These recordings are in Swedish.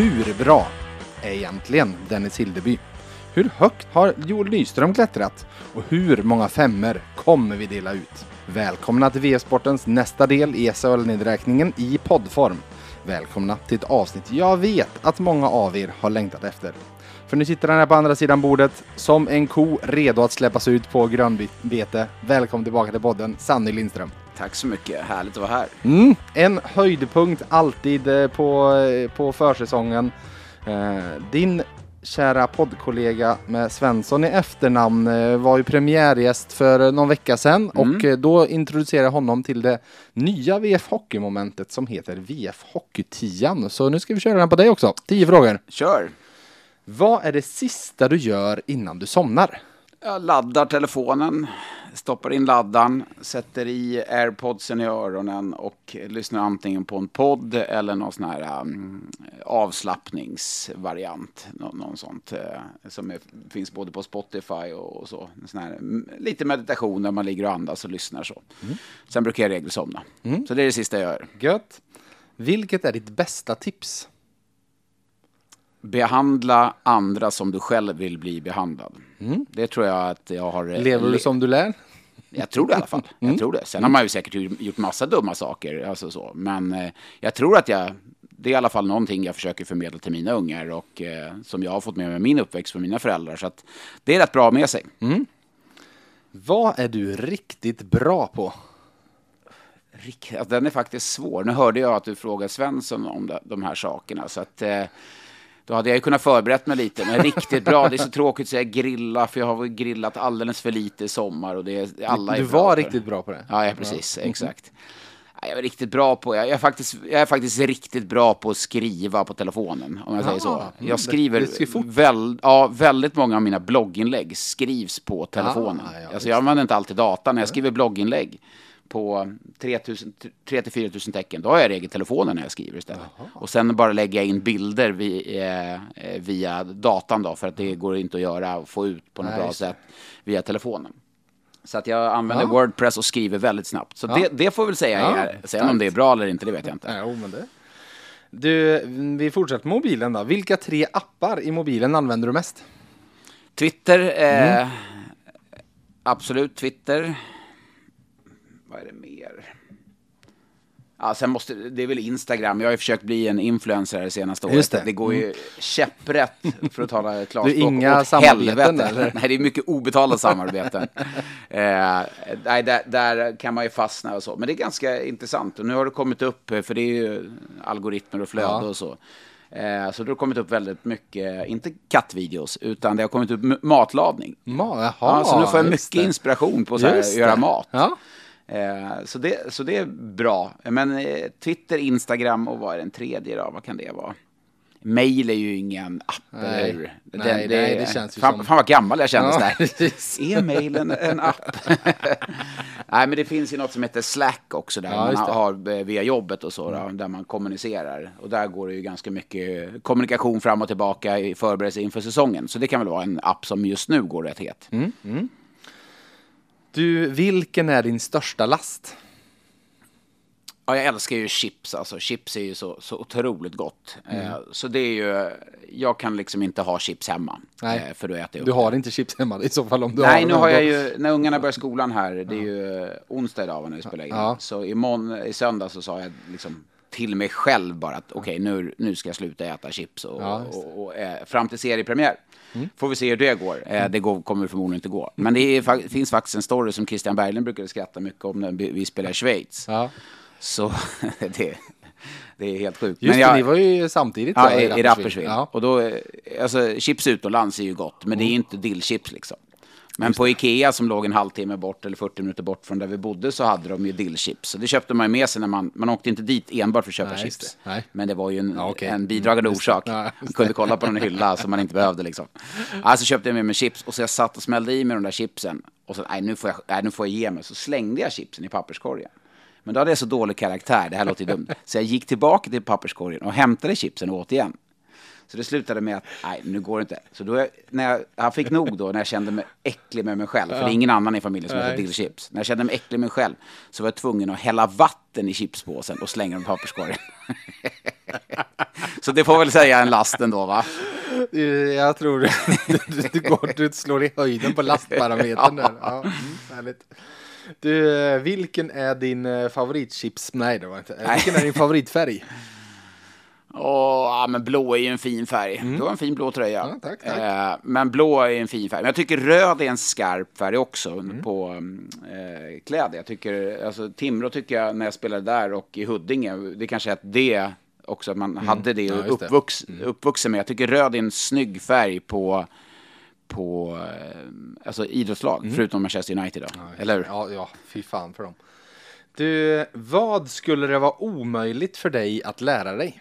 Hur bra är egentligen Dennis Hildeby? Hur högt har Joel Nyström klättrat? Och hur många femmer kommer vi dela ut? Välkomna till V-sportens nästa del i SHL-nedräkningen i poddform. Välkomna till ett avsnitt jag vet att många av er har längtat efter. För nu sitter han här på andra sidan bordet som en ko redo att släppas ut på grönbete. Välkommen tillbaka till podden, Sanny Lindström. Tack så mycket, härligt att vara här. Mm, en höjdpunkt alltid eh, på, eh, på försäsongen. Eh, din kära poddkollega med Svensson i efternamn var ju premiärgäst för någon vecka sedan Mm. och då introducerade jag honom till det nya VF Hockey-momentet som heter VF Hockey-10. Så nu ska vi köra den på dig också. 10 frågor. Kör! Vad är det sista du gör innan du somnar? Jag laddar telefonen, stoppar in laddaren, sätter i airpodsen i öronen och lyssnar antingen på en podd eller någon sån här um, avslappningsvariant. Nå någon sånt eh, som är, finns både på Spotify och, och så. Här, mm, lite meditation där man ligger och andas och lyssnar så. Sen brukar jag i regel somna. Så det är det sista jag gör. Gött. Vilket är ditt bästa tips? Behandla andra som du själv vill bli behandlad. Det tror jag att jag har... eh, Lever du le- som du lär? Jag tror det i alla fall. Jag tror det. Sen har man ju säkert gjort- massa dumma saker. Alltså så. Men eh, jag tror att jag... Det är i alla fall någonting jag försöker förmedla till mina ungar och eh, som jag har fått med mig min uppväxt från mina föräldrar. Så att det är rätt bra med sig. Vad är du riktigt bra på? Rick, alltså, den är faktiskt svår. Nu hörde jag att du frågade Svensson om de, de här sakerna. Så att, eh, då hade jag ju kunnat förberett mig lite. Men riktigt bra, det är så tråkigt att säga grilla. För jag har grillat alldeles för lite i sommar. Och det är, alla Du är bra var riktigt bra på det. Ja, ja precis. Exakt. Ja, Jag är riktigt bra på, jag är, faktiskt, jag är faktiskt riktigt bra på att skriva på telefonen, om jag säger så. mm, Jag skriver väl, ja, väldigt många av mina blogginlägg skrivs på telefonen. Ah, ja, alltså, jag använder inte alltid data. När jag skriver blogginlägg på 3-4 tusen tecken, då har jag regel telefonen när jag skriver istället. Och sen bara lägger jag in bilder vi, eh, via datan då, för att det går inte att göra och få ut på något Nej, bra sätt via telefonen. Så att jag använder Ja. Wordpress och skriver väldigt snabbt. Så Ja. det, det får väl säga Ja, är, sen om det är bra eller inte, det vet jag inte. Jo, men det. Du, vi fortsätter med mobilen då. Vilka tre appar i mobilen använder du mest? Twitter, eh, Mm. absolut Twitter. Vad är det mer? Ja, sen måste, det är väl Instagram. Jag har ju försökt bli en influencer det senaste året. Just det. går ju käpprätt, för att tala klarspråk. Du, inga åt samarbeten, helvete. eller? Nej, det är mycket obetalda samarbeten. eh, nej, där, där kan man ju fastna och så. Men det är ganska intressant. Och nu har det kommit upp, för det är ju algoritmer och flöde Ja. och så. Eh, så det har kommit upp väldigt mycket, inte kattvideos, utan det har kommit upp matlagning. Ma, jaha, Ja, så nu får jag mycket det. inspiration på att göra det. mat. Ja. Eh, så, det, så det är bra. Men eh, Twitter, Instagram och vad är den tredje då? Vad kan det vara? Mail är ju ingen app, Nej. eller hur? Nej, nej, det känns ju fan, som- Fan vad gammal jag kändes Ja, där. Är mailen en app? nej, men det finns ju något som heter Slack också, där Ja, man det. har eh, via jobbet och så, då, där man kommunicerar. Och där går det ju ganska mycket kommunikation fram och tillbaka i förberedelse inför säsongen. Så det kan väl vara en app som just nu går rätt het. Mm. Du, vilken är din största last? Ja, jag älskar ju chips. Alltså, chips är ju så, så otroligt gott. Mm. Eh, så det är ju, jag kan liksom inte ha chips hemma. Nej. Eh, för då äter jag upp Du har inte chips hemma i så fall om du Nej, har nu har jag ju, när ungarna börjar skolan här, det är ju eh, onsdag idag när vi spelar in. Ja. Så imorgon, i söndag så sa jag liksom till mig själv bara att okej, nu, nu ska jag sluta äta chips och, Ja, och, och, eh, fram till seriepremiär. Får vi se hur det går. Eh, det går, kommer förmodligen inte gå. Men det är, finns faktiskt en story som Christian Berglund brukade skratta mycket om när vi spelar i Schweiz. Ja. Så det, det är helt sjukt. Just Men jag- det, ni var ju samtidigt Ja, då, i, Rapperswil. Ja. Och då, eh, alltså, chips utomlands är ju gott, men det är ju inte dillchips liksom. Men på Ikea som låg en halvtimme bort eller 40 minuter bort från där vi bodde så hade de ju dillchips. Så det köpte man ju med sig när man, man åkte inte dit enbart för att köpa Nej, chips. det. Men det var ju en, Ja, okej. en bidragande det. orsak. Man kunde kolla på någon hylla som man inte behövde liksom. Alltså köpte jag med mig chips och så jag satt och smällde i mig de där chipsen. Och så, nej nu får jag, nej, nu får jag ge mig. Så slängde jag chipsen i papperskorgen. Men då hade jag så dålig karaktär, det här låter ju dumt. Så jag gick tillbaka till papperskorgen och hämtade chipsen och åt igen. Så det slutade med att, nej, nu går det inte. Så då, när jag, jag fick nog då, när jag kände mig äcklig med mig själv, för det är ingen annan i familjen som Nej. äter dillchips. När jag kände mig äcklig med mig själv, så var jag tvungen att hälla vatten i chipspåsen och slänga den i papperskorgen. Så det får väl säga en last ändå va? Jag tror du, du, går, du slår i höjden på lastparametern där. Ja, mm, härligt. Du, eh, vilken är din eh, favoritchips? Nej, det var inte. Vilken är din favoritfärg? Åh, ja, men blå är ju en fin färg. Du har en fin blå tröja. Mm. Ja, tack, tack. Eh, men blå är en fin färg. Men jag tycker röd är en skarp färg också Mm. på eh, kläder. Jag tycker, alltså Timrå tycker jag när jag spelade där och i Huddinge, det kanske är att det också, att man hade det Mm. Ja, just det. Mm. uppvux, uppvuxen med. Jag tycker röd är en snygg färg på på eh, alltså idrottslag, förutom Manchester United då. Eller hur? Mm. Ja, ja, fy fan för dem. Du, vad skulle det vara omöjligt för dig att lära dig?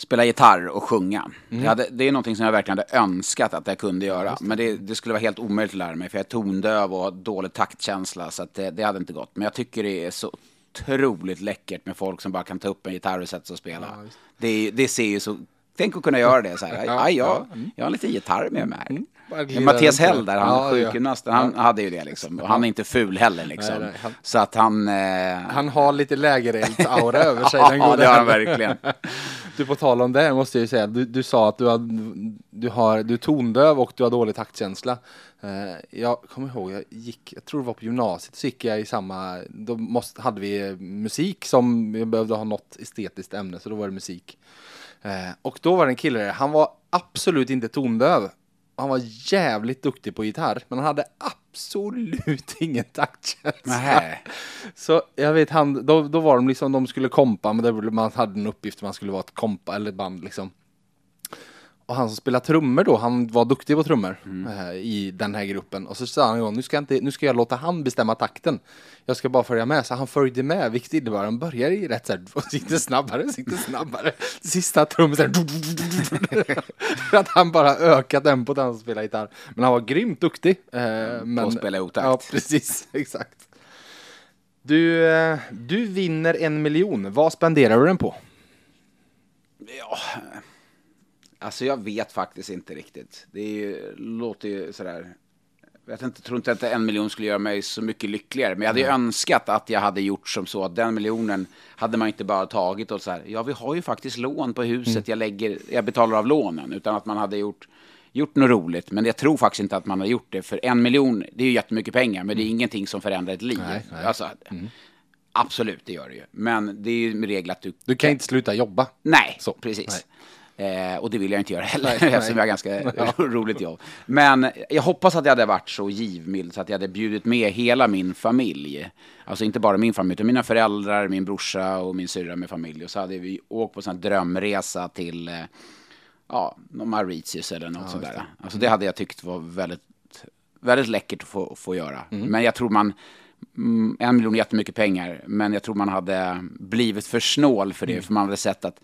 Spela gitarr och sjunga. Mm. Hade, det är någonting som jag verkligen hade önskat att jag kunde göra. Men det, det skulle vara helt omöjligt att lära mig, för jag är tondöv och har dålig taktkänsla, så det, det hade inte gått. Men jag tycker det är så otroligt läckert med folk som bara kan ta upp en gitarr och sätta sig och spela. det, det ser ju så... Tänk att kunna göra det så här. Ja, Ja, jag, ja, Mm. jag har en liten gitarr med mig här. Glida Mattias Häll där, han Ja, ja. sjukgymnasten, han hade ju det liksom. Och han är inte ful heller liksom. Nej, nej, han- Så att han... Eh... Han har lite lägerelds-aura över sig. den ja, gode det har han verkligen. Du, på tal om det måste jag ju säga, du, du sa att du, har, du, har, du är tondöv och du har dålig taktkänsla. Eh, jag kommer ihåg, jag gick, jag tror det var på gymnasiet, så gick jag i samma, då måste, hade vi eh, musik som, jag behövde ha något estetiskt ämne, så då var det musik. Eh, och då var det en kille där, han var absolut inte tondöv. Han var jävligt duktig på gitarr, men han hade absolut ingen taktkänsla. Nähä. Så jag vet han, då, då var de liksom, de skulle kompa, men det, man hade en uppgift, man skulle vara ett kompa eller band liksom. Och han som spelade trummor då, han var duktig på trummor eh, i den här gruppen. Och så sa han en gång, nu ska, jag inte, nu ska jag låta han bestämma takten. Jag ska bara följa med. Så han följde med, vilket innebar att han började i rätt så här, och gick det snabbare, gick det snabbare. Sista trummen så här, För att han bara ökat tempot när han spelade gitarr. Men han var grymt duktig. Eh, men, spela i otakt. Ja, precis, exakt. Du, eh, du vinner en miljon. Vad spenderar du den på? Ja, alltså jag vet faktiskt inte riktigt. Det är ju, låter ju sådär... Jag vet inte, tror inte att en miljon skulle göra mig så mycket lyckligare. Men jag hade ju önskat att jag hade gjort som så att den miljonen hade man inte bara tagit och så här. Ja, vi har ju faktiskt lån på huset. Jag, lägger, jag betalar av lånen. Utan att man hade gjort, gjort något roligt. Men jag tror faktiskt inte att man har gjort det. För en miljon, det är ju jättemycket pengar. Men det är ingenting som förändrar ett liv. Nej, nej. Alltså, Absolut, det gör det ju. Men det är ju med regel att du Du kan inte sluta jobba. Nej, Så, precis. Eh, och det vill jag inte göra heller, Nej, eftersom jag har ganska ro- roligt jobb. Men jag hoppas att jag hade varit så givmild så att jag hade bjudit med hela min familj. Alltså inte bara min familj, utan mina föräldrar, min brorsa och min syrra med familj. Och så hade vi åkt på en drömresa till eh, ja, Mauritius eller något sånt där. Alltså det hade jag tyckt var väldigt, väldigt läckert att få, få göra. Men jag tror man, mm, en miljon är jättemycket pengar, men jag tror man hade blivit för snål för det, för man hade sett att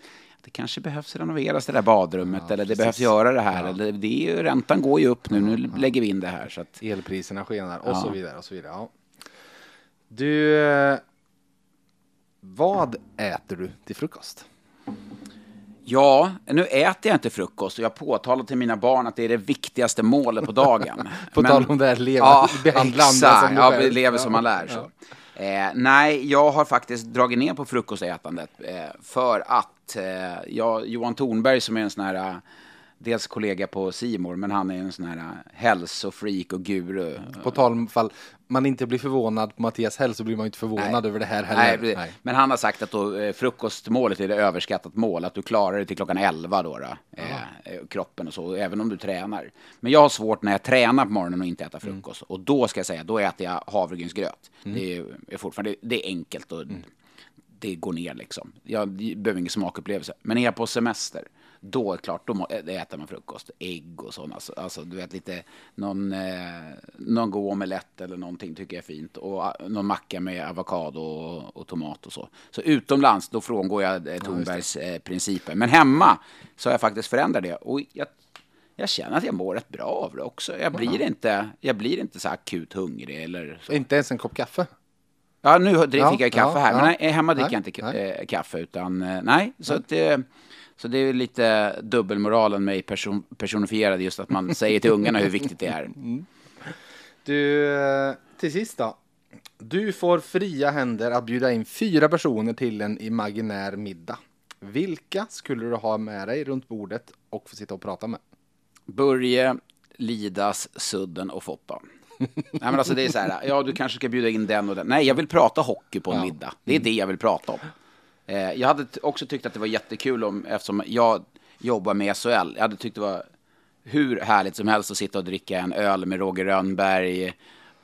det kanske behövs renoveras det där badrummet, eller det behövs göra det här, eller det är ju, räntan går ju upp nu, nu lägger vi in det här. Så att, Elpriserna skenar och Ja. så vidare. Och så vidare. Ja. Du, eh, vad äter du till frukost? Ja, nu äter jag inte frukost och jag påtalar till mina barn att det är det viktigaste målet på dagen. På tal om det här, leva- behandla andra som ja, vi lever som man Ja, lär. Så. Eh, nej, jag har faktiskt dragit ner på frukostätandet eh, för att eh, jag, Johan Thornberg som är en sån här eh, Dels kollega på Simor, men han är en sån här eh, hälsofreak och guru. På tal om fall man inte blir förvånad på Mattias Häll så blir man inte förvånad över det här heller. Nej, precis. Men han har sagt att då, frukostmålet är det överskattat mål, att du klarar det till klockan 11 då, då eh, kroppen och så, även om du tränar. Men jag har svårt när jag tränar på morgonen och inte äta frukost. Och då ska jag säga, då äter jag havregrynsgröt. Det är, är fortfarande, det är enkelt och det går ner liksom. Jag behöver ingen smakupplevelse. Men är jag på semester, då är det klart, då äter man frukost. Ägg och sånt. Alltså, alltså du vet lite, någon, eh, någon god omelett eller någonting tycker jag är fint. Och ah, någon macka med avokado och, och tomat och så. Så utomlands, då frångår jag eh, Thornbergs eh, principer. Men hemma så har jag faktiskt förändrat det. Och jag, jag känner att jag mår rätt bra av det också. Jag blir, inte, jag blir inte så akut hungrig eller så. Inte ens en kopp kaffe? Ja, nu fick Ja, jag kaffe ja, här, men nej, hemma dricker Nej, jag inte nej. eh, kaffe, utan eh, nej. Så, att, eh, så det är lite dubbelmoralen mig person, personifierad, just att man säger till ungarna hur viktigt det är. Du, eh, till sist då. Du får fria händer att bjuda in fyra personer till en imaginär middag. Vilka skulle du ha med dig runt bordet och få sitta och prata med? Börje, Lidas, Sudden och Foppa. Nej men alltså det är så här, ja du kanske ska bjuda in den och den. Nej, jag vill prata hockey på en Ja. middag. Det är det jag vill prata om. Eh, jag hade också tyckt att det var jättekul om, eftersom jag jobbar med SHL, jag hade tyckt det var hur härligt som helst att sitta och dricka en öl med Roger Rönnberg,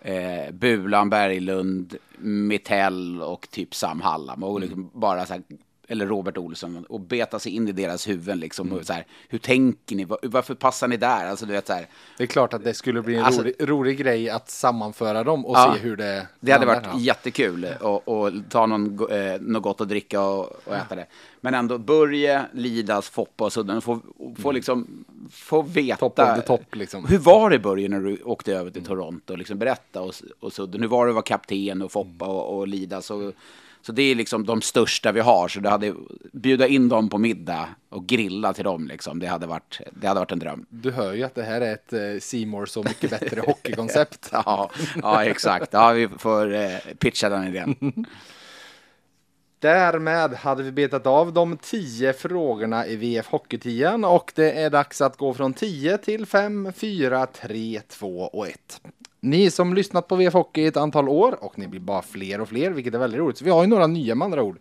eh, Bulan Berglund, Mittell och typ Sam Hallam. Och liksom bara så här, eller Robert Olsson och beta sig in i deras huvuden liksom. Och så här, hur tänker ni? Va- Varför passar ni där? Alltså du vet så här. Det är klart att det skulle bli en Alltså- rolig, rolig grej att sammanföra dem och Ja. se hur det Det hade varit jättekul att och ta någon, go- eh, något gott att dricka och, och äta det. Men ändå Börje, Lidas, Foppa och Sudden få, få liksom få veta. Top of the top, liksom. Hur var det Börje när du åkte över till Toronto? Liksom berätta och, och Sudden, hur var det att vara kapten och Foppa och, och Lidas? Och, så det är liksom de största vi har. Så det hade, bjuda in dem på middag och grilla till dem liksom. Det hade varit, det hade varit en dröm. Du hör ju att det här är ett eh, Seymour så mycket bättre hockeykoncept. Ja, ja exakt. Ja, vi får eh, pitcha den idén. Därmed hade vi betat av de 10 frågorna i VF Hockey 10 och det är dags att gå från 10 till 5, 4, 3, 2 och 1. Ni som lyssnat på VF Hockey i ett antal år och ni blir bara fler och fler, vilket är väldigt roligt. Så vi har ju några nya med andra ord.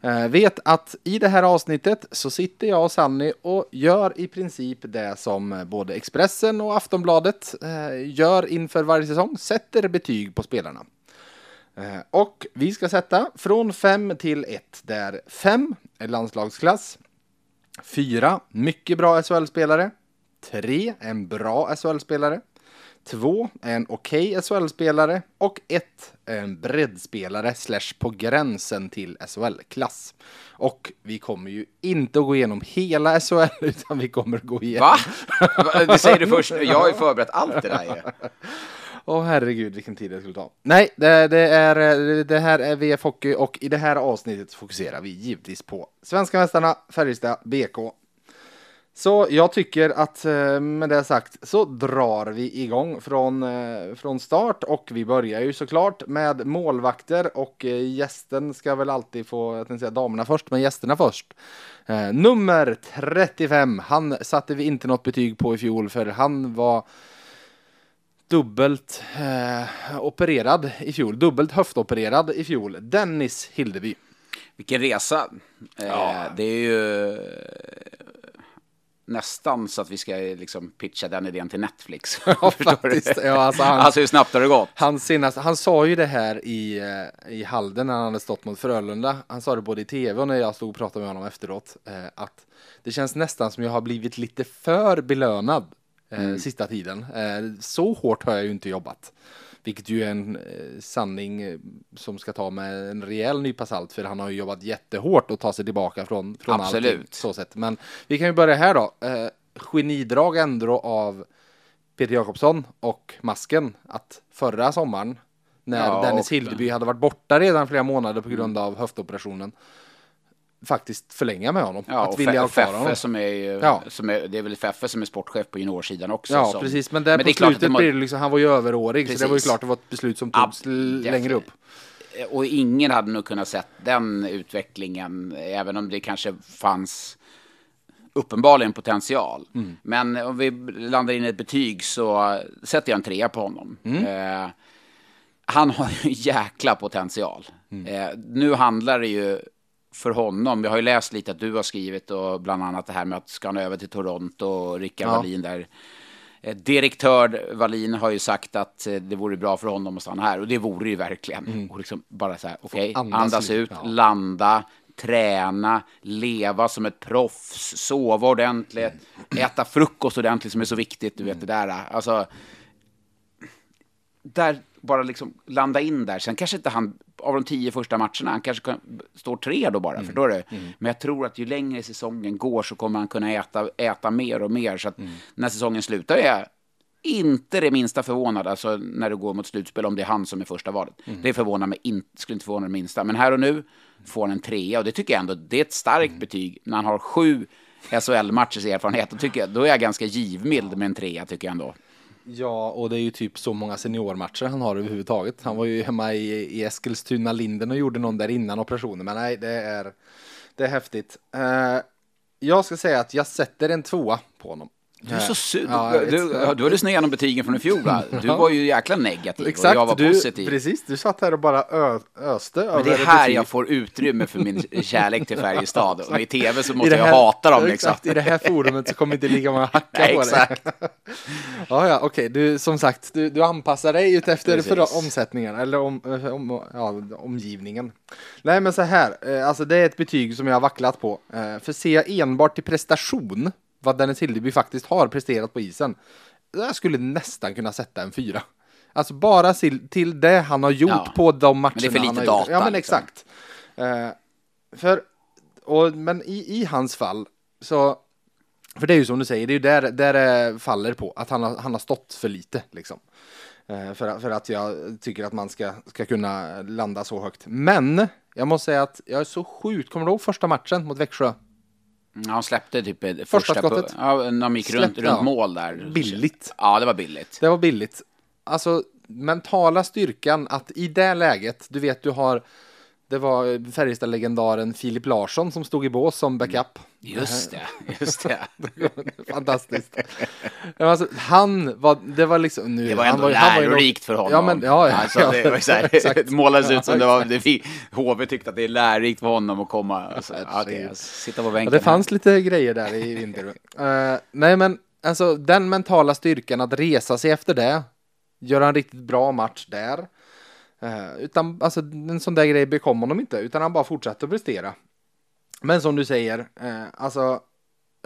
Eh, vet att i det här avsnittet så sitter jag och Sanny och gör i princip det som både Expressen och Aftonbladet eh, gör inför varje säsong, sätter betyg på spelarna. Eh, och vi ska sätta från 5 till 1 där 5 är landslagsklass, 4 mycket bra SHL-spelare, 3 en bra SHL-spelare, 2 en okej SHL-spelare och 1 en breddspelare slash på gränsen till SHL-klass. Och vi kommer ju inte att gå igenom hela SHL utan vi kommer att gå igenom Va? Det säger du först. Jag har ju förberett allt det där. Åh herregud vilken tid det skulle ta. Nej, det, det, är, det här är VF Hockey och i det här avsnittet fokuserar vi givetvis på svenska mästarna Färjestad BK. Så jag tycker att eh, med det sagt så drar vi igång från, eh, från start och vi börjar ju såklart med målvakter och eh, gästen ska väl alltid få, jag tänkte säga damerna först, men gästerna först. Nummer 35, han satte vi inte något betyg på i fjol för han var dubbelt eh, opererad i fjol, dubbelt höftopererad i fjol. Dennis Hildeby. Vilken resa. Eh, det är ju nästan så att vi ska liksom pitcha den idén till Netflix. Ja, faktiskt. Ja, alltså han- alltså hur snabbt har det gått? Han, senast, han sa ju det här i, eh, i Halden när han hade stått mot Frölunda. Han sa det både i tv och när jag stod och pratade med honom efteråt. Eh, att det känns nästan som jag har blivit lite för belönad eh, sista tiden. Eh, så hårt har jag ju inte jobbat. Vilket ju är en eh, sanning eh, som ska ta med en rejäl nypa salt. För han har ju jobbat jättehårt att ta sig tillbaka från, från Absolut. allting. Så sätt. Men vi kan ju börja här då. Eh, genidrag ändå av Peter Jakobsson och Masken att förra sommaren när Ja, Dennis Hildeby hade varit borta redan flera månader på grund av höftoperationen faktiskt förlänga med honom. Ja, att vilja ha kvar honom. som är, Ja. som är, det är väl Feffe som är sportchef på juniorsidan också. Ja, som, precis. Men där det på att slutet må- blir det liksom, han var ju överårig, så det var ju Precis. klart det var ett beslut som togs Ja, längre upp. Och ingen hade nog kunnat sett den utvecklingen, även om det kanske fanns uppenbarligen potential. Mm. Men om vi landar in i ett betyg så sätter jag en trea på honom. Mm. Eh, han har ju jäkla potential. Mm. Eh, nu handlar det ju för honom, jag har ju läst lite att du har skrivit och bland annat det här med att ska han över till Toronto och Rickard Ja. Wallin där. Eh, Direktör Wallin har ju sagt att eh, det vore bra för honom att stanna här och det vore det ju verkligen. Och liksom bara så här, okej, Mm. andas andas, ut, ja. landa, träna, leva som ett proffs, sova ordentligt, äta frukost ordentligt som är så viktigt, du vet det där. Alltså, där bara liksom landa in där. Sen kanske inte han, av de tio första matcherna, han kanske kan, står tre då bara, förstår du? Men jag tror att ju längre säsongen går så kommer han kunna äta, äta mer och mer. Så att när säsongen slutar är inte det minsta förvånad, alltså när det går mot slutspel, om det är han som är första valet. Det förvånar mig inte, skulle inte förvåna det minsta. Men här och nu får han en trea och det tycker jag ändå, det är ett starkt betyg när han har sju SHL-matchers erfarenhet. Då, tycker jag, då är jag ganska givmild med en trea, tycker jag ändå. Ja, och det är ju typ så många seniormatcher han har överhuvudtaget. Han var ju hemma i, i Eskilstuna Linden och gjorde någon där innan operationen, men nej, det är Det är häftigt. Uh, jag ska säga att jag sätter en tvåa på honom. Du är så sur. Ja, du, du, du har lyssnat igenom betygen från i fjol va? Du var ju jäkla negativ Exakt, och jag var du, positiv. precis. Du satt här och bara ö, öste Men över det är här betyg. jag får utrymme för min kärlek till Färjestad. Och i tv så måste det jag här- hata dem liksom. Exakt, i det här forumet så kommer inte lika många hacka Nej, på exakt. det. ja, ja, okej, du som sagt, du, du anpassar dig ut efter Precis. för omsättningen eller om, om, ja, omgivningen. Nej, men så här, eh, alltså det är ett betyg som jag har vacklat på. Eh, För ser jag enbart till prestation, vad Dennis Hildeby faktiskt har presterat på isen, jag skulle nästan kunna sätta en fyra. Alltså bara till, det han har gjort Ja. på de matcherna Men det är för lite data, gjort. Ja, men liksom. exakt. Eh, för, och, men i, i hans fall så för det är ju som du säger, det är ju där, där det faller på, att han har, han har stått för lite liksom. Eh, för, för att jag tycker att man ska, ska kunna landa så högt. Men jag måste säga att jag är så sjukt, kommer du ihåg första matchen mot Växjö? Ja, han släppte typ Första första skottet. På, ja, när de gick runt, runt ja. mål där. Billigt. Ja, det var billigt. Det var billigt. Alltså mentala styrkan att i det läget, du vet du har det var Färjestad-legendaren Filip Larsson som stod i bås som backup. Just det, just det. Fantastiskt. Alltså, han var, det var liksom nu. Det var ändå var lärorikt för honom. Ja, men ja, ja, alltså, ja, det var så här, exakt. det målades ut som Ja, det var, det fick, HV tyckte att det är lärorikt för honom att komma. Alltså, okej, jag sitter på Ja, bänken. det fanns lite grejer där i vinter. Eh, nej, men alltså den mentala styrkan att resa sig efter det, göra en riktigt bra match där. Eh, utan alltså en sån där grej bekom honom inte, utan han bara fortsatte att prestera. Men som du säger, eh, alltså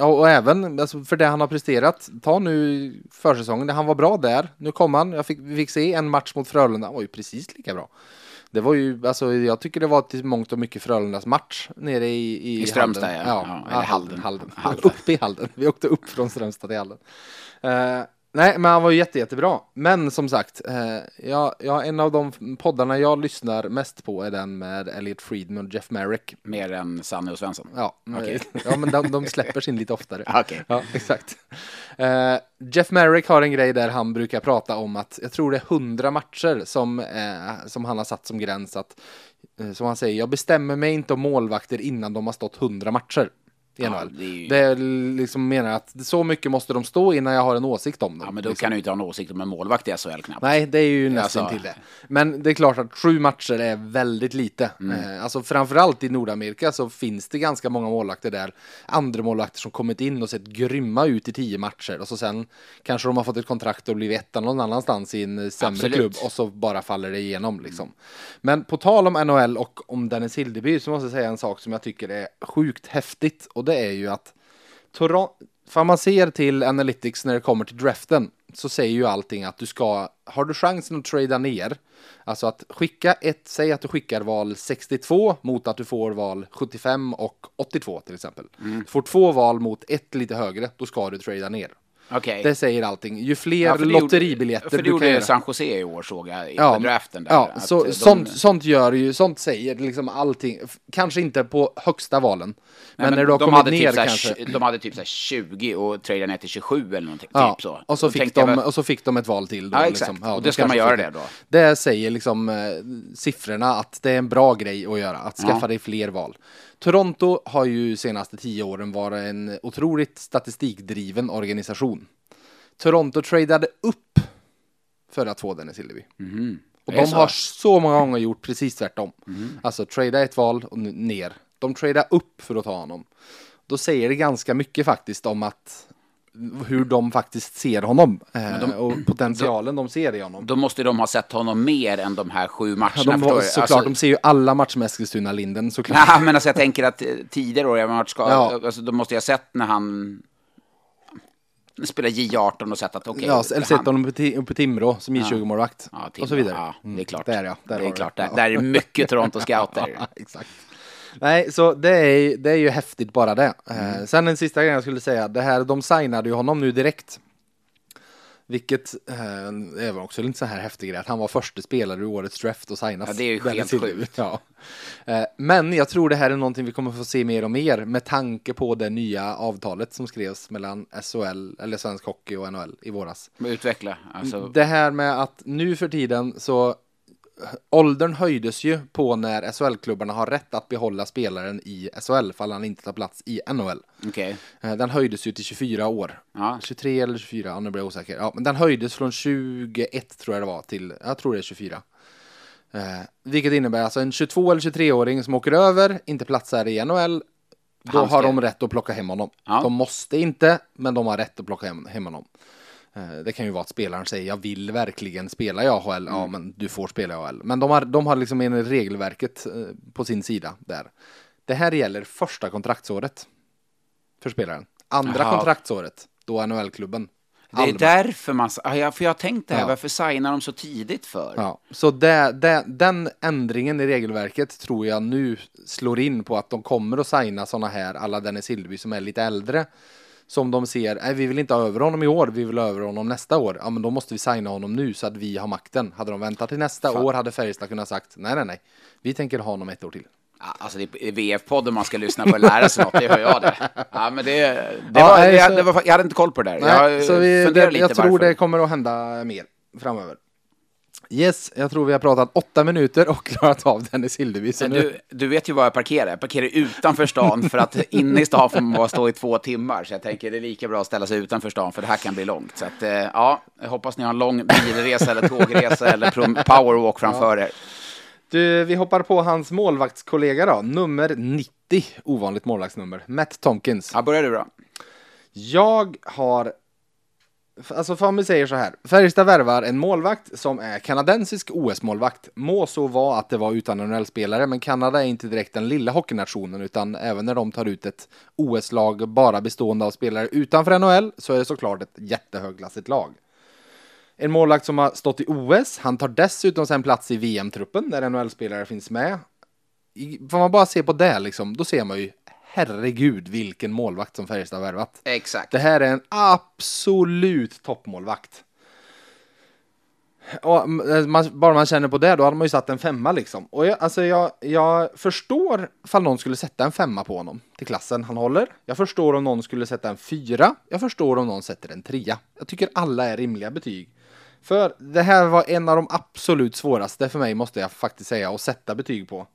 och även alltså, för det han har presterat. Ta nu försäsongen, han var bra där. Nu kom han, jag fick, vi fick se en match mot Frölunda, han var ju precis lika bra. Det var ju, alltså jag tycker det var till mångt och mycket Frölundas match nere i, i, I Strömstad, Halden. ja. ja. Ja, eller Halden. Halden. Halden. Uppe i Halden. Vi åkte upp från Strömstad till Halden. Eh, nej, men han var ju jätte, jättebra. Men som sagt, uh, ja, ja, en av de poddarna jag lyssnar mest på är den med Elliot Friedman och Jeff Merrick. Mer än Sanne och Svensson. Ja, Okej. ja men de, de släpper sin lite oftare. Okej. Ja, exakt. Eh, Jeff Merrick har en grej där han brukar prata om att jag tror det är hundra matcher som, eh, som han har satt som gräns att eh, som han säger, jag bestämmer mig inte om målvakter innan de har stått hundra matcher. Ja, det är ju- Det är liksom menar att så mycket måste de stå innan jag har en åsikt om dem. Ja, men då liksom. kan du inte ha en åsikt om en målvakt i SHL knappt. Nej, det är ju nästan Alltså- till det. Men det är klart att sju matcher är väldigt lite. Mm. Eh, alltså framförallt i Nordamerika så finns det ganska många målvakter där. Andra målvakter som kommit in och sett grymma ut i tio matcher och så sen kanske de har fått ett kontrakt och blivit etta någon annanstans i en sämre Absolut. klubb och så bara faller det igenom liksom. Men på tal om NHL och om Dennis Hildeby så måste jag säga en sak som jag tycker är sjukt häftigt och det är ju att Toronto, för man ser till Analytics när det kommer till draften så säger ju allting att du ska, har du chansen att trada ner, alltså att skicka ett, säg att du skickar val 62 mot att du får val 75 och 82 till exempel. Du får två val mot ett lite högre, då ska du trada ner. Okej. Det säger allting. Ju fler Ja, för det gjorde- lotteribiljetter För det du kan gjorde göra. San Jose i år såg jag i Ja, draften. Där, ja så, de- sånt, sånt gör ju, sånt säger liksom allting. Kanske inte på högsta valen. Men, när du har de kommit hade ner typ såhär, kanske. De hade typ såhär 20 och tradade ner till 27 eller någonting. Ja, typ så. och, så fick de, och så fick de ett val till. Då, Ja, exakt. Liksom. Ja, Och de det ska man göra det då. Det säger liksom eh, siffrorna att det är en bra grej att göra, att skaffa Ja. dig fler val. Toronto har ju senaste tio åren varit en otroligt statistikdriven organisation. Toronto tradade upp för att få Dennis Hillevi. Och. Det är de så. har så många gånger gjort precis tvärtom. Mhm. Alltså trada ett val och ner. De tradar upp för att ta honom. Då säger det ganska mycket faktiskt om att hur de faktiskt ser honom eh, och potentialen de ser i honom. Då måste de ha sett honom mer än de här sju matcherna. Ja, de var, såklart, Alltså- de ser ju alla matcher med Eskilstuna-Linden såklart. Nej, men alltså jag tänker att tidigare år, jag varit Ja. alltså, då måste jag ha sett när han spelar J18 och sett att okej. ja, eller sett honom i Timrå som J20-målvakt. Ja, och så vidare. Ja, det är klart. Där ja, där det är klart. det. Där, där är mycket Toronto-scouter. Ja, exakt. Nej, så det är, det är ju häftigt bara det. Eh, sen en sista grej jag skulle säga, det här, de signade ju honom nu direkt. Vilket eh, är också lite så här häftig grej, att han var första spelare i årets draft och signas. Ja, det är ju helt sjukt. Ja. Eh, men jag tror det här är någonting vi kommer få se mer och mer med tanke på det nya avtalet som skrevs mellan SHL, eller Svensk Hockey och NHL i våras. Utveckla. Alltså, Det här med att nu för tiden så åldern höjdes ju på när SHL-klubbarna har rätt att behålla spelaren i SHL fall han inte tar plats i NHL. Okej. Eh, Den höjdes ju till 24 år. Ja. 23 eller 24, ja, nu blir jag osäker. Ja, men den höjdes från 21 tror jag det var till, jag tror det är 24. Eh, vilket innebär alltså en 22 eller 23-åring som åker över, inte platsar i NHL, då har de rätt att plocka hem honom. Ja. De måste inte, men de har rätt att plocka hem, hem honom. Eh, Det kan ju vara att spelaren säger jag vill verkligen spela i AHL, ja Mm. men du får spela i AHL. Men de har, de har liksom en regelverket eh, på sin sida där. Det här gäller första kontraktsåret för spelaren. Andra Jaha. kontraktsåret, då NHL-klubben. Det är därför man... Ja, jag- för jag har tänkt det här, Ja. varför signar de så tidigt för? Ja, så det, det, den ändringen i regelverket tror jag nu slår in på att de kommer att signa sådana här alla Dennis Hildeby som är lite äldre. Som de ser, nej vi vill inte ha över honom i år, vi vill ha över honom nästa år. Ja men då måste vi signa honom nu så att vi har makten. Hade de väntat till nästa Fan. år hade Färjestad kunnat sagt nej nej nej, vi tänker ha honom ett år till. Alltså det är VF-podden man ska lyssna på och lära sig något, det hör jag det. Ja, men det, det Ja, var, nej, det, så- det var, jag hade inte koll på det där. Nej, jag vi, jag tror varför. det kommer att hända mer framöver. Yes, jag tror vi har pratat åtta minuter och klarat av Dennis Hildeby. Så du, du vet ju var jag parkerar. Jag parkerar utanför stan för att inne i stan får man bara stå i två timmar. Så jag tänker det är lika bra att ställa sig utanför stan för det här kan bli långt. Så att, eh, ja, jag hoppas ni har en lång bilresa eller tågresa eller powerwalk framför er. Du, vi hoppar på hans målvaktskollega då, nummer 90, ovanligt målvaktsnummer, Matt Tompkins. Ja, börjar du då. Jag har, alltså för om vi säger så här, Färjestad värvar en målvakt som är kanadensisk OS-målvakt. Må så vara att det var utan NHL-spelare, men Kanada är inte direkt den lilla hockeynationen, utan även när de tar ut ett OS-lag bara bestående av spelare utanför NHL, så är det såklart ett jättehögklassigt lag. En målvakt som har stått i OS. Han tar dessutom sen plats i VM-truppen där NHL-spelare finns med. Får man bara se på det liksom, då ser man ju herregud vilken målvakt som Färjestad har värvat. Exakt. Det här är en absolut toppmålvakt. Och mm, man, bara man känner på det, då hade man ju satt en femma liksom. Och jag, alltså jag, jag förstår ifall någon skulle sätta en femma på honom till klassen han håller. Jag förstår om någon skulle sätta en fyra. Jag förstår om någon sätter en trea. Jag tycker alla är rimliga betyg. För det här var en av de absolut svåraste för mig, måste jag faktiskt säga, att sätta betyg på.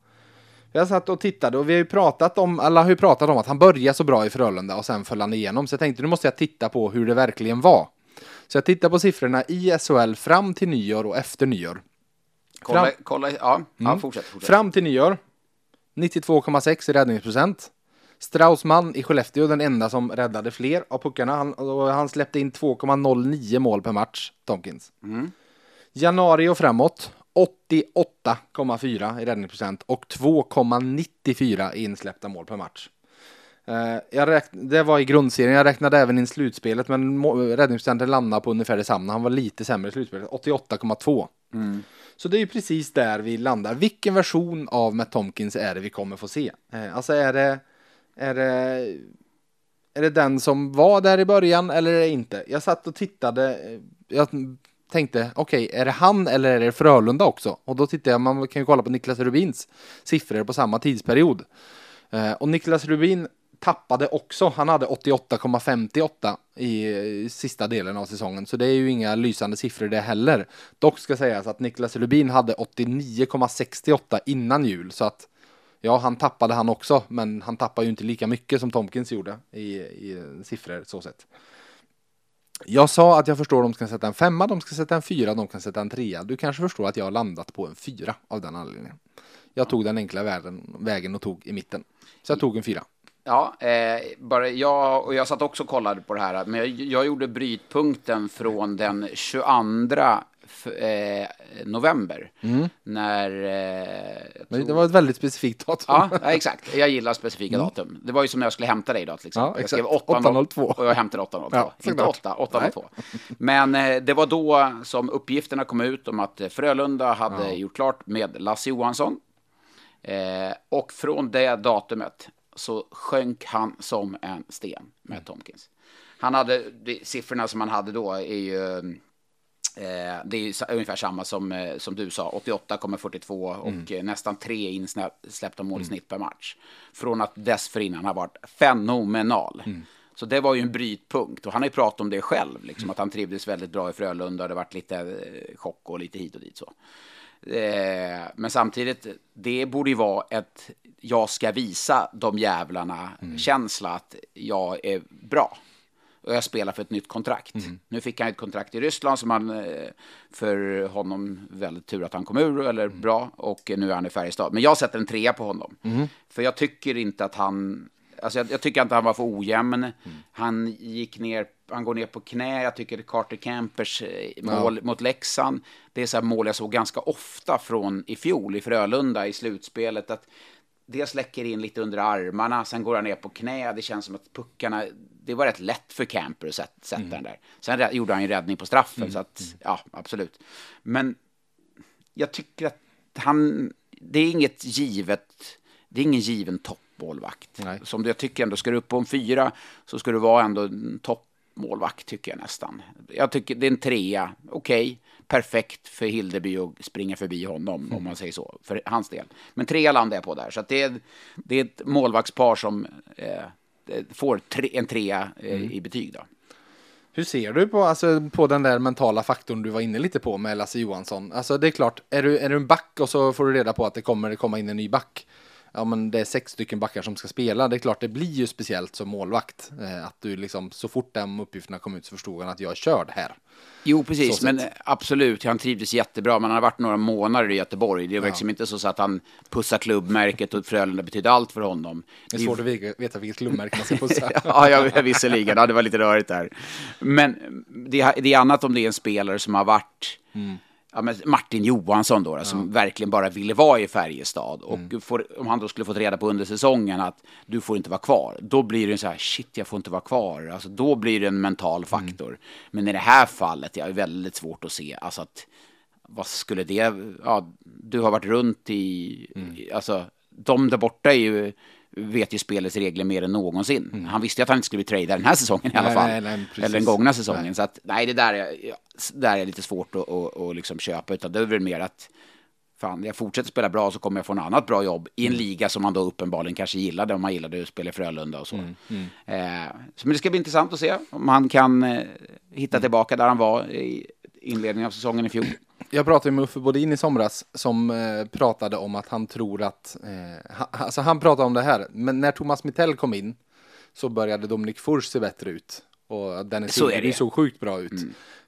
Jag satt och tittade och vi har ju pratat om, alla har ju pratat om att han började så bra i Frölunda och sen föll han igenom. Så jag tänkte nu måste jag titta på hur det verkligen var. Så jag tittar på siffrorna i SHL fram till nyår och efter nyår. Kolla, Fram- kolla ja, ja fortsätt. fortsätt. Fram till nyår 92,6 i räddningsprocent. Straussman i Skellefteå, den enda som räddade fler av puckarna. Han, han släppte in 2,09 mål per match, Tomkins. Januari och framåt 88,4 i räddningsprocent och 2,94 i insläppta mål per match. Eh, jag räkn- det var i grundserien, jag räknade även in slutspelet men må- räddningsprocenten landade på ungefär detsamma. Han var lite sämre i slutspelet, 88,2. Så det är ju precis där vi landar. Vilken version av Matt Tomkins är det vi kommer få se? Eh, alltså är det, är det, är det den som var där i början eller är det inte? Jag satt och tittade, eh, jag tänkte okej, är det han eller är det Frölunda också? Och då tittade jag, man kan ju kolla på Niklas Rubins siffror på samma tidsperiod. Eh, och Niklas Rubin tappade också, han hade 88,58 i sista delen av säsongen, så det är ju inga lysande siffror det heller. Dock ska sägas att Niklas Rubin hade 89,68 innan jul, så att ja, han tappade han också, men han tappade ju inte lika mycket som Tomkins gjorde i, i siffror så sett. Jag sa att jag förstår att de ska sätta en femma, de ska sätta en fyra, de kan sätta en trea. Du kanske förstår att jag har landat på en fyra av den anledningen. Jag tog den enkla vägen, vägen och tog i mitten. Så jag tog en fyra. Ja, eh, bara jag, och jag satt också och kollade på det här, men jag, jag gjorde brytpunkten från den 22 eh, november. När... Eh, tror- det var ett väldigt specifikt datum. Ja, ja, exakt. Jag gillar specifika datum. Det var ju som när jag skulle hämta dig idag till exempel. Ja, jag skrev exakt. 802 802. och jag hämtade 802. Ja, Inte såklart. 8, 802. Men eh, det var då som uppgifterna kom ut om att Frölunda hade gjort klart med Lasse Johansson. Eh, och från det datumet så sjönk han som en sten med Mm. Tomkins. Han hade, de, siffrorna som han hade då är ju Eh, det är ungefär samma som, eh, som du sa, 88,42 och eh, nästan tre insläppta mål i snitt per match. Från att dessförinnan har varit fenomenal. Så det var ju en brytpunkt och han har ju pratat om det själv, liksom, att han trivdes väldigt bra i Frölunda och det varit lite eh, chock och lite hit och dit så. Men samtidigt, det borde ju vara ett jag ska visa de jävlarna känsla att jag är bra. Och jag spelar för ett nytt kontrakt. Nu fick han ett kontrakt i Ryssland som han, eh, för honom väldigt tur att han kom ur, eller bra, och nu är han i Färjestad. Men jag sätter en trea på honom. För jag tycker inte att han, alltså jag, jag tycker inte att han var för ojämn. Han gick ner, han går ner på knä. Jag tycker Carter Campers eh, mål mot Leksand, det är så mål jag såg ganska ofta från i fjol i Frölunda i slutspelet. Att dels läcker in lite under armarna, sen går han ner på knä. Det känns som att puckarna, det var rätt lätt för Camper att sätta, sätta den där. Sen gjorde han ju räddning på straffen, så att, ja, absolut. Men jag tycker att han, det är inget givet, det är ingen given toppmålvakt. Som jag tycker ändå, ska du upp på en fyra så ska du vara ändå en toppmålvakt tycker jag nästan. Jag tycker det är en trea, okej, perfekt för Hildeby att springa förbi honom om man säger så, för hans del. Men trea landar jag på där, så det, är, det är ett målvaktspar som eh, får tre, en trea eh, i betyg då. Hur ser du på, alltså, på den där mentala faktorn du var inne lite på med Lasse Johansson? Alltså det är klart, är du, är du en back och så får du reda på att det kommer komma in en ny back. Ja men det är sex stycken backar som ska spela. Det är klart det blir ju speciellt som målvakt. Eh, att du liksom, så fort de uppgifterna kom ut så förstod han att jag är körd här. Jo, precis. Men absolut, han trivdes jättebra. Men han har varit några månader i Göteborg. Det är liksom inte så att han pussar klubbmärket och Frölunda betyder allt för honom. Det är svårt att veta- vilket klubbmärke man ska pussa. ja, jag, visserligen. Ja, det var lite rörigt där. Men det, det är annat om det är en spelare som har varit... Ja, men Martin Johansson då, då som verkligen bara ville vara i Färjestad. Och får, om han då skulle fått reda på under säsongen att du får inte vara kvar, då blir det så här, shit, jag får inte vara kvar. Alltså, då blir det en mental faktor. Men i det här fallet, jag är väldigt svårt att se, alltså att vad skulle det, ja, du har varit runt i, i alltså, de där borta är ju, vet ju spelets regler mer än någonsin. Han visste ju att han inte skulle bli tradad den här säsongen i alla Nej, fall. nej, nej, precis. Eller den gångna säsongen. Nej. Så att, nej, det där är, där är lite svårt att, att, att liksom köpa, utan det är väl mer att fan, jag fortsätter spela bra så kommer jag få en annat bra jobb i en Mm. liga som man då uppenbarligen kanske gillade om man gillade att spela i Frölunda och så. Mm, Eh, så men det ska bli intressant att se om han kan eh, hitta tillbaka där han var i inledningen av säsongen i fjol. Jag pratade med Uffe Bodin i somras som eh, pratade om att han tror att, eh, ha, alltså han pratade om det här, men när Thomas Mittell kom in så började Dominik Furs se bättre ut och Dennis Så det. såg sjukt bra ut.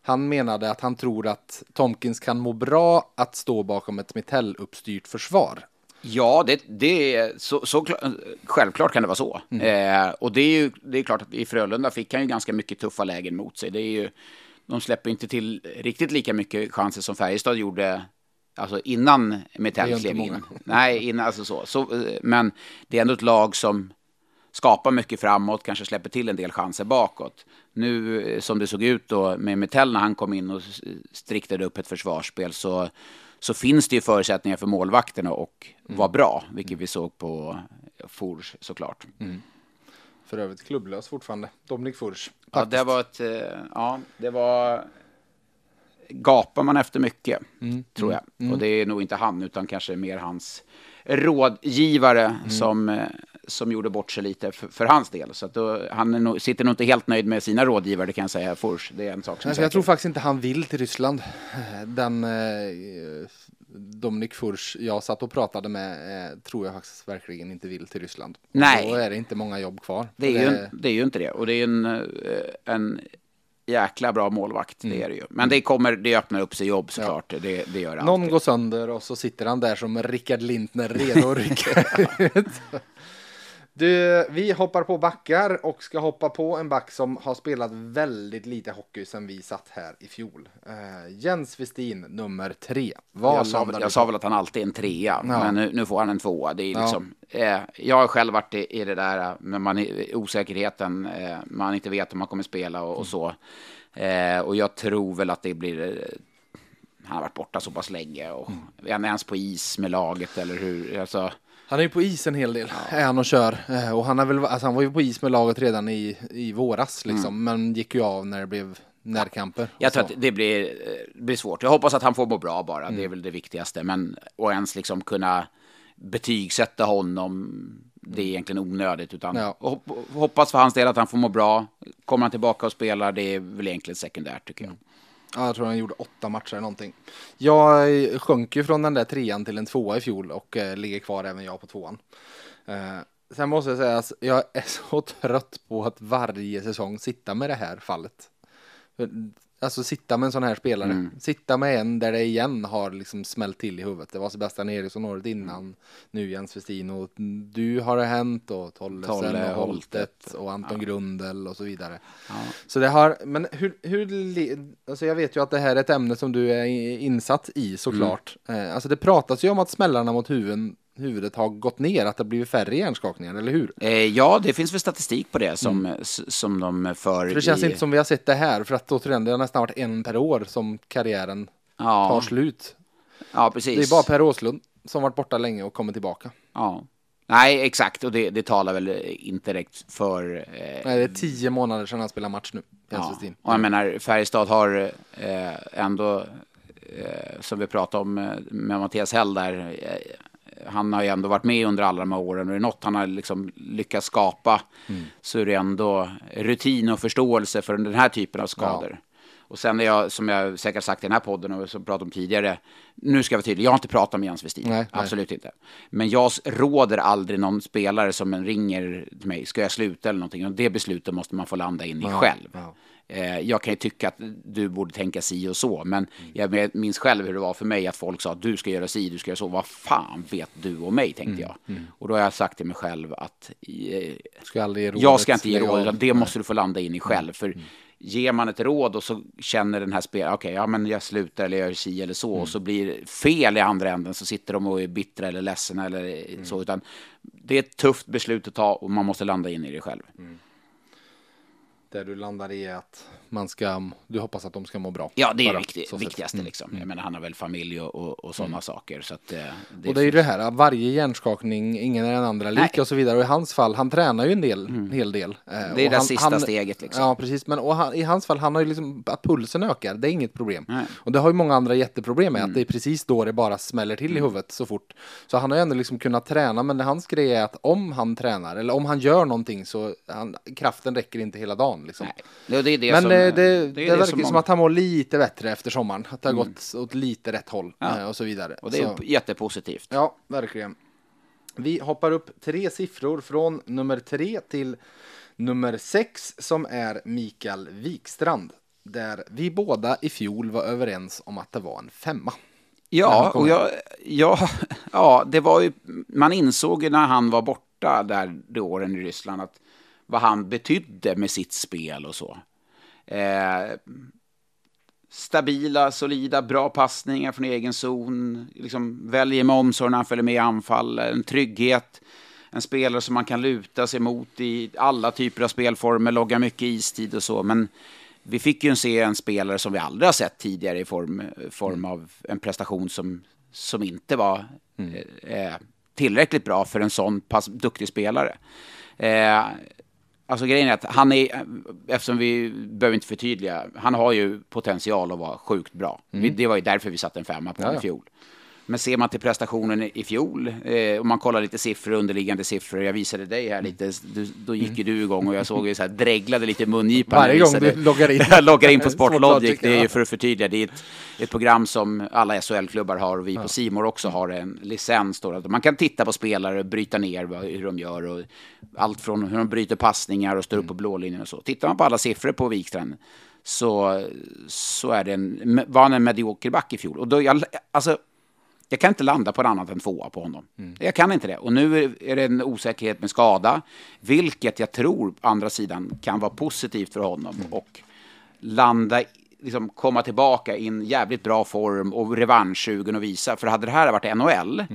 Han menade att han tror att Tomkins kan må bra att stå bakom ett Mittell-uppstyrt försvar. Ja, det, det är så, så kla- självklart kan det vara så. Eh, och det är ju det är klart att i Frölunda fick han ju ganska mycket tuffa lägen mot sig. Det är ju, de släpper inte till riktigt lika mycket chanser som Färjestad gjorde alltså innan inte klev in. Nej, innan, alltså så. så. Men det är ändå ett lag som skapar mycket framåt, kanske släpper till en del chanser bakåt. Nu eh, som det såg ut då med Metell när han kom in och striktade upp ett försvarsspel så, så finns det ju förutsättningar för målvakterna och vara bra, vilket vi såg på Fors såklart. För övrigt klubblös fortfarande, Dominik Furs. Ja, det var ett, eh, ja, det var, gapar man efter mycket, tror jag. Och det är nog inte han, utan kanske mer hans rådgivare som, eh, som gjorde bort sig lite för, för hans del. Så att då, han nog, sitter nog inte helt nöjd med sina rådgivare, det kan jag säga, Fors. Det är en sak som Alltså, jag tror faktiskt inte han vill till Ryssland. Den eh, Dominik Furs jag satt och pratade med eh, tror jag faktiskt verkligen inte vill till Ryssland. Och Nej. Då är det inte många jobb kvar. Det är, ju, det är ju inte det. Och det är en, eh, en jäkla bra målvakt, det är det ju. Men det, kommer, det öppnar upp sig jobb såklart, det, det gör det Någon alltid. går sönder och så sitter han där som Rickard Lintner redo att rycka ut. Du, vi hoppar på backar och ska hoppa på en back som har spelat väldigt lite hockey sedan vi satt här i fjol. Uh, Jens Westin, nummer tre. Vad Jag sa, väl, jag sa väl att han alltid är en trea, men nu, nu får han en tvåa. Det är Ja. liksom, eh, jag har själv varit i, i det där eh, med man, osäkerheten, eh, man inte vet om man kommer spela och, och så. Eh, och jag tror väl att det blir... Eh, han har varit borta så pass länge och är han ens på is med laget eller hur? Alltså, Han är ju på is en hel del, är han och kör. Eh, Och han, har väl, alltså han var ju på is med laget redan i, i våras, liksom, men gick ju av när det blev närkamper. Mm. Jag tror så. att det blir, eh, det blir svårt. Jag hoppas att han får må bra bara. Mm. Det är väl det viktigaste. Men och ens liksom kunna betygsätta honom, det är egentligen onödigt. Utan Ja. hopp- hoppas för hans del att han får må bra. Kommer han tillbaka och spelar, det är väl egentligen sekundärt tycker jag. Ja, jag tror han gjorde åtta matcher eller någonting. Jag sjönk ju från den där trean till en tvåa i fjol och eh, ligger kvar även jag på tvåan. Eh, sen måste jag säga att jag är så trött på att varje säsong sitta med det här fallet. Alltså sitta med en sån här spelare. Mm. Sitta med en där det igen har liksom smält till i huvudet. Det var Sebastian Eriksson året innan. Nu Jens Westin och du har det hänt och Tollesen Tolle, och Holtet. Och Anton Grundel och så vidare. Ja. Så det har, men hur, hur, alltså jag vet ju att det här är ett ämne som du är insatt i såklart. Eh, alltså det pratas ju om att smällarna mot huvuden, huvudet har gått ner, att det har blivit färre hjärnskakningar, eller hur? Eh, ja, det finns väl statistik på det som, s- som de för. För det känns i, inte som vi har sett det här, för att återigen, det har nästan varit en per år som karriären tar ja, slut. ja, precis. Det är bara Per Åslund som varit borta länge och kommer tillbaka. Ja. Nej, exakt. Och det, det talar väl inte direkt för... Eh, Nej, det är tio månader sedan han spelade match nu, ja. Och jag menar, Färjestad har eh, ändå, eh, som vi pratade om eh, med Mattias Häll där, eh, han har ju ändå varit med under alla de här åren och är det något han har liksom lyckats skapa så är det ändå rutin och förståelse för den här typen av skador. Och sen är jag, som jag säkert sagt i den här podden och som pratat om tidigare, nu ska jag vara tydlig, jag har inte pratat med Jens Westin. Nej, nej. Absolut inte. Men jag råder aldrig någon spelare som ringer till mig, ska jag sluta eller någonting? Och det beslutet måste man få landa in i Ja, själv. ja. Eh, jag kan ju tycka att du borde tänka si och så, men jag minns själv hur det var för mig att folk sa att du ska göra si, du ska göra så. Vad fan vet du och mig, tänkte jag. Och då har jag sagt till mig själv att eh, Ska jag ska inte ge råd, utan det måste du få landa in i själv. För ger man ett råd och så känner den här spelaren, okej, ja men jag slutar eller jag gör si eller så, och så blir det fel i andra änden, så sitter de och är bittra eller ledsna eller så, utan det är ett tufft beslut att ta och man måste landa in i det själv. Där du landar i att man ska, du hoppas att de ska må bra. Ja, det är Bara, så sett. viktigaste liksom. Jag menar, han har väl familj och, och, och sådana saker, så att eh, det, Och det är ju det här, varje hjärnskakning, ingen är den andra lik Nej. och så vidare. Och i hans fall, han tränar ju en del, en hel del. Eh, det är det han, sista han, steget liksom. Ja, precis. Men och han, i hans fall, han har ju liksom, att pulsen ökar, det är inget problem. Nej. Och det har ju många andra jätteproblem med, Mm. att det är precis då det bara smäller till i huvudet så fort. Så han har ju ändå liksom kunnat träna, men det hans grej är att om han tränar, eller om han gör någonting så, han, kraften räcker inte hela dagen liksom. Nej, det, det är det Men som, det, det, är det, verkar som, att han mår lite bättre efter sommaren. Att det har gått åt lite rätt håll Ja. eh, och så vidare. Och det är så, jättepositivt. ja, verkligen. Vi hoppar upp tre siffror från nummer tre till nummer sex som är Mikael Wikstrand. Där vi båda i fjol var överens om att det var en femma. Ja, och jag, ja, ja, det var ju, man insåg ju när han var borta där de åren i Ryssland att vad han betydde med sitt spel och så. Eh, stabila, solida, bra passningar från egen zon, liksom väljer med omsorg när han följer med i anfall, en trygghet, en spelare som man kan luta sig mot i alla typer av spelformer, logga mycket istid och så, men vi fick ju se en spelare som vi aldrig har sett tidigare i form, form av en prestation som, som inte var eh, eh, tillräckligt bra för en sån pass duktig spelare. Eh, alltså grejen är att han är, eftersom vi behöver inte förtydliga, han har ju potential att vara sjukt bra. Vi, det var ju därför vi satte en femma på honom i fjol. Men ser man till prestationen i fjol, eh, om man kollar lite siffror, underliggande siffror, jag visade dig här lite, du, då gick ju du igång och jag såg ju så här, dreglade lite i mungipan. Varje gång du loggar in. jag loggar in på Sportlogic, det är ja. ju för att förtydliga, det är ett, ett program som alla SHL-klubbar har och vi på Simor också har en licens. Då, man kan titta på spelare och bryta ner vad, hur de gör och allt från hur de bryter passningar och står upp på blålinjen och så. Tittar man på alla siffror på Wikstrand så, så är det en, var han en medioker back i fjol. Och då, jag, alltså, jag kan inte landa på en annat än tvåa på honom. Jag kan inte det. Och nu är- det en osäkerhet med skada, vilket jag tror, på andra sidan, kan vara positivt för honom. Och landa, liksom komma tillbaka i en jävligt bra form och revanschsugen och visa. För hade det här varit NHL,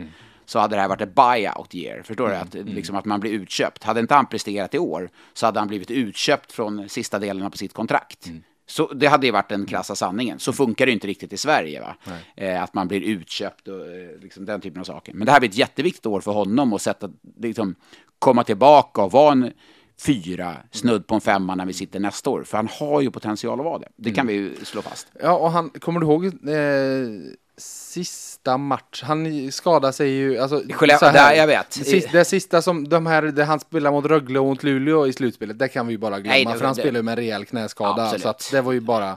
så hade det här varit ett buyout year. Förstår du? Att, liksom, att man blir utköpt. Hade inte han presterat i år, så hade han blivit utköpt från sista delarna på sitt kontrakt. Så det hade ju varit den krassa sanningen. Så funkar det inte riktigt i Sverige. Va? Eh, att man blir utköpt och eh, liksom den typen av saker. Men det här blir ett jätteviktigt år för honom att sätta, liksom, komma tillbaka och vara en fyra, snudd på en femma när vi sitter nästa år. För han har ju potential att vara det. Det kan vi ju slå fast. Ja, och han, kommer du ihåg eh, sista match? Han skadade sig ju, alltså. Skellefteå- så här, där, jag vet. Sista, det sista som, de här, det han spelar mot Rögle och mot Luleå i slutspelet, det kan vi ju bara glömma. Nej, det- för han det- spelar ju med en rejäl knäskada. Absolut. Så att det var ju bara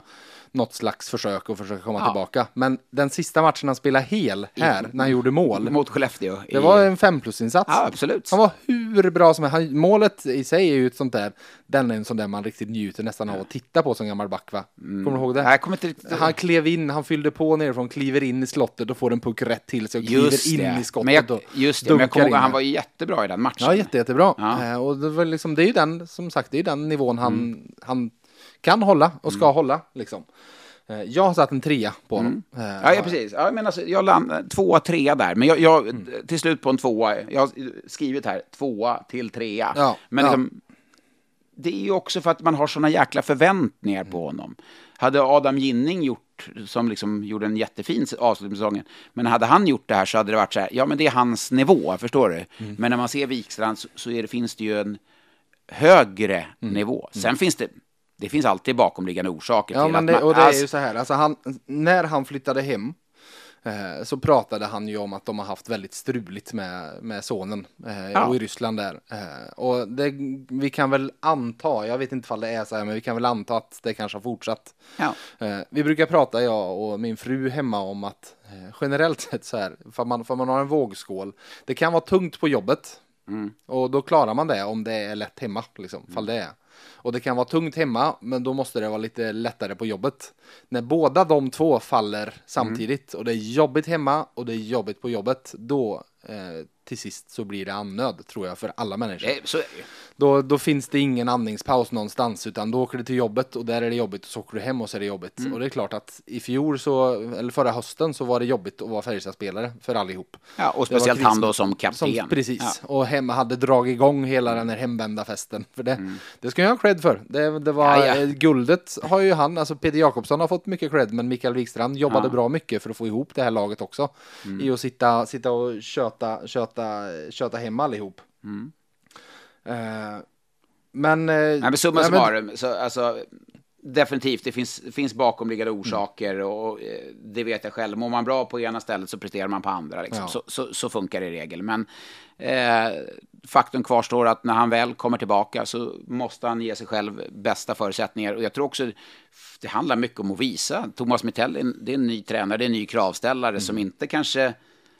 något slags försök att försöka komma Ja. tillbaka. Men den sista matchen han spelade hel här, när han gjorde mål, Mot Skellefteå. det var en fem plus-insats. Ja, absolut. Han var hur bra som helst. Målet i sig är ju ett sånt där, den är en sån där man riktigt njuter nästan av att titta på som gammal back va? Kommer du ihåg det? Nej, kommer inte riktigt... Han klev in, han fyllde på nerifrån, kliver in i slottet och får en puck rätt till sig och kliver Just in det. i skottet men jag, just det, men jag kommer ihåg han var ju jättebra i den matchen. Ja, jätte, jättebra. Ja. Eh, och det, var liksom, det är ju den, som sagt, det är den nivån han, Mm. han kan hålla och ska hålla. Liksom. Eh, jag har satt en trea på honom. Eh, Mm. Ja, ja precis. Ja, men alltså, jag landade tvåa, trea där. Men jag, jag Mm. till slut på en tvåa. Jag har skrivit här tvåa till trea. Ja, Men ja. liksom, det är ju också för att man har såna jäkla förväntningar på Mm. honom. Hade Adam Ginning gjort, som liksom gjorde en jättefin avslutning på säsongen, men hade han gjort det här så hade det varit så här, ja men det är hans nivå, förstår du? Mm. Men när man ser Wikstrand så, så är det, finns det ju en högre Mm. nivå. Sen finns det, det finns alltid bakomliggande orsaker Ja, till men att det, man, och det är alltså- ju så här, alltså han, när han flyttade hem eh, så pratade han ju om att de har haft väldigt struligt med, med sonen eh, Ja. och i Ryssland där. Eh, och det, vi kan väl anta, jag vet inte ifall det är så här, men vi kan väl anta att det kanske har fortsatt. ja. Eh, vi brukar prata, jag och min fru hemma, om att eh, generellt sett så här, för man, för man har en vågskål, det kan vara tungt på jobbet. Och då klarar man det om det är lätt hemma, liksom, fall det är. Och det kan vara tungt hemma, men då måste det vara lite lättare på jobbet. När båda de två faller samtidigt och det är jobbigt hemma och det är jobbigt på jobbet, då eh, till sist så blir det annöd, tror jag, för alla människor. Det, så är det. Då, då finns det ingen andningspaus någonstans utan då åker du till jobbet och där är det jobbigt och så åker du hem och så är det jobbigt. Mm. Och det är klart att i fjol så, eller förra hösten så var det jobbigt att vara Färjestadspelare för allihop. Ja, och speciellt han då som kapten. Som, precis, Ja. och hem, hade dragit igång hela den här hemvända festen. För det, det ska jag ha cred för. Det, det var, Mm. Ja, ja. Guldet har ju han, alltså Peter Jakobsson har fått mycket cred men Mikael Wikstrand jobbade. Mm. bra mycket för att få ihop det här laget också. I att sitta, sitta och köta, köta, köta hem allihop. Eh, men... eh, Nej, men summa nej, men- summarum, så, alltså, definitivt, det finns, finns bakomliggande orsaker och eh, det vet jag själv. Mår man bra på ena stället så presterar man på andra. Liksom. Ja. Så, så, så funkar det i regel. Men eh, faktum kvarstår att när han väl kommer tillbaka så måste han ge sig själv bästa förutsättningar. Och jag tror också det handlar mycket om att visa. Thomas en- det är en ny tränare, det är en ny kravställare som inte kanske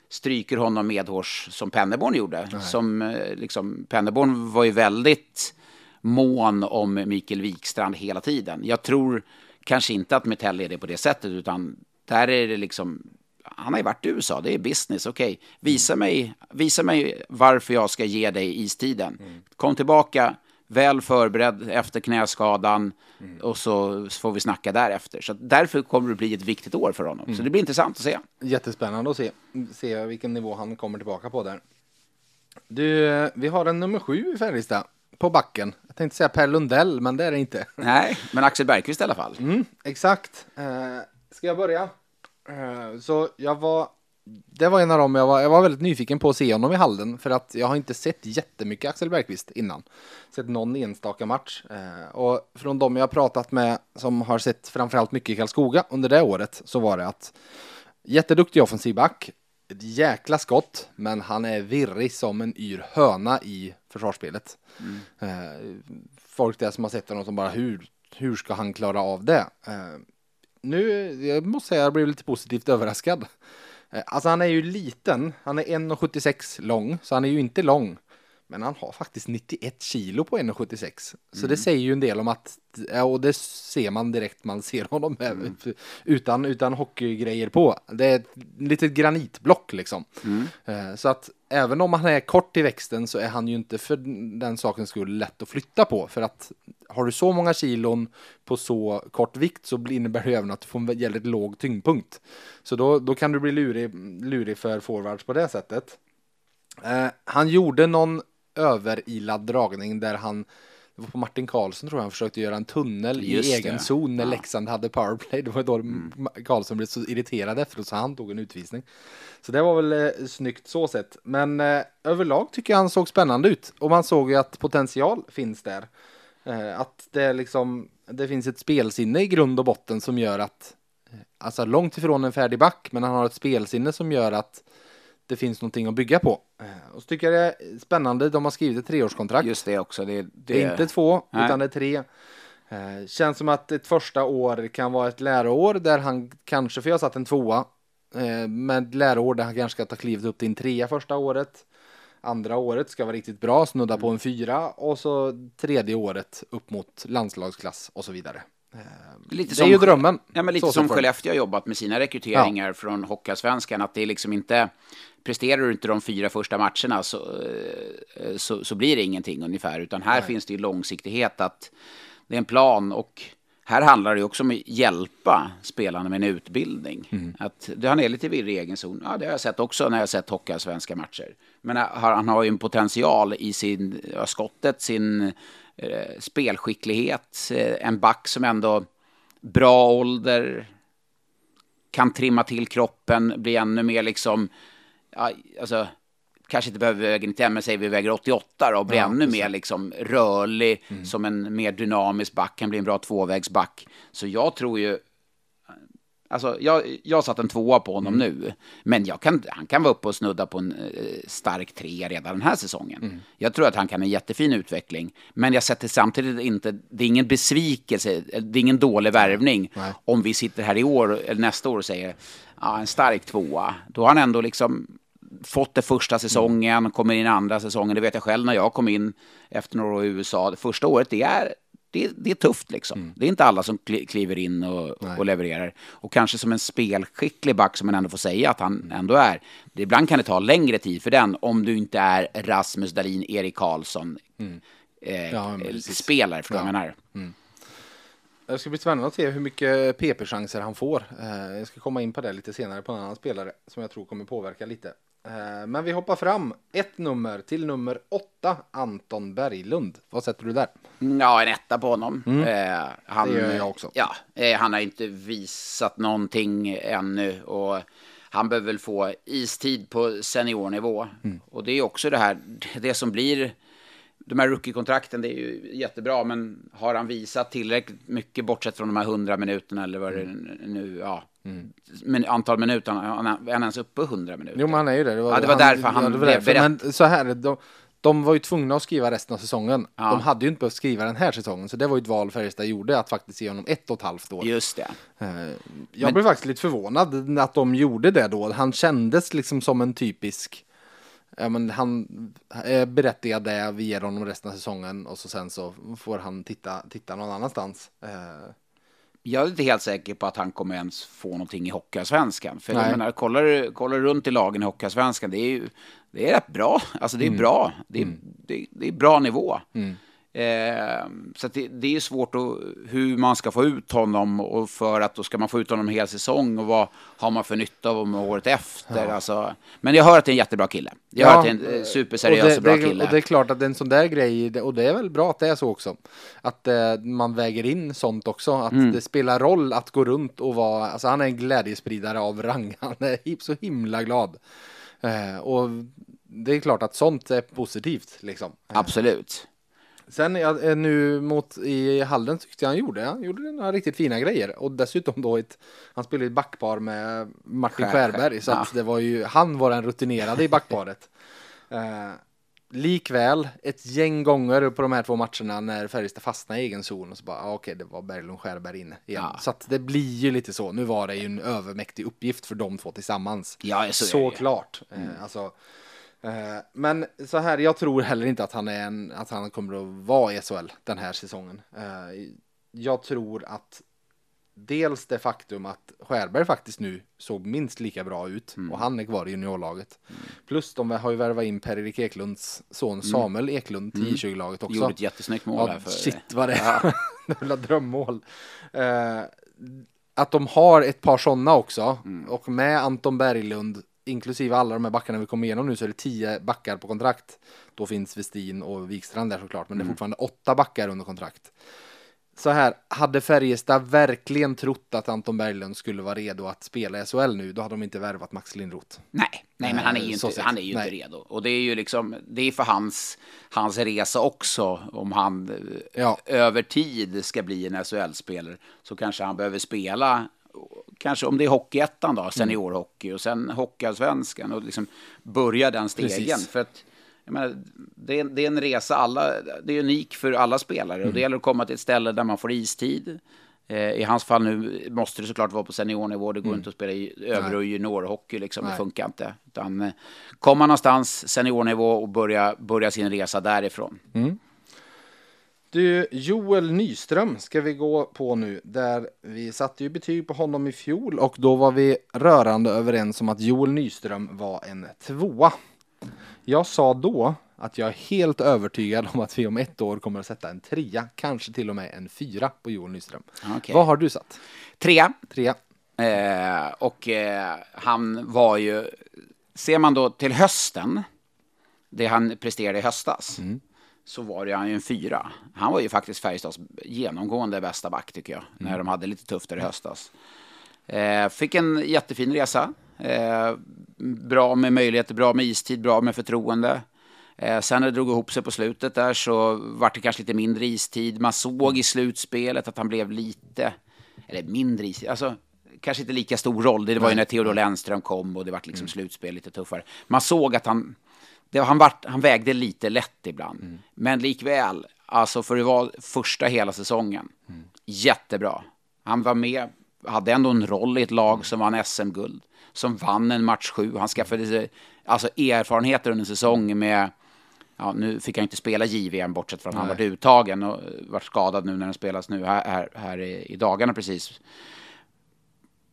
stryker honom medhårs som Penneborn gjorde. Som, eh, liksom, Penneborn var ju väldigt mån om Mikael Wikstrand hela tiden. Jag tror kanske inte att Metell är det på det sättet, utan där är det liksom, han har ju varit i USA, det är business, okej. Visa, mig, visa mig varför jag ska ge dig istiden. Kom tillbaka, väl förberedd efter knäskadan och så får vi snacka därefter. Så därför kommer det bli ett viktigt år för honom. Så det blir intressant att se. Jättespännande att se, se vilken nivå han kommer tillbaka på där. Du, vi har en nummer sju i Färjestad på backen. Jag tänkte säga Per Lundell, men det är det inte. Nej, men Axel Bergqvist i alla fall. Mm, exakt. Eh, ska jag börja? Eh, så jag var, det var en av dem jag var, jag var väldigt nyfiken på att se honom i Halden för att jag har inte sett jättemycket Axel Bergqvist innan. Sett någon enstaka match. Eh, och från de jag har pratat med som har sett framförallt mycket i Karlskoga under det året så var det att jätteduktig offensiv back, ett jäkla skott, men han är virrig som en yr höna i försvarsspelet. Eh, folk där som har sett honom som bara hur, hur ska han klara av det? Eh, nu, jag måste säga, jag blev lite positivt överraskad. Eh, alltså han är ju liten, han är 1,76 lång, så han är ju inte lång. Men han har faktiskt 91 kilo på 1,76. Så det säger ju en del om att, och det ser man direkt man ser honom med, utan, utan hockeygrejer på. Det är ett litet granitblock liksom. Eh, Så att även om han är kort i växten så är han ju inte för den sakens skull lätt att flytta på. För att har du så många kilon på så kort vikt så innebär det även att du får en väldigt låg tyngdpunkt. Så då, då kan du bli lurig, lurig för forwards på det sättet. Eh, han gjorde någon överilad dragning där han det var på Martin Karlsson tror jag han försökte göra en tunnel Just i det. egen zon när Ja. Leksand hade powerplay. Det var då Ma- Karlsson blev så irriterad efteråt så han tog en utvisning. Så det var väl eh, snyggt så sett. Men eh, överlag tycker jag han såg spännande ut. Och man såg ju att potential finns där. Eh, att det liksom, det finns ett spelsinne i grund och botten som gör att, eh, alltså långt ifrån en färdig back, men han har ett spelsinne som gör att det finns någonting att bygga på. Eh, och så tycker jag det är spännande, de har skrivit ett treårskontrakt. Just det också. Det, det, Det är inte två, Nej. utan det är tre. Eh, känns som att ett första år kan vara ett läroår där han kanske, för jag satt en tvåa, eh, men läroår där han kanske ska ta klivet upp till en trea första året. Andra året ska vara riktigt bra, snudda på en fyra och så tredje året upp mot landslagsklass och så vidare. Eh, Lite det som, är ju drömmen. Ja, men lite Så som. Skellefteå har jobbat med sina rekryteringar från Hockeyallsvenskan. Att det är liksom inte, presterar du inte de fyra första matcherna så, eh, så, så blir det ingenting ungefär. Utan här finns det ju långsiktighet att det är en plan och här handlar det också om att hjälpa spelarna med en utbildning. Mm. Att han är lite virrig i egen zon. Ja, det har jag sett också när jag sett Hockeyallsvenska matcher. Men han han har ju en potential i sin ja, skottet, sin eh, spelskicklighet, eh, en back som ändå bra ålder, kan trimma till kroppen, bli ännu mer liksom, ja, alltså, kanske inte behöver väga 91, men säger vi väger 88 då, och bli Ja, ännu precis. mer liksom rörlig, som en mer dynamisk back, kan bli en bra tvåvägsback. Så jag tror ju, Alltså, jag, jag satt en tvåa på honom nu, men kan, han kan vara uppe och snudda på en eh, stark trea redan den här säsongen. Jag tror att han kan ha en jättefin utveckling, men jag sätter samtidigt inte, det är ingen besvikelse, det är ingen dålig värvning Nej. om vi sitter här i år eller nästa år och säger ja, en stark tvåa. Då har han ändå liksom fått det första säsongen, kommer in andra säsongen. Det vet jag själv när jag kom in efter några år i USA. Det första året, det är, det, det är tufft liksom. Det är inte alla som kli- kliver in och, och levererar. Och kanske som en spelskicklig back som man ändå får säga att han ändå är. Det, ibland kan det ta längre tid för den om du inte är Rasmus Dahlin, Erik Karlsson. Eh, Ja, precis. spelare, för Ja. jag menar. Det ska bli spännande att se hur mycket PP-chanser han får. Eh, Jag ska komma in på det lite senare på en annan spelare som jag tror kommer påverka lite. Eh, Men vi hoppar fram ett nummer till nummer åtta, Anton Berglund. Vad sätter du där? Ja, en etta på honom. Eh, han, Mm. Det gör jag också. Ja, eh, han har inte visat någonting ännu och han behöver väl få istid på seniornivå. Mm. Och det är också det här, det som blir de här rookie-kontrakten, det är ju jättebra, men har han visat tillräckligt mycket bortsett från de här 100 minuterna eller vad det Mm. nu, ja, men antal minuter, han han- är han ens uppe 100 minuter? Jo, men han är ju det. Ja, det var därför han det var blev därför. beredd. Men så här, de, de var ju tvungna att skriva resten av säsongen. Ja. De hade ju inte behövt skriva den här säsongen, så det var ju ett val Färjestad gjorde, att faktiskt ge honom ett och ett halvt år. Just det. Eh, Jag blev faktiskt lite förvånad att de gjorde det då. Han kändes liksom som en typisk, ja men han är berättigad det, vi ger honom resten av säsongen och så sen så får han titta, titta någon annanstans. Eh, Jag är inte helt säker på att han kommer ens få någonting i Hockeyallsvenskan. För Nej. jag menar, kollar, du- kollar runt i lagen i Hockeyallsvenskan, det är ju det är rätt bra. Alltså det är Mm. bra. Det är, det, det är bra nivå. Eh, så det, det är svårt att, hur man ska få ut honom och för att då ska man få ut honom en hel säsong och vad har man för nytta av honom året efter. Alltså, men jag hör att det är en jättebra kille. Jag hör att det är en eh, superseriös och det, och bra det, kille. Och det är klart att det är en sån där grej, och det är väl bra att det är så också, att eh, man väger in sånt också, att Mm. det spelar roll att gå runt och vara, alltså han är en glädjespridare av rang, han är så himla glad. Eh, och det är klart att sånt är positivt liksom. Absolut. Sen eh, nu mot i hallen tyckte jag han gjorde, han gjorde några riktigt fina grejer. Och dessutom då ett, han spelade ett backpar med Martin Skär- Skärberg. Så ja. det var ju, han var den rutinerade i backparet. eh, likväl, ett gäng gånger på de här två matcherna när Färjestad fastnade i egen zon och så bara, ah, okej det var Berglund Skärberg inne igen. Ja. Så att det blir ju lite så. Nu var det ju en övermäktig uppgift för de två tillsammans. Ja, så. Såklart. Eh, alltså, eh, men så här, jag tror heller inte att han, är en, att han kommer att vara i SHL den här säsongen. Eh, jag tror att dels det faktum att Skärberg faktiskt nu såg minst lika bra ut Mm. och han är kvar i juniorlaget. Plus de har ju värvat in Per-Erik Eklunds son Samuel Eklund till J20-laget också. Mm. Gjorde ett jättesnyggt mål här Ja, för... shit vad det är. ett drömmål. Eh, att de har ett par sådana också. Mm. Och med Anton Berglund, inklusive alla de här backarna vi kommer igenom nu, så är det tio backar på kontrakt. Då finns Westin och Wikstrand där såklart, men det är fortfarande åtta backar under kontrakt. Så här, hade Färjestad verkligen trott att Anton Berglund skulle vara redo att spela i SHL nu, då hade de inte värvat Max Lindroth. Nej, nej men han är ju Så inte, han är ju inte redo. Och det är ju liksom, det är för hans, hans resa också. Om han eh, Ja. över tid ska bli en SHL-spelare så kanske han behöver spela, kanske om det är Hockeyettan Mm. då, seniorhockey och sen Hockeyallsvenskan och liksom börja den stegen. Precis. För att jag menar, det, är, det är en resa, alla, det är unik för alla spelare och det gäller att komma till ett ställe där man får istid. Eh, I hans fall nu måste det såklart vara på seniornivå. Det går inte att spela i över och juniorhockey. Liksom. Det funkar inte. Utan, eh, komma någonstans seniornivå och börja, börja sin resa därifrån. Du, Joel Nyström ska vi gå på nu. Där vi satte ju betyg på honom i fjol och då var vi rörande överens om att Joel Nyström var en tvåa. Jag sa då att jag är helt övertygad om att vi om ett år kommer att sätta en trea, kanske till och med en fyra på Joel Nyström. Okej. Vad har du satt? Trea. Trea. Eh, och eh, han var ju, ser man då till hösten, det han presterade i höstas, så var det han ju en fyra. Han var ju faktiskt Färjestads genomgående bästa back tycker jag, när de hade lite tufft där i höstas. Eh, fick en jättefin resa. Eh, bra med möjligheter, bra med istid, bra med förtroende. Eh, sen när det drog ihop sig på slutet där så var det kanske lite mindre istid. Man såg i slutspelet att han blev lite, eller mindre istid, alltså kanske inte lika stor roll. Det var ju när Theodor Lennström kom och det var liksom slutspel lite tuffare. Man såg att han, det, han, vart, han vägde lite lätt ibland. Men likväl, alltså för det var första hela säsongen, jättebra. Han var med, hade ändå en roll i ett lag som vann SM-guld, som vann en match sju. Han skaffade sig alltså, erfarenheter under säsongen med, ja, nu fick han inte spela JVM bortsett från att han var uttagen och var skadad nu när den spelas nu här, här, här i, i dagarna precis.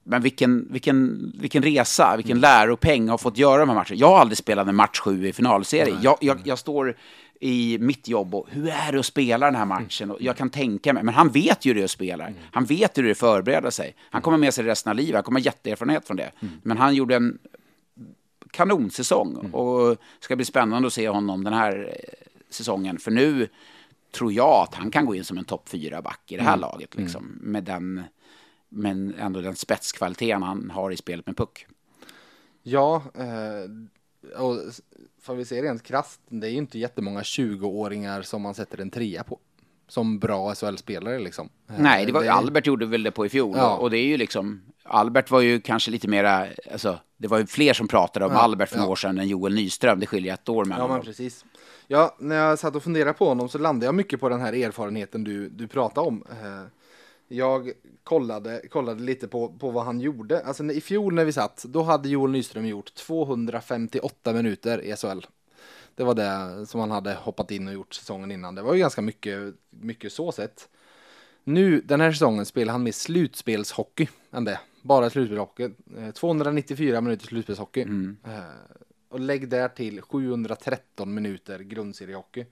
Men vilken, vilken, vilken resa, vilken läropeng har fått göra de här matcherna. Jag har aldrig spelat en match sju i finalserie. Jag, jag, jag står i mitt jobb och hur är det att spela den här matchen? Och jag kan tänka mig, men han vet ju hur det är att spela. Han vet hur det är att förbereda sig. Han kommer med sig resten av livet, han kommer ha jätteerfarenhet från det. Men han gjorde en kanonsäsong och det ska bli spännande att se honom den här eh, säsongen. För nu tror jag att han kan gå in som en topp fyra back i det här laget. Liksom, med den, men ändå den spetskvaliteten han har i spelet med puck. Ja, eh, och får vi se rent krasst, det är ju inte jättemånga 20-åringar som man sätter en trea på. Som bra SHL-spelare liksom. Eh, Nej, det var ju Albert gjorde väl det på i fjol. Ja. Och det är ju liksom, Albert var ju kanske lite mera, alltså, det var ju fler som pratade om Ja, Albert för ja. några år sedan än Joel Nyström. Det skiljer ett år mellan Ja, men dem. precis. Ja, när jag satt och funderade på honom så landade jag mycket på den här erfarenheten du, du pratade om. Eh, Jag kollade, kollade lite på, på vad han gjorde. Alltså i fjol när vi satt, då hade Joel Nyström gjort 258 minuter i SHL. Det var det som han hade hoppat in och gjort säsongen innan. Det var ju ganska mycket, mycket så sett. Nu, den här säsongen, spelar han mer slutspelshockey än det. Bara slutspelshockey. Eh, 294 minuter slutspelshockey. Eh, och lägg där till 713 minuter grundseriehockey.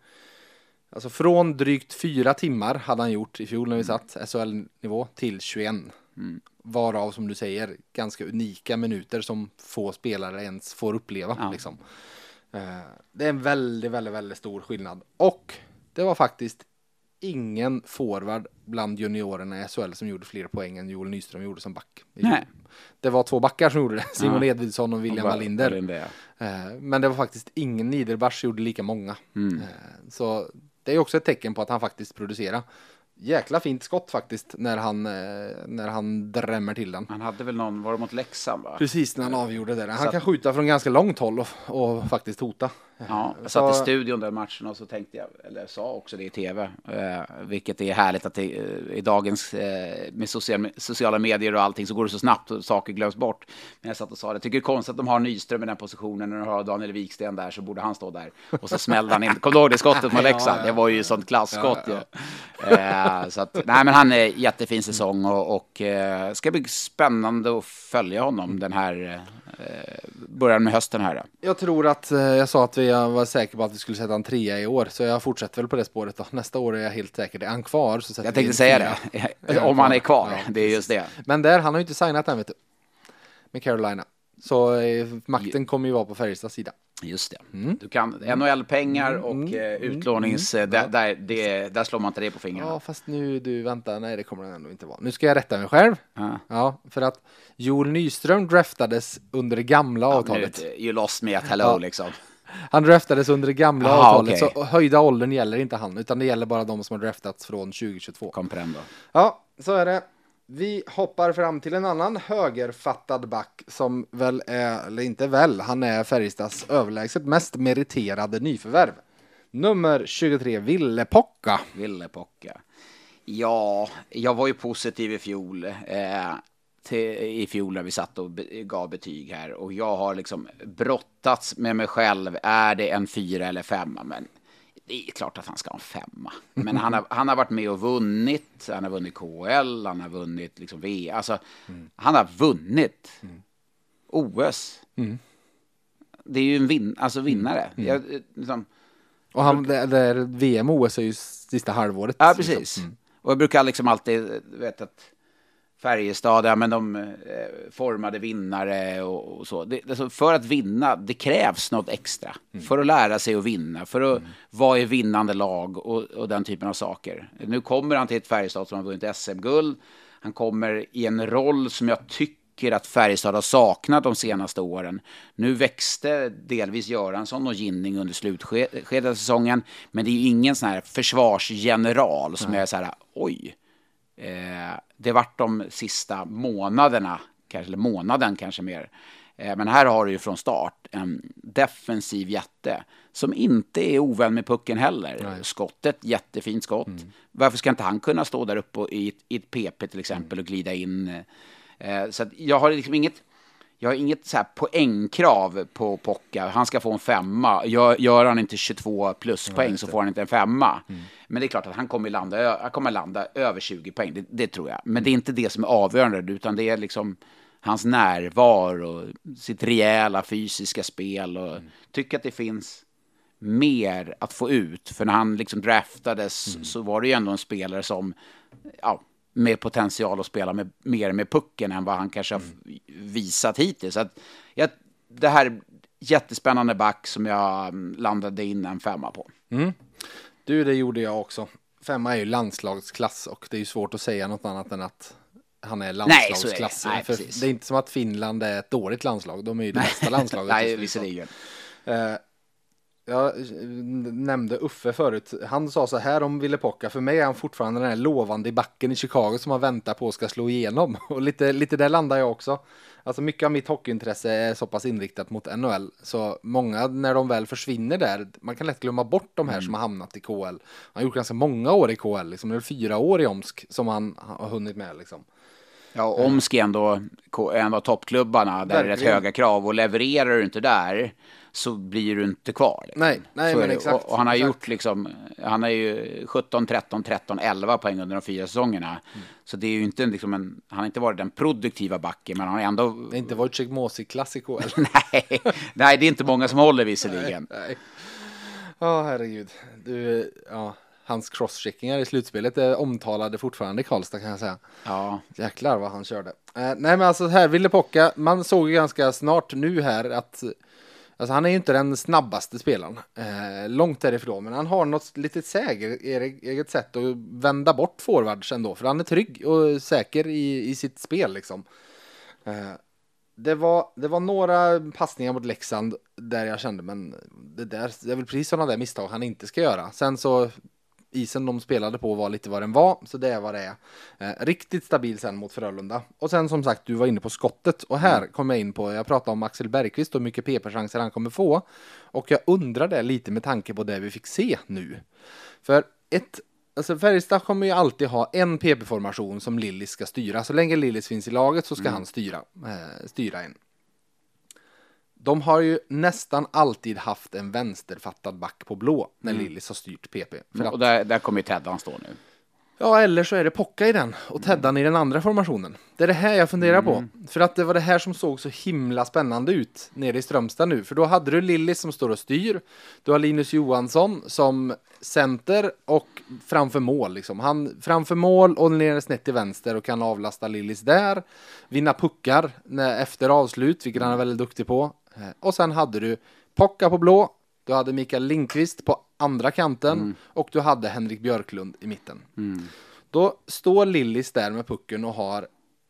Alltså från drygt fyra timmar hade han gjort i fjol när vi satt SHL-nivå till 21. Varav som du säger ganska unika minuter som få spelare ens får uppleva. Ja. Liksom. Eh, Det är en väldigt, väldigt, väldigt stor skillnad. Och det var faktiskt ingen forward bland juniorerna i SHL som gjorde fler poäng än Joel Nyström gjorde som back. Nej. Det var två backar som gjorde det. Simon Ja. Edvidsson och William Wallinder. Eh, Men det var faktiskt ingen Niederbach gjorde lika många. Mm. Eh, Så det är också ett tecken på att han faktiskt producerar. Jäkla fint skott faktiskt när han, eh, när han drämmer till den. Han hade väl någon, var det mot Leksand va? Precis när han avgjorde det. Han kan skjuta från ganska långt håll och, och faktiskt hota. Ja, jag satt i studion den matchen och så tänkte jag, eller sa också det i tv, eh, vilket är härligt att det, eh, i dagens, eh, med social, sociala medier och allting så går det så snabbt och saker glöms bort. Men jag satt och sa det, jag tycker det är konstigt att de har Nyström i den positionen, när de har Daniel Wiksten där så borde han stå där. Och så smällde han in, kommer du ihåg det skottet mot Ja, Leksand? ja. Det var ju sånt klasskott Ja. Eh, så att, nej men han är jättefin säsong och, och ska bli spännande att följa honom den här, början med hösten här. Jag tror att eh, jag sa att vi var säkra på att vi skulle sätta en trea i år. Så jag fortsätter väl på det spåret då. Nästa år är jag helt säker. Är han kvar så sätter Jag tänkte säga det, om han är kvar. Ja, det är just det. Men där, han har ju inte signat än vet du. Med Carolina. Så eh, makten kommer ju vara på Färjestads sida. Just det. Mm. Du kan NHL-pengar och eh, utlånings... eh, Där, där, det, där slår man inte det på fingrarna. Ja, fast nu du, vänta, nej det kommer den ändå inte vara. Nu ska jag rätta mig själv. Ja. Ja, för att Joel Nyström draftades under det gamla avtalet. Nu, You lost me at hello Ja. liksom. Han draftades under det gamla Aha, avtalet, okej. så höjda åldern gäller inte han, utan det gäller bara de som har draftats från 2022. Comprendo. Ja, så är det. Vi hoppar fram till en annan högerfattad back som väl är, eller inte väl, han är Färjestads överlägset mest meriterade nyförvärv. Nummer 23, Ville Pocka. Ville Pocka. Ja, jag var ju positiv i fjol. Eh, till, I fjol när vi satt och be, gav betyg här. Och jag har liksom brottats med mig själv. Är det en fyra eller femma? Men det är klart att han ska ha en femma. Men han har, han har varit med och vunnit. Han har vunnit KL, han har vunnit liksom V. Alltså, mm. han har vunnit mm. OS. Mm. Det är ju en vin, alltså vinnare. Mm. Jag, liksom, och han, det, det VM och OS är ju sista halvåret. Ja, precis. Liksom. Och jag brukar liksom alltid, vet att Färjestad, ja men de eh, formade vinnare och, och så. Det, alltså för att vinna, det krävs något extra. Mm. För att lära sig att vinna, för att mm. vara i vinnande lag och, och, den typen av saker. Nu kommer han till ett Färjestad som har vunnit SM-guld. Han kommer i en roll som jag tycker att Färjestad har saknat de senaste åren. Nu växte delvis Göransson och Ginning under slutskedet av säsongen. Men det är ju ingen sån här försvarsgeneral som mm. är så här, oj. Eh, det vart de sista månaderna, kanske, eller månaden kanske mer. Eh, men här har du ju från start en defensiv jätte som inte är ovän med pucken heller. Nej. Skottet, jättefint skott. Mm. Varför ska inte han kunna stå där uppe i ett, i ett PP till exempel mm. och glida in? Eh, så jag har liksom inget jag har inget så här poängkrav på Pocka. Han ska få en femma. Gör, gör han inte 22 pluspoäng ja, så får han inte en femma. Mm. Men det är klart att han kommer landa, han kommer landa över 20 poäng. Det, det, tror jag. Men det är inte det som är avgörande, utan det är liksom hans närvaro, sitt rejäla fysiska spel och mm. tycker att det finns mer att få ut. För när han liksom draftades mm. så var det ju ändå en spelare som ja, med potential att spela med, mer med pucken än vad han kanske har mm. visat hittills. Att, ja, det här jättespännande back som jag mm, landade in en femma på. Mm. Du, det gjorde jag också. Femma är ju landslagsklass och det är ju svårt att säga något annat än att han är landslagsklass. Nej, är det. Nej, det är inte som att Finland är ett dåligt landslag. De är ju det bästa landslaget. Nej, visserligen. Uh, jag nämnde Uffe förut. Han sa så här om Ville Pocka. För mig är han fortfarande den här lovande i backen i Chicago som man väntar på ska slå igenom. Och lite, lite där landar jag också. Alltså mycket av mitt hockeyintresse är så pass inriktat mot NHL. Så många när de väl försvinner där. Man kan lätt glömma bort de här mm. som har hamnat i KL. Han har gjort ganska många år i KL. Liksom. Det är fyra år i Omsk som han har hunnit med liksom. Ja, Omsk är ändå en av toppklubbarna där Verkligen. det är rätt höga krav och levererar du inte där så blir du inte kvar. Liksom. Nej, nej men exakt. Och, och han har exakt. gjort liksom, han har ju 17, 13, 13, 11 poäng under de fyra säsongerna. Mm. Så det är ju inte liksom en, han har inte varit den produktiva backen, men han har ändå... Det har inte varit Wojciech i KL. nej, nej, det är inte många som håller visserligen. Ja, oh, herregud. Du, ja hans crosscheckingar i slutspelet är omtalade fortfarande i Karlstad kan jag säga. Ja. Jäklar vad han körde. Eh, nej men alltså här, Ville Pocka, man såg ju ganska snart nu här att Alltså han är ju inte den snabbaste spelaren, eh, långt därifrån, men han har något litet säger, eget sätt att vända bort forwards ändå, för han är trygg och säker i, i sitt spel liksom. Eh, det, var, det var några passningar mot Leksand där jag kände, men det där, det är väl precis sådana där misstag han inte ska göra. Sen så isen de spelade på var lite vad den var, så det är vad det är. Eh, riktigt stabil sen mot Frölunda. Och sen som sagt, du var inne på skottet och här mm. kom jag in på, jag pratade om Axel Bergqvist och hur mycket PP-chanser han kommer få. Och jag undrar det lite med tanke på det vi fick se nu. För ett Alltså Färjestad kommer ju alltid ha en PP-formation som Lillis ska styra. Så länge Lillis finns i laget så ska mm. han styra, eh, styra en. De har ju nästan alltid haft en vänsterfattad back på blå när mm. Lillis har styrt PP. För att, och där, där kommer ju Teddan stå nu. Ja, eller så är det Pocka i den och Teddan mm. i den andra formationen. Det är det här jag funderar mm. på. För att det var det här som såg så himla spännande ut nere i Strömstad nu. För då hade du Lillis som står och styr. Du har Linus Johansson som center och framför mål. Liksom. Han framför mål och ner snett till vänster och kan avlasta Lillis där. Vinna puckar när, efter avslut, vilket han är väldigt duktig på. Eh, och sen hade du Pocka på blå, du hade Mikael Lindqvist på andra kanten mm. och du hade Henrik Björklund i mitten. Mm. Då står Lillis där med pucken och har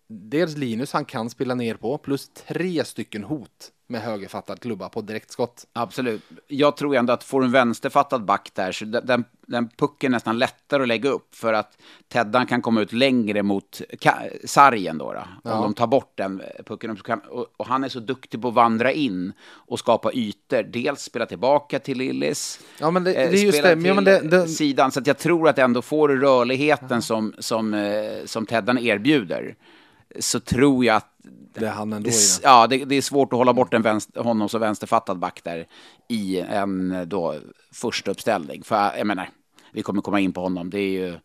dels Linus han kan spela ner på plus tre stycken hot med högerfattad klubba på direktskott. Absolut. Jag tror ändå att får du en vänsterfattad back där, så den, den pucken är nästan lättare att lägga upp för att Teddan kan komma ut längre mot sargen då. då ja. Om de tar bort den pucken. Och, och, han är så duktig på att vandra in och skapa ytor. Dels spela tillbaka till Lillis. Ja, men det, det är just det. Ja, men det, det... Sidan. Så jag tror att ändå får du rörligheten som, som, eh, som Teddan erbjuder så tror jag att det är han ändå det, ja, det, det, är svårt att hålla bort en vänster, honom som vänsterfattad back där i en då första uppställning. För jag menar, vi kommer komma in på honom. Det är ju,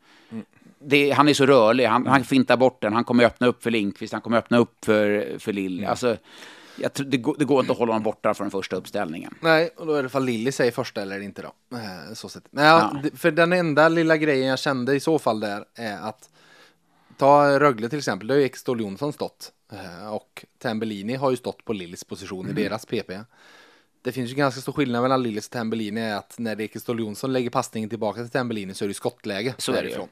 det, han är så rörlig, han, han fintar bort den, han kommer öppna upp för Linkvist, han kommer öppna upp för, för Lill. Mm. Alltså, jag tror, det, går, det går inte att hålla honom borta från den första uppställningen. Nej, och då är det fall Lilly säger första eller inte då. Eh, så sett. Men ja. För den enda lilla grejen jag kände i så fall där är att ta Rögle till exempel, där har ju Ekstol Jonsson stått. Eh, och Tambellini har ju stått på Lillys position mm. i deras PP. Det finns ju ganska stor skillnad mellan Lillis och Tambellini är att när Ekeståhl Jonsson lägger passningen tillbaka till Tambellini så är det skottläge så därifrån.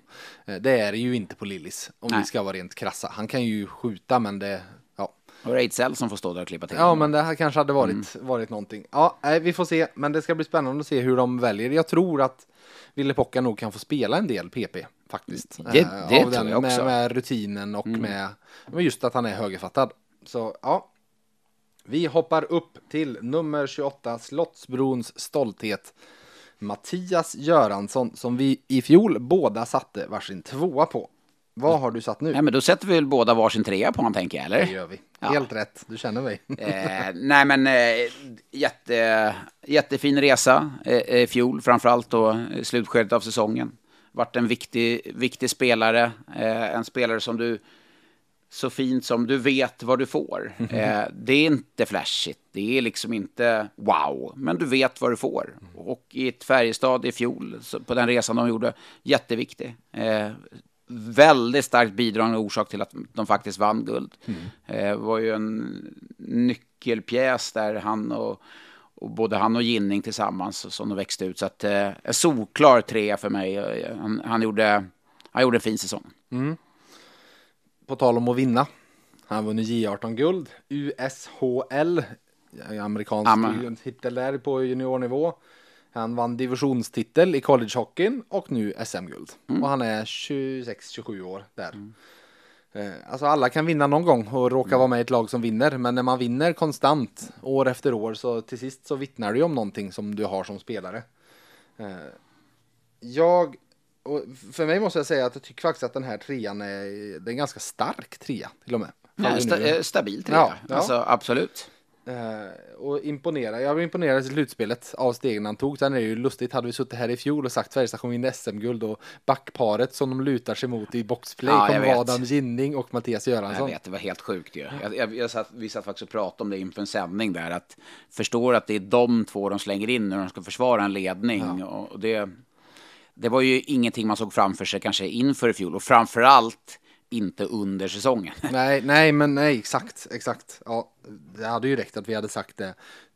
Är det, det är det ju inte på Lillis om Nej. vi ska vara rent krassa. Han kan ju skjuta men det, ja. Och Reitzell som får stå där och klippa till. Ja, men det här kanske hade varit, mm. varit någonting. Ja, vi får se, men det ska bli spännande att se hur de väljer. Jag tror att Ville Pocka nog kan få spela en del PP faktiskt. Det, eh, det tror den, jag också. Med, med rutinen och mm. med, med just att han är högerfattad. Så ja, vi hoppar upp till nummer 28, Slottsbrons stolthet. Mattias Göransson som vi i fjol båda satte varsin tvåa på. Vad har du satt nu? Nej, men då sätter vi väl båda varsin trea på honom, tänker jag, eller? Det gör vi. Ja. Helt rätt, du känner mig. eh, nej, men eh, jätte, jättefin resa eh, i eh, fjol, framförallt då slutskedet av säsongen. Vart en viktig, viktig spelare, eh, en spelare som du så fint som du vet vad du får. Mm -hmm. eh, det är inte flashigt, det är liksom inte wow, men du vet vad du får. Och i ett Färjestad i fjol, på den resan de gjorde, jätteviktig. Eh, väldigt starkt bidragande orsak till att de faktiskt vann guld. Mm. Eh, var ju en nyckelpjäs där han och, och både han och Ginning tillsammans som de växte ut. Så att eh, en solklar trea för mig. Han, han, gjorde, han gjorde en fin säsong. Mm på tal om att vinna. Han har vunnit J18-guld, USHL, amerikansk Amen. titel där på juniornivå. Han vann divisionstitel i collegehockeyn och nu SM-guld. Mm. Och han är 26-27 år där. Mm. Eh, alltså alla kan vinna någon gång och råka mm. vara med i ett lag som vinner. Men när man vinner konstant år efter år så till sist så vittnar det ju om någonting som du har som spelare. Eh, jag för mig måste jag säga att jag tycker faktiskt att den här trean är, det är en ganska stark trea till och med. Ja, sta, eh, stabil trea, ja, ja. alltså absolut. Uh, och imponera. Jag var imponerad i slutspelet av stegen han tog. Sen är det ju lustigt, hade vi suttit här i fjol och sagt Färjestad kommer vinna SM-guld och backparet som de lutar sig mot i boxplay ja, kommer vara Adam Ginning och Mattias Göransson. Jag vet, det var helt sjukt ju. Ja. Jag, jag, jag satt, vi satt faktiskt och pratade om det inför en sändning där, att förstår att det är de två de slänger in när de ska försvara en ledning. Ja. Och det, det var ju ingenting man såg framför sig kanske inför i fjol och framförallt inte under säsongen. Nej, nej, men nej, exakt, exakt. Ja, det hade ju räckt att vi hade sagt det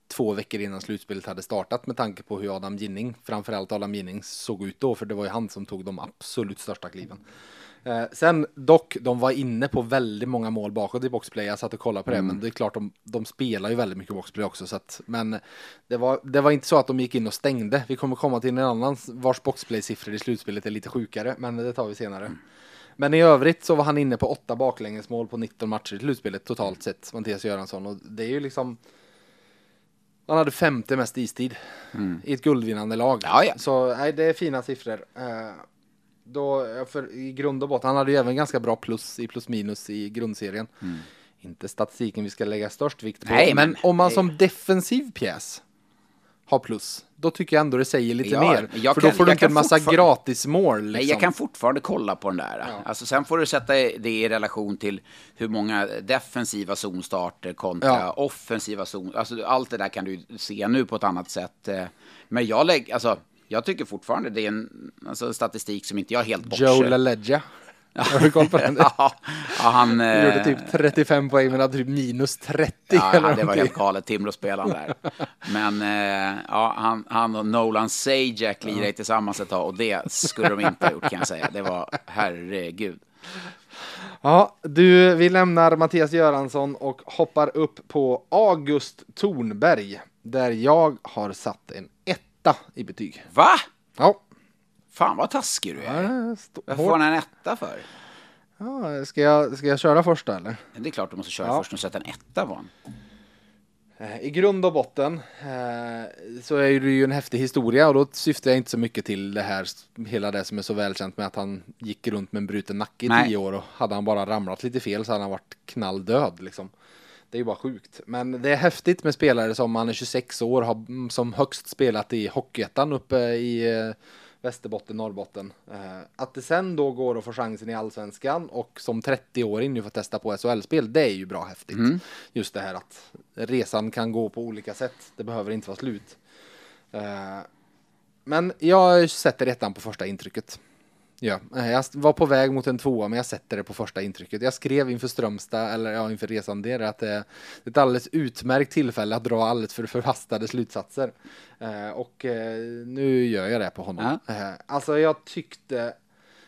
två veckor innan slutspelet hade startat med tanke på hur Adam Ginning, framförallt Adam Ginning, såg ut då, för det var ju han som tog de absolut största kliven. Eh, sen dock, de var inne på väldigt många mål bakåt i boxplay. Jag satt och kollade på det, mm. men det är klart de, de spelar ju väldigt mycket boxplay också. Så att, men det var, det var inte så att de gick in och stängde. Vi kommer komma till en annan vars boxplay-siffror i slutspelet är lite sjukare, men det tar vi senare. Mm. Men i övrigt så var han inne på åtta baklängesmål på 19 matcher i slutspelet totalt sett, Mattias Göransson. Och det är ju liksom... Han hade femte mest istid mm. i ett guldvinnande lag. Ja, ja. Så nej, det är fina siffror. Uh, då, för i grund och botten, han hade ju även ganska bra plus i plus minus i grundserien. Mm. Inte statistiken vi ska lägga störst vikt på, Nej, men, men om man nej. som defensiv pjäs har plus, då tycker jag ändå det säger lite ja, mer. För kan, då får du inte en massa gratismål. Liksom. Nej, jag liksom. kan fortfarande kolla på den där. Ja. Alltså, sen får du sätta det i relation till hur många defensiva zonstarter kontra ja. offensiva zon. Alltså, allt det där kan du se nu på ett annat sätt. Eh. Men jag lägger, alltså, jag tycker fortfarande det är en alltså, statistik som inte jag helt bortser. Joe LaLeggia. Har du koll på den? ja, han... Gjorde typ 35 eh, poäng men hade typ minus 30 ja, eller det var helt galet, Timrå-spelaren där. Men eh, ja, han, han och Nolan Sajak lirade ja. tillsammans ett tag och det skulle de inte ha gjort kan jag säga. Det var herregud. Ja, du, vi lämnar Mattias Göransson och hoppar upp på August Tornberg. Där jag har satt en etta i betyg. Va? Ja. Fan vad taskig du är. Ja, stå- Varför får han en etta för? Ja, ska, jag, ska jag köra första eller? Det är klart du måste köra Ja. först och sätta en etta på honom. Eh, I grund och botten eh, så är det ju en häftig historia och då syftar jag inte så mycket till det här, hela det som är så välkänt med att han gick runt med en bruten nacke i Nej. tio år och hade han bara ramlat lite fel så hade han varit knalldöd liksom. Det är ju bara sjukt. Men det är häftigt med spelare som han är 26 år, har mm, som högst spelat i Hockeyettan uppe i eh, Västerbotten, Norrbotten. Eh, att det sen då går att få chansen i Allsvenskan och som 30-åring nu får testa på SHL-spel, det är ju bra häftigt. Just det här att resan kan gå på olika sätt. Det behöver inte vara slut. Eh, men jag sätter ettan på första intrycket. Ja, eh, jag var på väg mot en tvåa men jag sätter det på första intrycket. Jag skrev inför Strömstad, eller ja, inför resan där, att det är ett alldeles utmärkt tillfälle att dra alldeles för förhastade slutsatser. Eh, och eh, nu gör jag det på honom. Eh, alltså jag tyckte,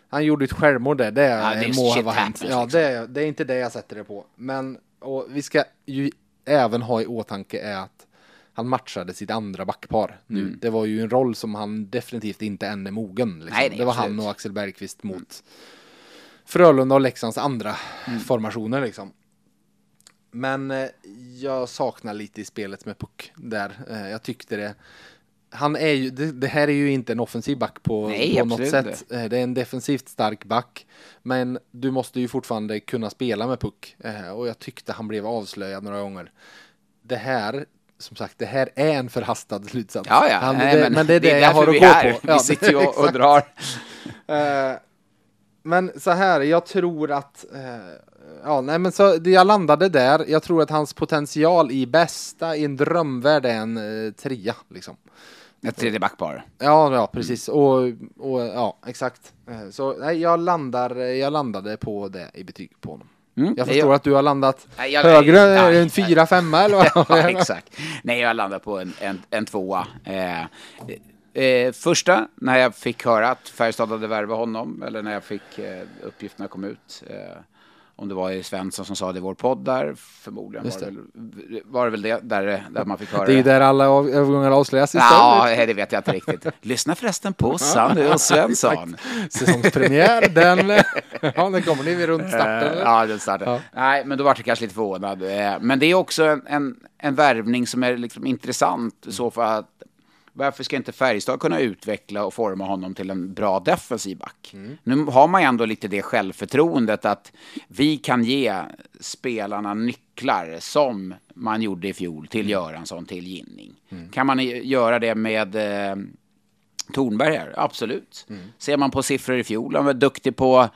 han gjorde ett självmål där, det, Ja, må ha hänt. Ja, liksom. det, det är inte det jag sätter det på. Men och vi ska ju även ha i åtanke är att han matchade sitt andra backpar nu. Det var ju en roll som han definitivt inte än är mogen. Liksom. Mm. Nej, nej, det var absolut. han och Axel Bergqvist mot Frölunda och Leksands andra Mm. formationer liksom. Men eh, jag saknar lite i spelet med puck där. Eh, jag tyckte det. Han är ju, det, det här är ju inte en offensiv back på, Nej, på något sätt. Eh, Det är en defensivt stark back. Men du måste ju fortfarande kunna spela med puck. Eh, Och jag tyckte han blev avslöjad några gånger. Det här, som sagt, det här är en förhastad slutsats. Ja, ja. Han, Nej, det, men, det är det jag därför har att gå är här. på. Vi sitter ju och, och drar. Eh, men så här, jag tror att eh, Ja, nej men så det- jag landade där. Jag tror att hans potential i bästa, i en drömvärld är en eh, trea liksom. Ett tredje backpar. Ja, ja precis. Och, och ja, exakt. Så nej, jag landar, jag landade på det i betyg på honom. Mm, Jag förstår gör- att du har landat Nej, jag- högre, nej, en fyra, femma eller vad? Ja, exakt. Nej, jag landade på en, en, en tvåa. Eh, eh, första, när jag fick höra att Färjestad hade värvat honom, eller när jag fick eh, uppgifterna kom ut. Eh, om det var i Svensson som sa det i vår podd där, förmodligen Just var det, väl, var det väl det där, där man fick höra Det är ju där alla av- övergångar avslöjas Ja, istället. nej, det vet jag inte riktigt. Lyssna förresten på Sanny och Svensson. Säsongspremiär, den, ja, den kommer ni runt starten. Eh, eller? Ja, den startade. Nej, men då var det kanske lite förvånad. Eh, Men det är också en, en, en värvning som är liksom intressant så fall. Att, varför ska inte Färjestad kunna utveckla och forma honom till en bra defensiv back? Nu har man ju ändå lite det självförtroendet att vi kan ge spelarna nycklar som man gjorde i fjol till Göransson, till Ginning. Kan man göra det med eh, Tornberg här? Absolut. Ser man på siffror i fjol, han var duktig på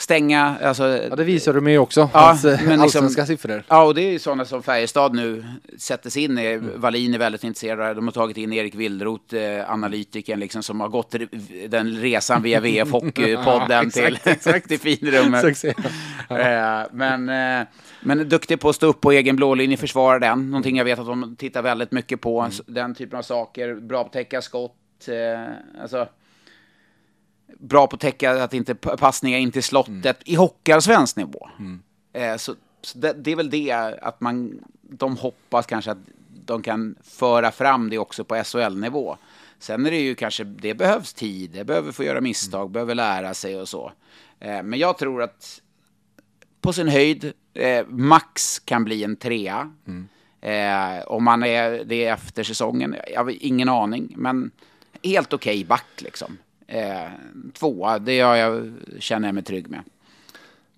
stänga, alltså Ja, det visar de ju också. Ja, hans eh, men liksom- siffror. Ja, och det är ju sådana som Färjestad nu sätter sig in i. Wallin är väldigt intresserad. De har tagit in Erik Wildroth, eh, analytikern, liksom, som har gått den resan via VF Hockeypodden Ja, till, exakt, till finrummet. Succé. Eh, men, eh, men duktig på att stå upp på egen blålinje, försvara den. Någonting jag vet att de tittar väldigt mycket på. Mm. Den typen av saker. Bra på att täcka skott. Eh, alltså, bra på att täcka att inte passningar in till slottet Mm. i hockeyallsvensk nivå. Eh, så så det, det är väl det att man, de hoppas kanske att de kan föra fram det också på SHL-nivå. Sen är det ju kanske, det behövs tid, det behöver få göra misstag, behöver lära sig och så. Eh, men jag tror att på sin höjd, eh, max kan bli en trea. Eh, om man är det efter säsongen, jag har ingen aning. Men helt okej back liksom. Eh, tvåa, det har jag, känner jag mig trygg med.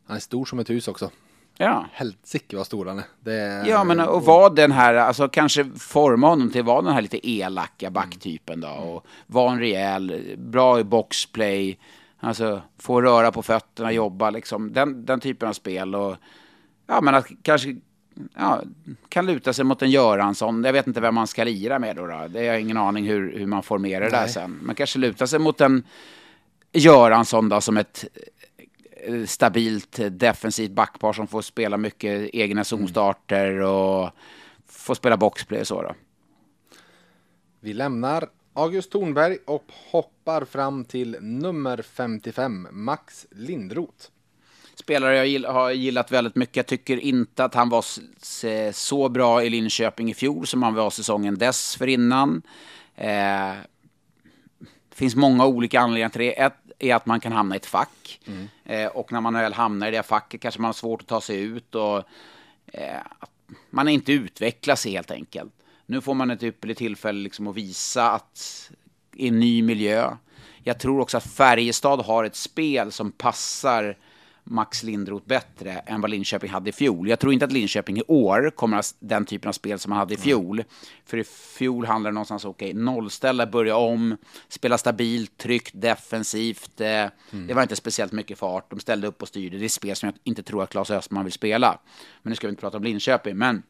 Han är stor som ett hus också. Ja. Helsike vad stor han är. Det är Ja, men och var den här, alltså kanske forma honom till att vara den här lite elaka backtypen då. Och vara en rejäl, bra i boxplay, alltså få röra på fötterna, jobba liksom. Den, den typen av spel och ja, men att kanske ja, kan luta sig mot en Göransson. Jag vet inte vem man ska lira med då. då. Det har ingen aning hur, hur man formerar det där sen. Man kanske lutar sig mot en Göransson då som ett eh, stabilt eh, defensivt backpar som får spela mycket egna zonstarter och får spela boxplay och så då. Vi lämnar August Thornberg och hoppar fram till nummer 55, Max Lindroth. Spelare jag gill, har gillat väldigt mycket. Jag tycker inte att han var så bra i Linköping i fjol som han var säsongen dessförinnan. Eh, finns många olika anledningar till det. Ett är att man kan hamna i ett fack. Mm. Eh, och när man väl hamnar i det facket kanske man har svårt att ta sig ut. Och, eh, man inte utvecklas helt enkelt. Nu får man ett ypperligt tillfälle liksom att visa att i en ny miljö. Jag tror också att Färjestad har ett spel som passar Max Lindroth bättre än vad Linköping hade i fjol. Jag tror inte att Linköping i år kommer att den typen av spel som man hade i fjol. Mm. För i fjol handlade det någonstans om okay, nollställa, börja om, spela stabilt, tryggt, defensivt. Eh, mm. Det var inte speciellt mycket fart. De ställde upp och styrde. Det är spel som jag inte tror att Claes Östman vill spela. Men nu ska vi inte prata om Linköping. Men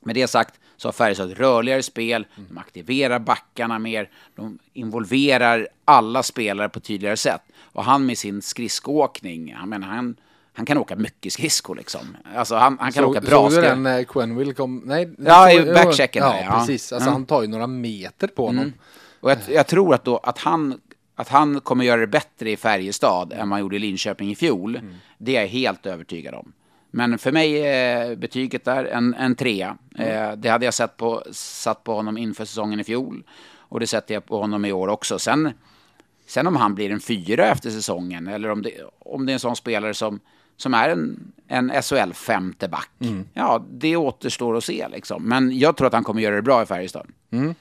med det sagt så har Färjestad ett rörligare spel, de aktiverar backarna mer, de involverar alla spelare på ett tydligare sätt. Och han med sin skridskoåkning, han, menar, han, han kan åka mycket skridskor liksom. Alltså han, han kan så, åka bra Såg du den när Quenville kom? Nej, ja, i backchecken. Ja, där, ja, precis. Alltså mm. han tar ju några meter på honom. Mm. Och jag, jag, tror att, då, att, han, att han kommer göra det bättre i Färjestad än man gjorde i Linköping i fjol. Mm. Det är jag helt övertygad om. Men för mig är betyget där en, en trea. Mm. Eh, det hade jag sett på, satt på honom inför säsongen i fjol. Och det sätter jag på honom i år också. Sen, sen om han blir en fyra efter säsongen eller om det, om det är en sån spelare som, som är en, en SHL femte back. Mm. Ja, det återstår att se liksom. Men jag tror att han kommer göra det bra i Färjestad. Mm.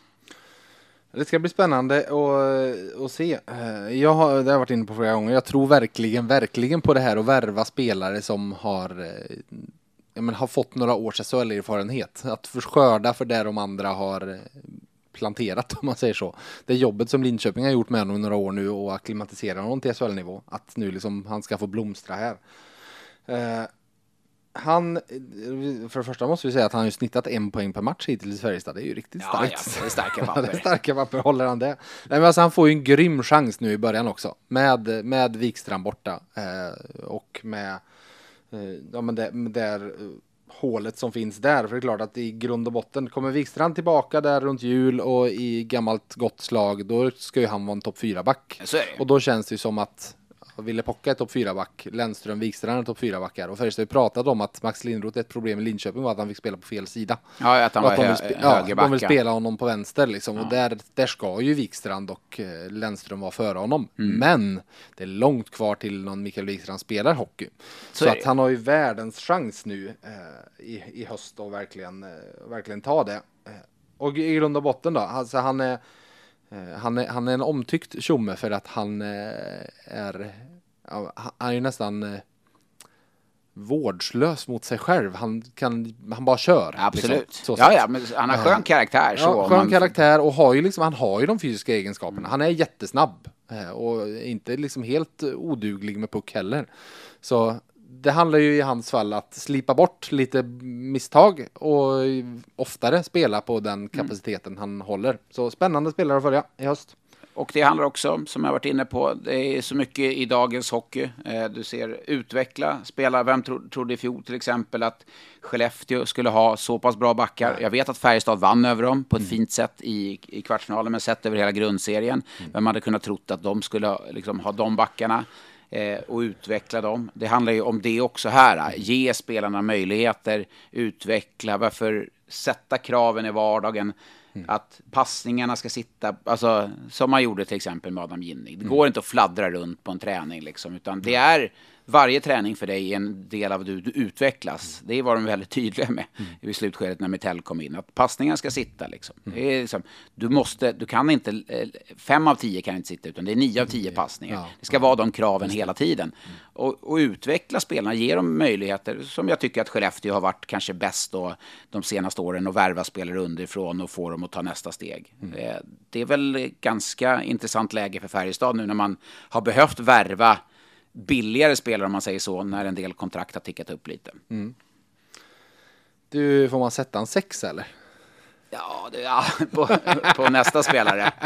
Det ska bli spännande att, att se. Eh, jag har, det har jag varit inne på flera gånger. Jag tror verkligen, verkligen på det här att värva spelare som har, eh, men, har fått några års SHL-erfarenhet. Att skörda för det de andra har eh, planterat om man säger så. Det jobbet som Linköping har gjort med honom i några år nu och akklimatisera honom till SHL-nivå. Att nu liksom han ska få blomstra här han, för det första måste vi säga att han har snittat en poäng per match hittills i Färjestad. Det är ju riktigt ja, starkt. Ja, det är starka papper. det är starka papper, håller han det? Nej, men alltså, han får ju en grym chans nu i början också. Med, med Wikstrand borta eh, och med, eh, ja men det, med där eh, hålet som finns där. För det är klart att i grund och botten kommer Wikstrand tillbaka där runt jul och i gammalt gott slag, då ska ju han vara en topp 4-back. Och då känns det ju som att Ville Pocka är topp 4-back, Lennström, Wikstrand är topp 4-backar. Och Färjestad har ju pratat om att Max Lindroth, ett problem i Linköping var att han fick spela på fel sida. Ja, att han var att de, vill ja, de vill spela honom på vänster liksom. Ja. Och där, där ska ju Wikstrand och eh, Lennström vara före honom. Mm. Men det är långt kvar till någon Mikael Wikstrand spelar hockey. Så, Så att han har ju världens chans nu eh, i, i höst att verkligen, eh, verkligen ta det. Eh, och i grund och botten då, alltså han är Eh, han är, han är en omtyckt tjomme för att han eh, är, han är ju nästan eh, vårdslös mot sig själv. Han, kan, han bara kör. Liksom, Absolut. Liksom, ja, ja, men han har skön karaktär. Så ja, skön man... karaktär och har ju liksom, han har ju de fysiska egenskaperna. Han är jättesnabb och inte liksom helt oduglig med puck heller. Så det handlar ju i hans fall att slipa bort lite misstag och oftare spela på den mm. kapaciteten mm. han håller. Så spännande spelare att följa i höst. Och det handlar också, som jag varit inne på, det är så mycket i dagens hockey. Eh, du ser utveckla spelare. Vem tro, trodde i fjol till exempel att Skellefteå skulle ha så pass bra backar? Jag vet att Färjestad vann över dem på ett mm. fint sätt i, i kvartsfinalen, men sett över hela grundserien. Mm. Vem hade kunnat trott att de skulle liksom, ha de backarna? Eh, och utveckla dem. Det handlar ju om det också här. Ge spelarna möjligheter, utveckla, varför sätta kraven i vardagen. Mm. Att passningarna ska sitta, alltså, som man gjorde till exempel med Adam Ginning. Det mm. går inte att fladdra runt på en träning, liksom, utan det är varje träning för dig är en del av hur du utvecklas. Det var de väldigt tydliga med mm. i slutskedet när Mitell kom in. Att passningen ska sitta liksom. Mm. Liksom du måste, du kan inte, eh, fem av tio kan inte sitta utan det är nio av tio passningar. Ja. Det ska vara de kraven hela tiden. Mm. Och, och, utveckla spelarna, ge dem möjligheter som jag tycker att Skellefteå har varit kanske bäst då de senaste åren och värva spelare underifrån och få dem att ta nästa steg. Mm. Eh, det är väl ganska intressant läge för Färjestad nu när man har behövt värva billigare spelare om man säger så, när en del kontrakt har tickat upp lite. Mm. Du, får man sätta en sex eller? Ja, det, ja på, på nästa spelare.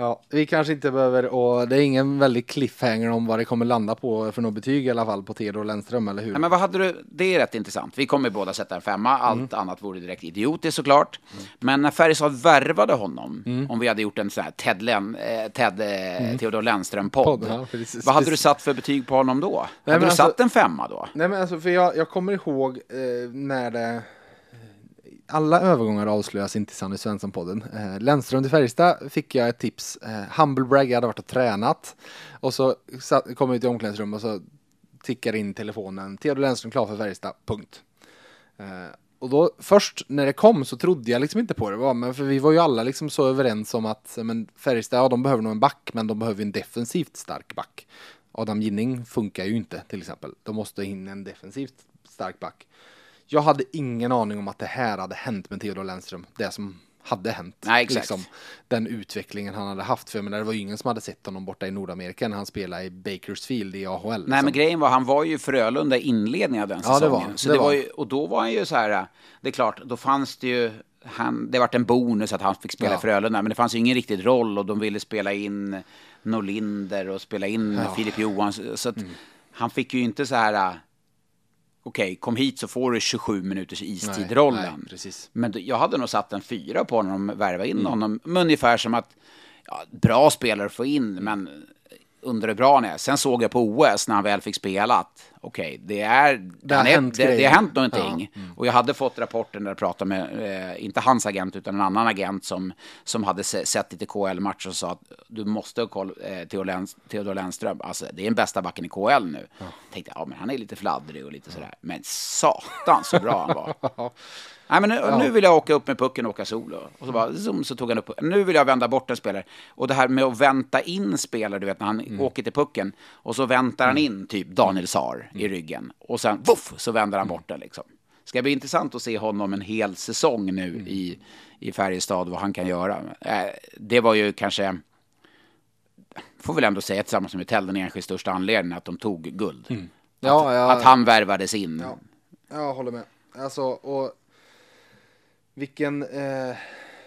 Ja, vi kanske inte behöver, och det är ingen väldigt cliffhanger om vad det kommer landa på för något betyg i alla fall på Theodor Lennström, eller hur? Nej, men vad hade du? Det är rätt intressant. Vi kommer båda sätta en femma. Allt annat vore direkt idiotiskt såklart. Men när Färjestad värvade honom, om vi hade gjort en sån här Ted, Len, eh, Ted eh, Theodor Lennström-podd. Podd, ja, vad hade du satt för betyg på honom då? hade men du alltså- satt en femma då? Nej men alltså, för jag, jag kommer ihåg eh, när det... Alla övergångar avslöjas inte i Sanny Svensson-podden. Eh, Lennström till Färjestad fick jag ett tips. Eh, Humblebrag, jag hade varit och tränat. Och så satt, kom jag ut i omklädningsrummet och så tickar in telefonen. Theodor Lennström klar för Färjestad, punkt. Eh, och då först när det kom så trodde jag liksom inte på det. Va? Men för vi var ju alla liksom så överens om att men Färjestad, ja de behöver nog en back, men de behöver en defensivt stark back. Adam Ginning funkar ju inte till exempel. De måste in en defensivt stark back. Jag hade ingen aning om att det här hade hänt med Theodor Lennström. Det som hade hänt. liksom. Nej, exakt. den utvecklingen han hade haft. För jag menar, det var ju ingen som hade sett honom borta i Nordamerika när han spelade i Bakersfield i AHL. Nej, liksom. men grejen var, han var ju Frölunda i inledningen av den Ja, det säsongen. var- så det det var. var. ju, och då var han ju så här, det är klart, då fanns det ju, han, det vart en bonus att han fick spela Ja. Frölunda, men det fanns ju ingen riktig roll och de ville spela in Norlinder och spela in Ja. Mm. Filip Johansson. Så att han fick ju inte så här, okej, kom hit så får du 27 minuters Nej, istid-rollen. Men jag hade nog satt en fyra på honom värva in honom. Men ungefär som att, ja, bra spelare att få in, men undrar hur bra han är. Sen såg jag på OS när han väl fick spela att okej, det, är, Det har är, hänt det, det har hänt någonting. Och jag hade fått rapporten där jag pratade med, eh, inte hans agent utan en annan agent som, som hade se, sett lite KL-matcher och sa att du måste ha koll, eh, Theodor, Lenn, Theodor Lennström, alltså det är den bästa backen i KL nu. Tänkte, ja men han är lite fladdrig och lite sådär. Men satan så bra han var. Nej, men nu, nu vill jag åka upp med pucken och åka solo. Och så bara zoom, så tog han upp. Nu vill jag vända bort en spelare. Och det här med att vänta in spelare, du vet när han Mm. åker till pucken och så väntar han in typ Daniel Saar i Mm. ryggen. Och sen voff, så vänder han bort den liksom. Ska bli intressant att se honom en hel säsong nu Mm. i, i Färjestad, vad han kan göra. Eh, det var ju kanske, får väl ändå säga tillsammans med Tell, den enskilt största anledningen att de tog guld. Mm. Ja, att, ja. att han värvades in. Ja, jag håller med. Alltså, och vilken... Eh,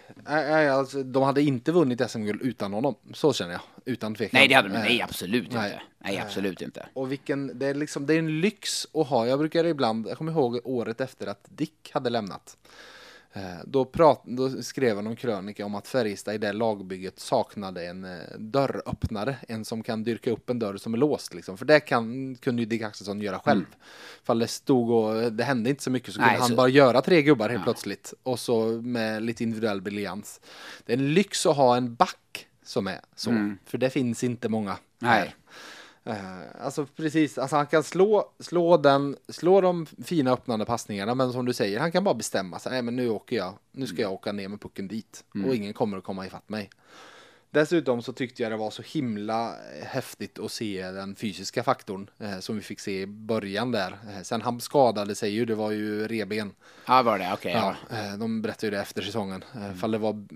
nej, nej, alltså, de hade inte vunnit SM-guld utan honom. Så känner jag. Utan tvekan. Nej, det hade de Eh, Nej, absolut nej. inte. Nej, absolut inte. Och vilken, det är liksom, det är en lyx att ha. Jag brukar ibland, jag kommer ihåg året efter att Dick hade lämnat. Eh, Då, prat, då skrev han en krönika om att Färjestad i det lagbygget saknade en eh, dörröppnare. En som kan dyrka upp en dörr som är låst. Liksom. För det kan, kunde ju Dick Axelsson göra själv. Fall det stod och det hände inte så mycket så Nej, kunde han så- bara göra tre gubbar helt plötsligt. Och så med lite individuell briljans. Det är en lyx att ha en back som är så. För det finns inte många. Nej. Eh, alltså precis, alltså han kan slå, slå, den, slå de fina öppnande passningarna, men som du säger, han kan bara bestämma sig. Nej, men nu åker jag, nu ska jag åka ner med pucken dit och ingen kommer att komma ifatt mig. Dessutom så tyckte jag det var så himla eh, häftigt att se den fysiska faktorn eh, som vi fick se i början där. Eh, sen han skadade sig ju, det var ju reben. Ja, var det? Okej. Ja, ja. eh, de berättade ju det efter säsongen. Eh, Fall det var,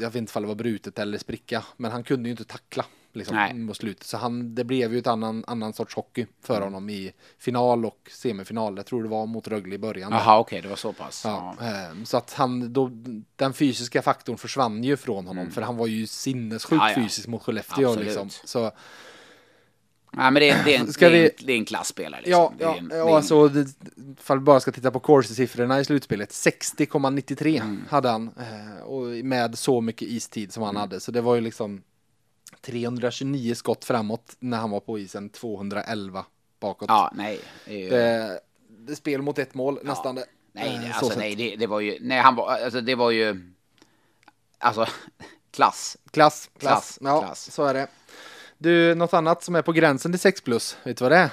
jag vet inte om det var brutet eller spricka, men han kunde ju inte tackla liksom, Nej. mot slutet. Så han, det blev ju ett annan, annan sorts hockey för honom i final och semifinal. Jag tror det var mot Rögle i början. Jaha, okej, det var så pass. Ja, Ja. eh, så att han, då, den fysiska faktorn försvann ju från honom, för han var ju sinnessjukt Mm. Ja, ja. fysisk mot Skellefteå. Absolut. Liksom. Så, Nej, men det är, det är, en, Ska det är, vi- en, det är en klassspelare. Liksom. Ja, ja, en, ja en- alltså det, ifall vi bara ska titta på Corsi-siffrorna i slutspelet. 60,93 Mm. hade han. eh, Och med så mycket istid som Mm. han hade. Så det var ju liksom 329 skott framåt när han var på isen. 211 bakåt. Ja, nej. Det Det, det spel mot ett mål nästan. det. nej, Eh, det, så alltså, nej det, det var ju... Nej, han var... Alltså, det var ju... Alltså, klass. Klass, klass. Klass, Ja, klass. så är det. Du, något annat som är på gränsen till 6 plus. Vet du vad det är?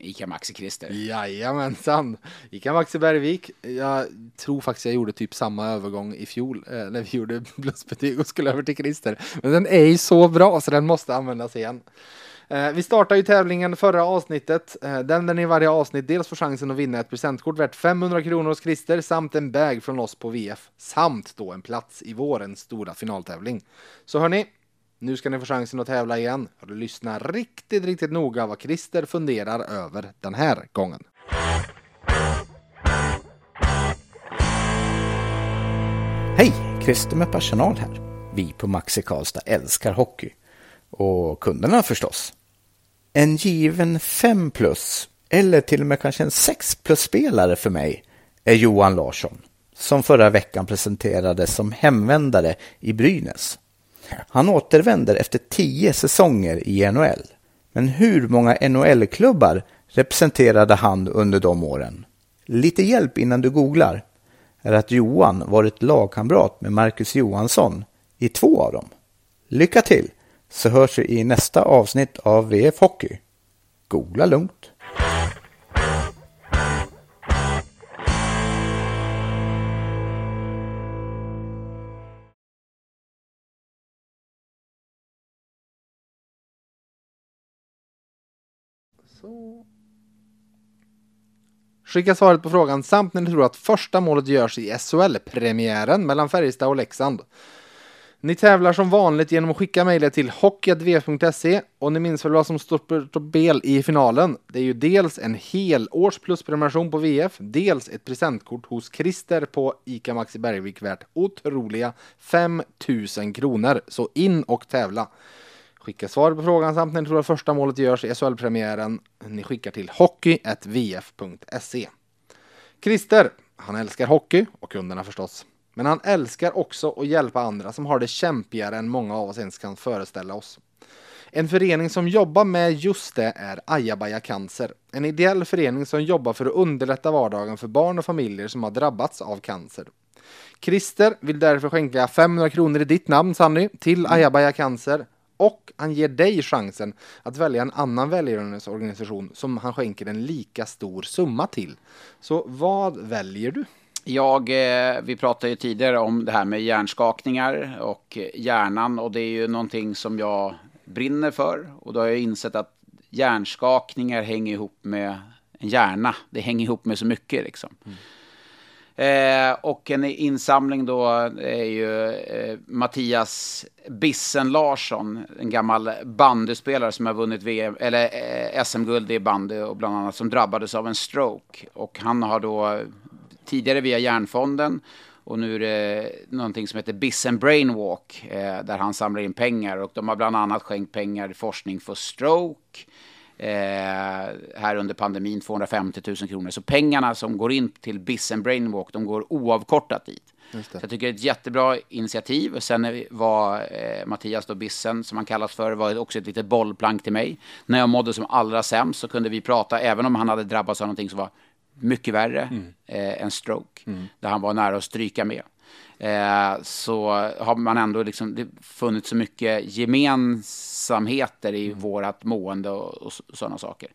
Ica Maxi Christer. Jajamensan. Ica Maxi Bergvik. Jag tror faktiskt jag gjorde typ samma övergång i fjol eh, när vi gjorde plusbetyg och skulle över till Christer. Men den är ju så bra så den måste användas igen. Eh, vi startar ju tävlingen förra avsnittet. Eh, den där ni i varje avsnitt dels får chansen att vinna ett presentkort värt 500 kronor hos Christer samt en bag från oss på VF samt då en plats i vårens stora finaltävling. Så hörni, nu ska ni få chansen att tävla igen. Lyssna riktigt, riktigt noga vad Christer funderar över den här gången. Hej! Christer med personal här. vi på Maxi Karlstad älskar hockey. Och kunderna förstås. En given 5 plus, eller till och med kanske en 6 plus-spelare för mig, är Johan Larsson, som förra veckan presenterades som hemvändare i Brynäs. Han återvänder efter tio säsonger i NHL. Men hur många NHL-klubbar representerade han under de åren? Lite hjälp innan du googlar är att Johan varit lagkamrat med Marcus Johansson i två av dem. Lycka till, så hörs vi i nästa avsnitt av VF Hockey. Googla lugnt. Skicka svaret på frågan samt när ni tror att första målet görs i SHL-premiären mellan Färjestad och Leksand. Ni tävlar som vanligt genom att skicka mejlet till hockeyadv.se och ni minns väl vad som står på spel i finalen. Det är ju dels en hel års plusprenumeration på VF, dels ett presentkort hos Christer på ICA Maxi Bergvik värt otroliga 5000 kronor. Så in och tävla! Skicka svar på frågan samt när ni tror att första målet görs i SHL-premiären. Ni skickar till hockey.vf.se. Christer, han älskar hockey och kunderna förstås. Men han älskar också att hjälpa andra som har det kämpigare än många av oss ens kan föreställa oss. En förening som jobbar med just det är Ajabaja Cancer. En ideell förening som jobbar för att underlätta vardagen för barn och familjer som har drabbats av cancer. Christer vill därför skänka 500 kronor i ditt namn Sanny till Ajabaja Cancer och han ger dig chansen att välja en annan välgörenhetsorganisation som han skänker en lika stor summa till. Så vad väljer du? Jag, eh, vi pratade ju tidigare om det här med hjärnskakningar och hjärnan och det är ju någonting som jag brinner för och då har jag insett att hjärnskakningar hänger ihop med en hjärna. Det hänger ihop med så mycket liksom. Mm. Eh, och en insamling då är ju eh, Mattias Bissen Larsson, en gammal bandyspelare som har vunnit VM, eller eh, SM-guld i bandy och bland annat som drabbades av en stroke. Och han har då tidigare via Järnfonden och nu är det någonting som heter Bissen Brainwalk eh, där han samlar in pengar och de har bland annat skänkt pengar i forskning för stroke eh, här under pandemin 250 000 kronor. Så pengarna som går in till Bissen Brainwalk, de går oavkortat dit. Så jag tycker det är ett jättebra initiativ. Och sen var eh, Mattias då Bissen, som han kallas för, var också ett litet bollplank till mig. När jag mådde som allra sämst så kunde vi prata, även om han hade drabbats av någonting som var mycket värre mm. eh, än stroke, mm. där han var nära att stryka med. Eh, så har man ändå liksom, det funnits så mycket gemensamheter i mm. vårat mående och, och sådana saker.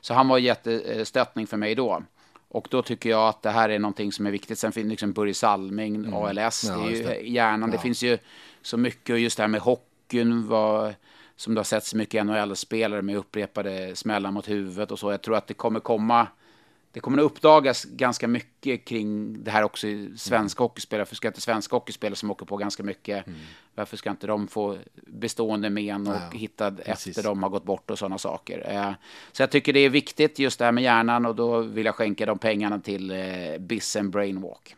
Så han var jättestöttning för mig då. Och då tycker jag att det här är någonting som är viktigt. Sen finns liksom Börje Salming, mm. ALS, ja, det är ju det. hjärnan. Ja. Det finns ju så mycket, och just det här med hockeyn, vad, som det har sett så mycket NHL-spelare med upprepade smällar mot huvudet och så. Jag tror att det kommer komma det kommer att uppdagas ganska mycket kring det här också i svenska mm. hockeyspelare. Varför ska inte svenska hockeyspelare som åker på ganska mycket, mm. varför ska inte de få bestående men och ja, hitta precis. efter de har gått bort och sådana saker. Eh, så jag tycker det är viktigt just det här med hjärnan och då vill jag skänka de pengarna till eh, Bissen Brainwalk.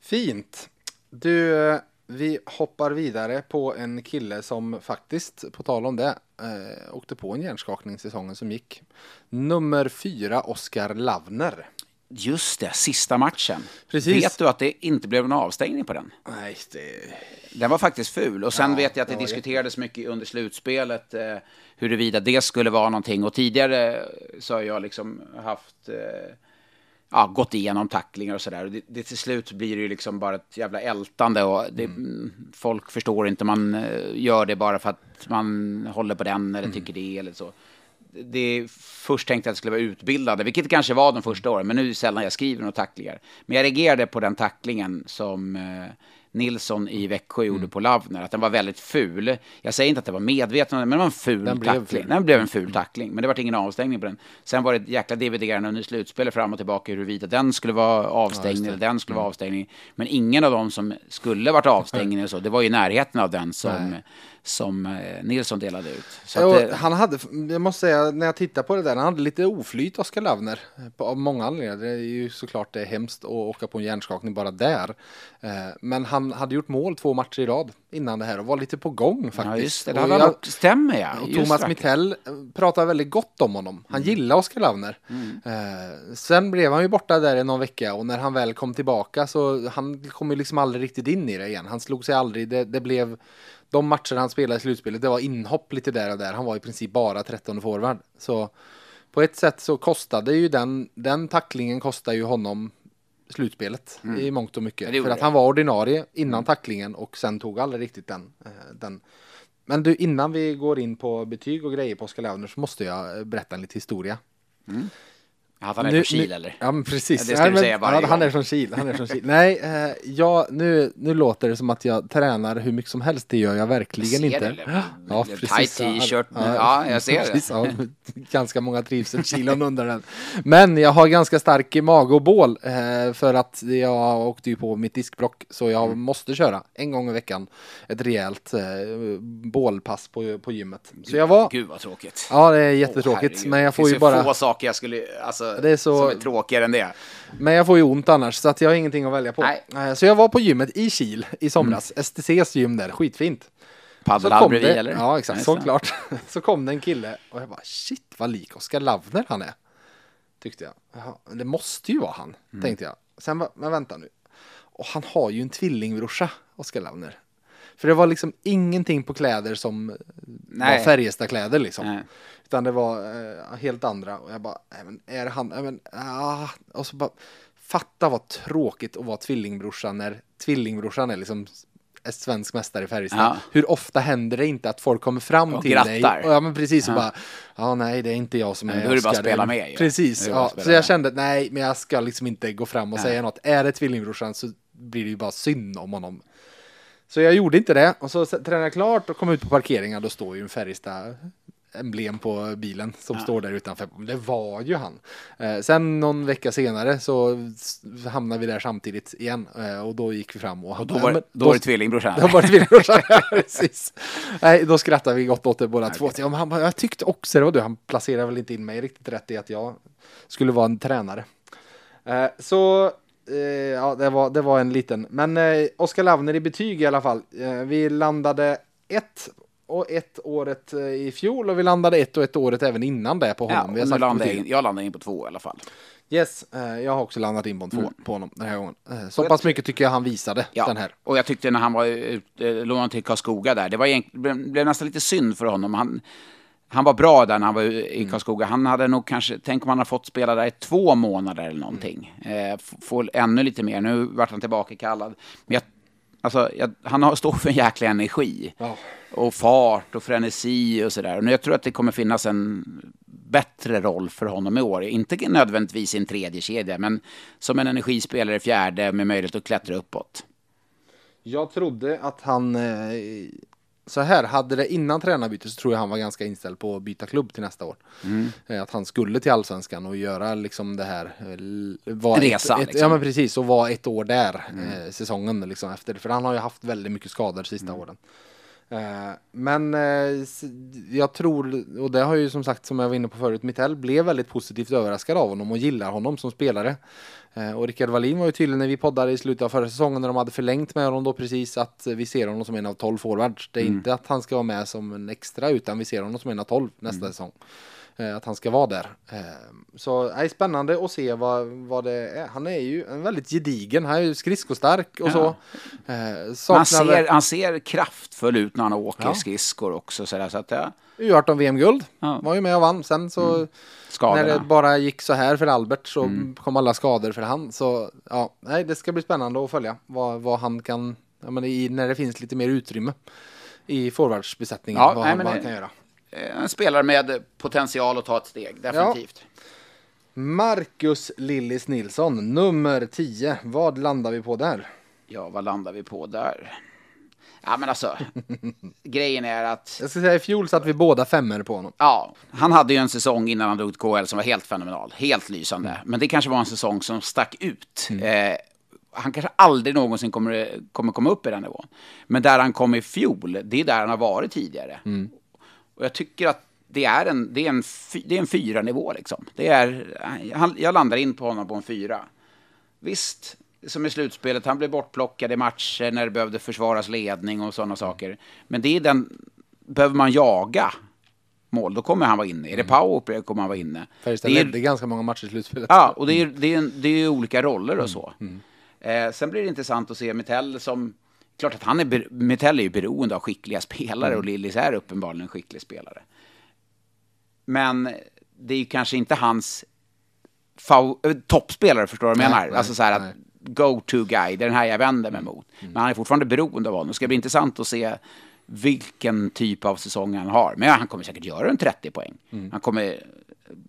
Fint. Du, vi hoppar vidare på en kille som faktiskt, på tal om det, eh, åkte på en hjärnskakning säsongen som gick. Nummer fyra, Oskar Lavner. Just det, sista matchen. Precis. Vet du att det inte blev någon avstängning på den? Nej, det... Den var faktiskt ful. Och sen ja, vet jag att det, det diskuterades jätte... mycket under slutspelet eh, huruvida det skulle vara någonting. Och tidigare så har jag liksom haft eh, ja, gått igenom tacklingar och sådär. Det, det, till slut blir det ju liksom bara ett jävla ältande och det, mm. folk förstår inte. Man eh, gör det bara för att man håller på den eller mm. tycker det eller så. Det, först tänkte jag att det skulle vara utbildade, vilket det kanske var de första åren, men nu är det sällan jag skriver några tacklingar. Men jag reagerade på den tacklingen som eh, Nilsson i Växjö gjorde mm. på Lavner, att den var väldigt ful. Jag säger inte att det var medveten, men det var en ful den tackling. Ful. Den blev en ful tackling, men det var ingen avstängning på den. Sen var det ett jäkla dividerande under slutspelet fram och tillbaka huruvida den skulle vara avstängning ja, eller den skulle mm. vara avstängning. Men ingen av dem som skulle varit avstängning eller så, det var i närheten av den som Nej som eh, Nilsson delade ut. Jo, att, han hade, jag måste säga, när jag tittar på det där, han hade lite oflyt, Oskar Lavner, av många anledningar. Det är ju såklart det är hemskt att åka på en hjärnskakning bara där. Eh, men han hade gjort mål två matcher i rad innan det här och var lite på gång faktiskt. Ja, just det. Det Och jag-. Stämmer ja. och Thomas det. Mittell eh, pratar väldigt gott om honom. Han gillar Oskar Lavner. Eh, sen blev han ju borta där i någon vecka och när han väl kom tillbaka så han kom ju liksom aldrig riktigt in i det igen. Han slog sig aldrig. Det, det blev de matcher han spelade i slutspelet. Det var inhopp lite där och där. Han var i princip bara 13 forward. Så på ett sätt så kostade ju den, den tacklingen kostade ju honom slutspelet i mångt och mycket. Det För att han var ordinarie innan tacklingen och sen tog aldrig riktigt den, eh, den men du, innan vi går in på betyg och grejer på Oskar Launer så måste jag eh, berätta en liten historia. Att han är Nu- från Kil eller? Ja, men precis. Ja, det ska Nej, du säga varje ja, Han gång. är från Kil. Han är från Kil. Nej, eh, ja, nu, nu låter det som att jag tränar hur mycket som helst. Det gör jag verkligen Jag ser inte. det, ja, Tight precis. t-shirt. Ja, jag ser det. precis, Ja, ganska många trivselkilon under den. Men jag har ganska stark mage och bål eh, för att jag åkte ju på mitt diskbrock så jag Mm. måste köra en gång i veckan ett rejält eh, bålpass på, på gymmet. Så jag var Gud vad tråkigt. Ja, det är jättetråkigt. herregud. men jag får det ju finns bara... få saker jag skulle, alltså, Det är så- som är tråkigare än det. Men jag får ju ont annars, så att jag har ingenting att välja på. Nej. Eh, Så jag var på gymmet i Kil i somras. STCs gym där, skitfint. Paddelhall bredvid eller? ja exakt, såklart. Så kom det en kille och jag bara shit vad lik Oskar Lavner han är. Tyckte jag. Jaha, det måste ju vara han, Mm. tänkte jag. Sen bara, men vänta nu. Och han har ju en tvillingbrorsa, Oskar Lavner. För det var liksom ingenting på kläder som Nej. var Färjestadkläder liksom. Nej. Utan det var eh, helt andra. Och jag bara, men är det han? Men, ah. Och så bara, fatta vad tråkigt att vara tvillingbrorsan när tvillingbrorsan är liksom är svensk mästare i Färjestad. Ja. Hur ofta händer det inte att folk kommer fram Och till grattar. dig? Och ja men precis och bara, ja nej det är inte jag som Men är då är det bara att spela med ju. Precis, ja. Så jag med. kände, nej men jag ska liksom inte gå fram och Nej. säga något. Är det tvillingbrorsan så blir det ju bara synd om honom. Så jag gjorde inte det och så tränade jag klart och kom ut på parkeringen. Då står ju en Färjestad emblem på bilen som står där utanför. Det var ju han. Eh, sen någon vecka senare så hamnade vi där samtidigt igen eh, och då gick vi fram och, Och då Ja, var, men då var det tvillingbrorsan. det var tvillingbrorsan, ja, precis. Nej, då skrattade vi gott åt det båda två. Ja, han, jag tyckte också det var du. Han placerade väl inte in mig riktigt rätt i att jag skulle vara en tränare. Eh, så ja, det var, det var en liten. Men eh, Oskar Lavner i betyg i alla fall. Eh, vi landade ett och ett året eh, i fjol och vi landade ett och ett året även innan det på Ja, honom. och vi landade in, jag landade in på två i alla fall. Yes, eh, jag har också landat in på en två Mm. på honom den här gången. Eh, så pass mycket tycker jag han visade Ja, den här. och jag tyckte när han var ute, lånad till Karlskoga där, det var egentligen, blev nästan lite synd för honom. Han, han var bra där när han var i Mm. Karlskoga. Han hade nog kanske, tänk om han har fått spela där i två månader eller någonting. Mm. Eh, få ännu lite mer. Nu vart han tillbaka kallad. Men jag, alltså, jag, han har, står för en jäkla energi. Ja. Och fart och frenesi och sådär. Och jag tror att det kommer finnas en bättre roll för honom i år. Inte nödvändigtvis i en tredje kedja, men som en energispelare i fjärde med möjlighet att klättra uppåt. Jag trodde att han, eh, så här, hade det innan tränarbytet så tror jag han var ganska inställd på att byta klubb till nästa år. Mm. Eh, Att han skulle till allsvenskan och göra liksom det här, eh, var En ett- resa, Ett, liksom. Ja men precis, och vara ett år där eh, säsongen liksom efter. För han har ju haft väldigt mycket skador de sista åren. Eh, men jag tror, och det har ju som sagt som jag var inne på förut, Mittell blev väldigt positivt överraskad av honom och gillar honom som spelare. Eh, och Rickard Wallin var ju tydlig när vi poddade i slutet av förra säsongen när de hade förlängt med honom då precis att vi ser honom som en av 12 forwards. Det är inte att han ska vara med som en extra utan vi ser honom som en av 12 nästa säsong. Eh, att han ska vara där. Eh, så är spännande att se vad, vad det är. Han är ju en väldigt gedigen, han är ju skridskostark och Ja. så. Han saknar väl- ser, han ser kraftfull ut när han åker Ja. skridskor också. Så, där, så att, ja, U18 VM-guld. Ja. Var ju med och vann. Sen så när det skadorna. Mm. bara gick så här för Albert så kom alla skador för han. Så ja, nej, det ska bli spännande att följa vad, vad han kan, ja, men i, när det finns lite mer utrymme i forwardsbesättningen. Ja, vad, nej, han, vad han kan göra. Eh, En spelare med potential att ta ett steg, definitivt. Marcus Lillis Nilsson, nummer 10. Vad landar vi på där? Ja. vad landar vi på där? Ja, men alltså, grejen är att Jag ska säga i fjol satt vi båda femmer på honom. Ja, han hade ju en säsong innan han drog till KL som var helt fenomenal, helt lysande. Men det kanske var en säsong som stack ut. Eh, han kanske aldrig någonsin kommer, kommer komma upp i den nivån. Men där han kom i fjol, det är där han har varit tidigare. Och jag tycker att det är en, det är en, det är en fyra nivå liksom. Det är, han, jag landar in på honom på en fyra. Visst, som i slutspelet, han blev bortplockad i matcher när det behövde försvaras ledning och sådana saker. Men det är den, behöver man jaga mål, då kommer han vara inne. Är det powerplay kommer han vara inne. Färjestad Det är- ledde ganska många matcher i slutspelet. Ja, och det är, det är, det är olika roller Mm, och så. Eh, sen blir det intressant att se Mitell som... Klart att han är, Mitell är ju beroende av skickliga spelare Mm. och Lillis är uppenbarligen en skicklig spelare. Men det är ju kanske inte hans eh, toppspelare, förstår du vad jag menar? nej, alltså så här nej. att go-to guy, det är den här jag vänder mig mot. Men han är fortfarande beroende av honom. Det ska bli intressant att se vilken typ av säsong han har. Men han kommer säkert göra en 30 poäng. Han kommer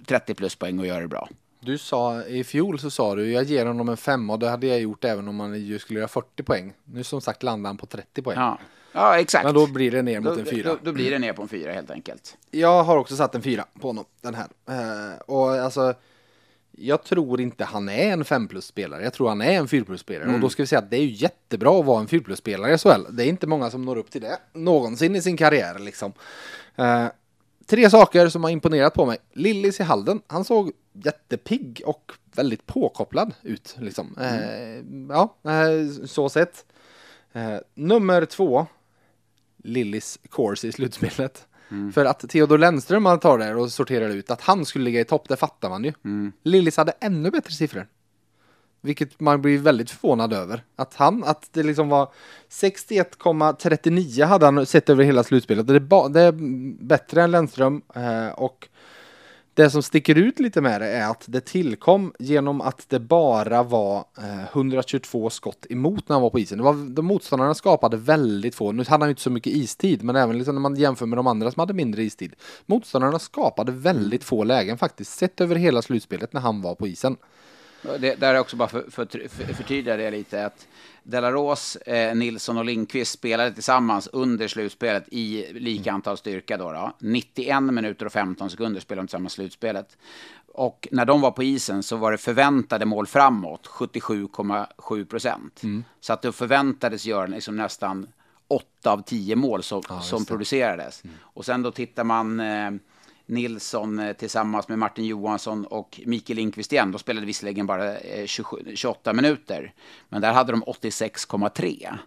30 plus poäng och göra det bra. Du sa, i fjol så sa du, jag ger honom en femma och det hade jag gjort även om han skulle göra 40 poäng. Nu som sagt landar han på 30 poäng. Ja, ja exakt. Men då blir det ner mot då, en fyra. Då, då blir det ner på en fyra helt enkelt. Jag har också satt en fyra på honom, den här. Eh, och alltså, jag tror inte han är en 5 plus spelare. Jag tror han är en 4 plus spelare. Mm. Och då ska vi säga att det är ju jättebra att vara en 4 plus spelare i SHL. Det är inte många som når upp till det någonsin i sin karriär liksom. Eh, tre saker som har imponerat på mig. Lillis i Halden, han såg jättepigg och väldigt påkopplad ut liksom. Eh, ja, eh, så sett. Eh, nummer två, Lillis course i slutspelet. För att Theodor Lennström man tar där och sorterar ut att han skulle ligga i topp, det fattar man ju. Lillis hade ännu bättre siffror. Vilket man blir väldigt förvånad över. Att han, att det liksom var 61,39 hade han sett över hela slutspelet. Det är, det är bättre än Lennström eh, och det som sticker ut lite med det är att det tillkom genom att det bara var eh, 122 skott emot när han var på isen. Det var, de motståndarna skapade väldigt få. Nu hade han ju inte så mycket istid, men även liksom när man jämför med de andra som hade mindre istid. Motståndarna skapade väldigt få lägen faktiskt, sett över hela slutspelet när han var på isen. Det, där är också bara för, för, för, förtydliga det lite att Delaros, eh, Nilsson och Lindqvist spelade tillsammans under slutspelet i lika antal styrka då, då. 91 minuter och 15 sekunder spelade de tillsammans slutspelet. Och när de var på isen så var det förväntade mål framåt 77,7 procent. Så att det förväntades göra liksom nästan 8 av 10 mål som, som producerades. Och sen då tittar man eh, Nilsson eh, tillsammans med Martin Johansson och Mikael Lindqvist igen. De spelade visserligen bara eh, 27, 28 minuter, men där hade de 86,3.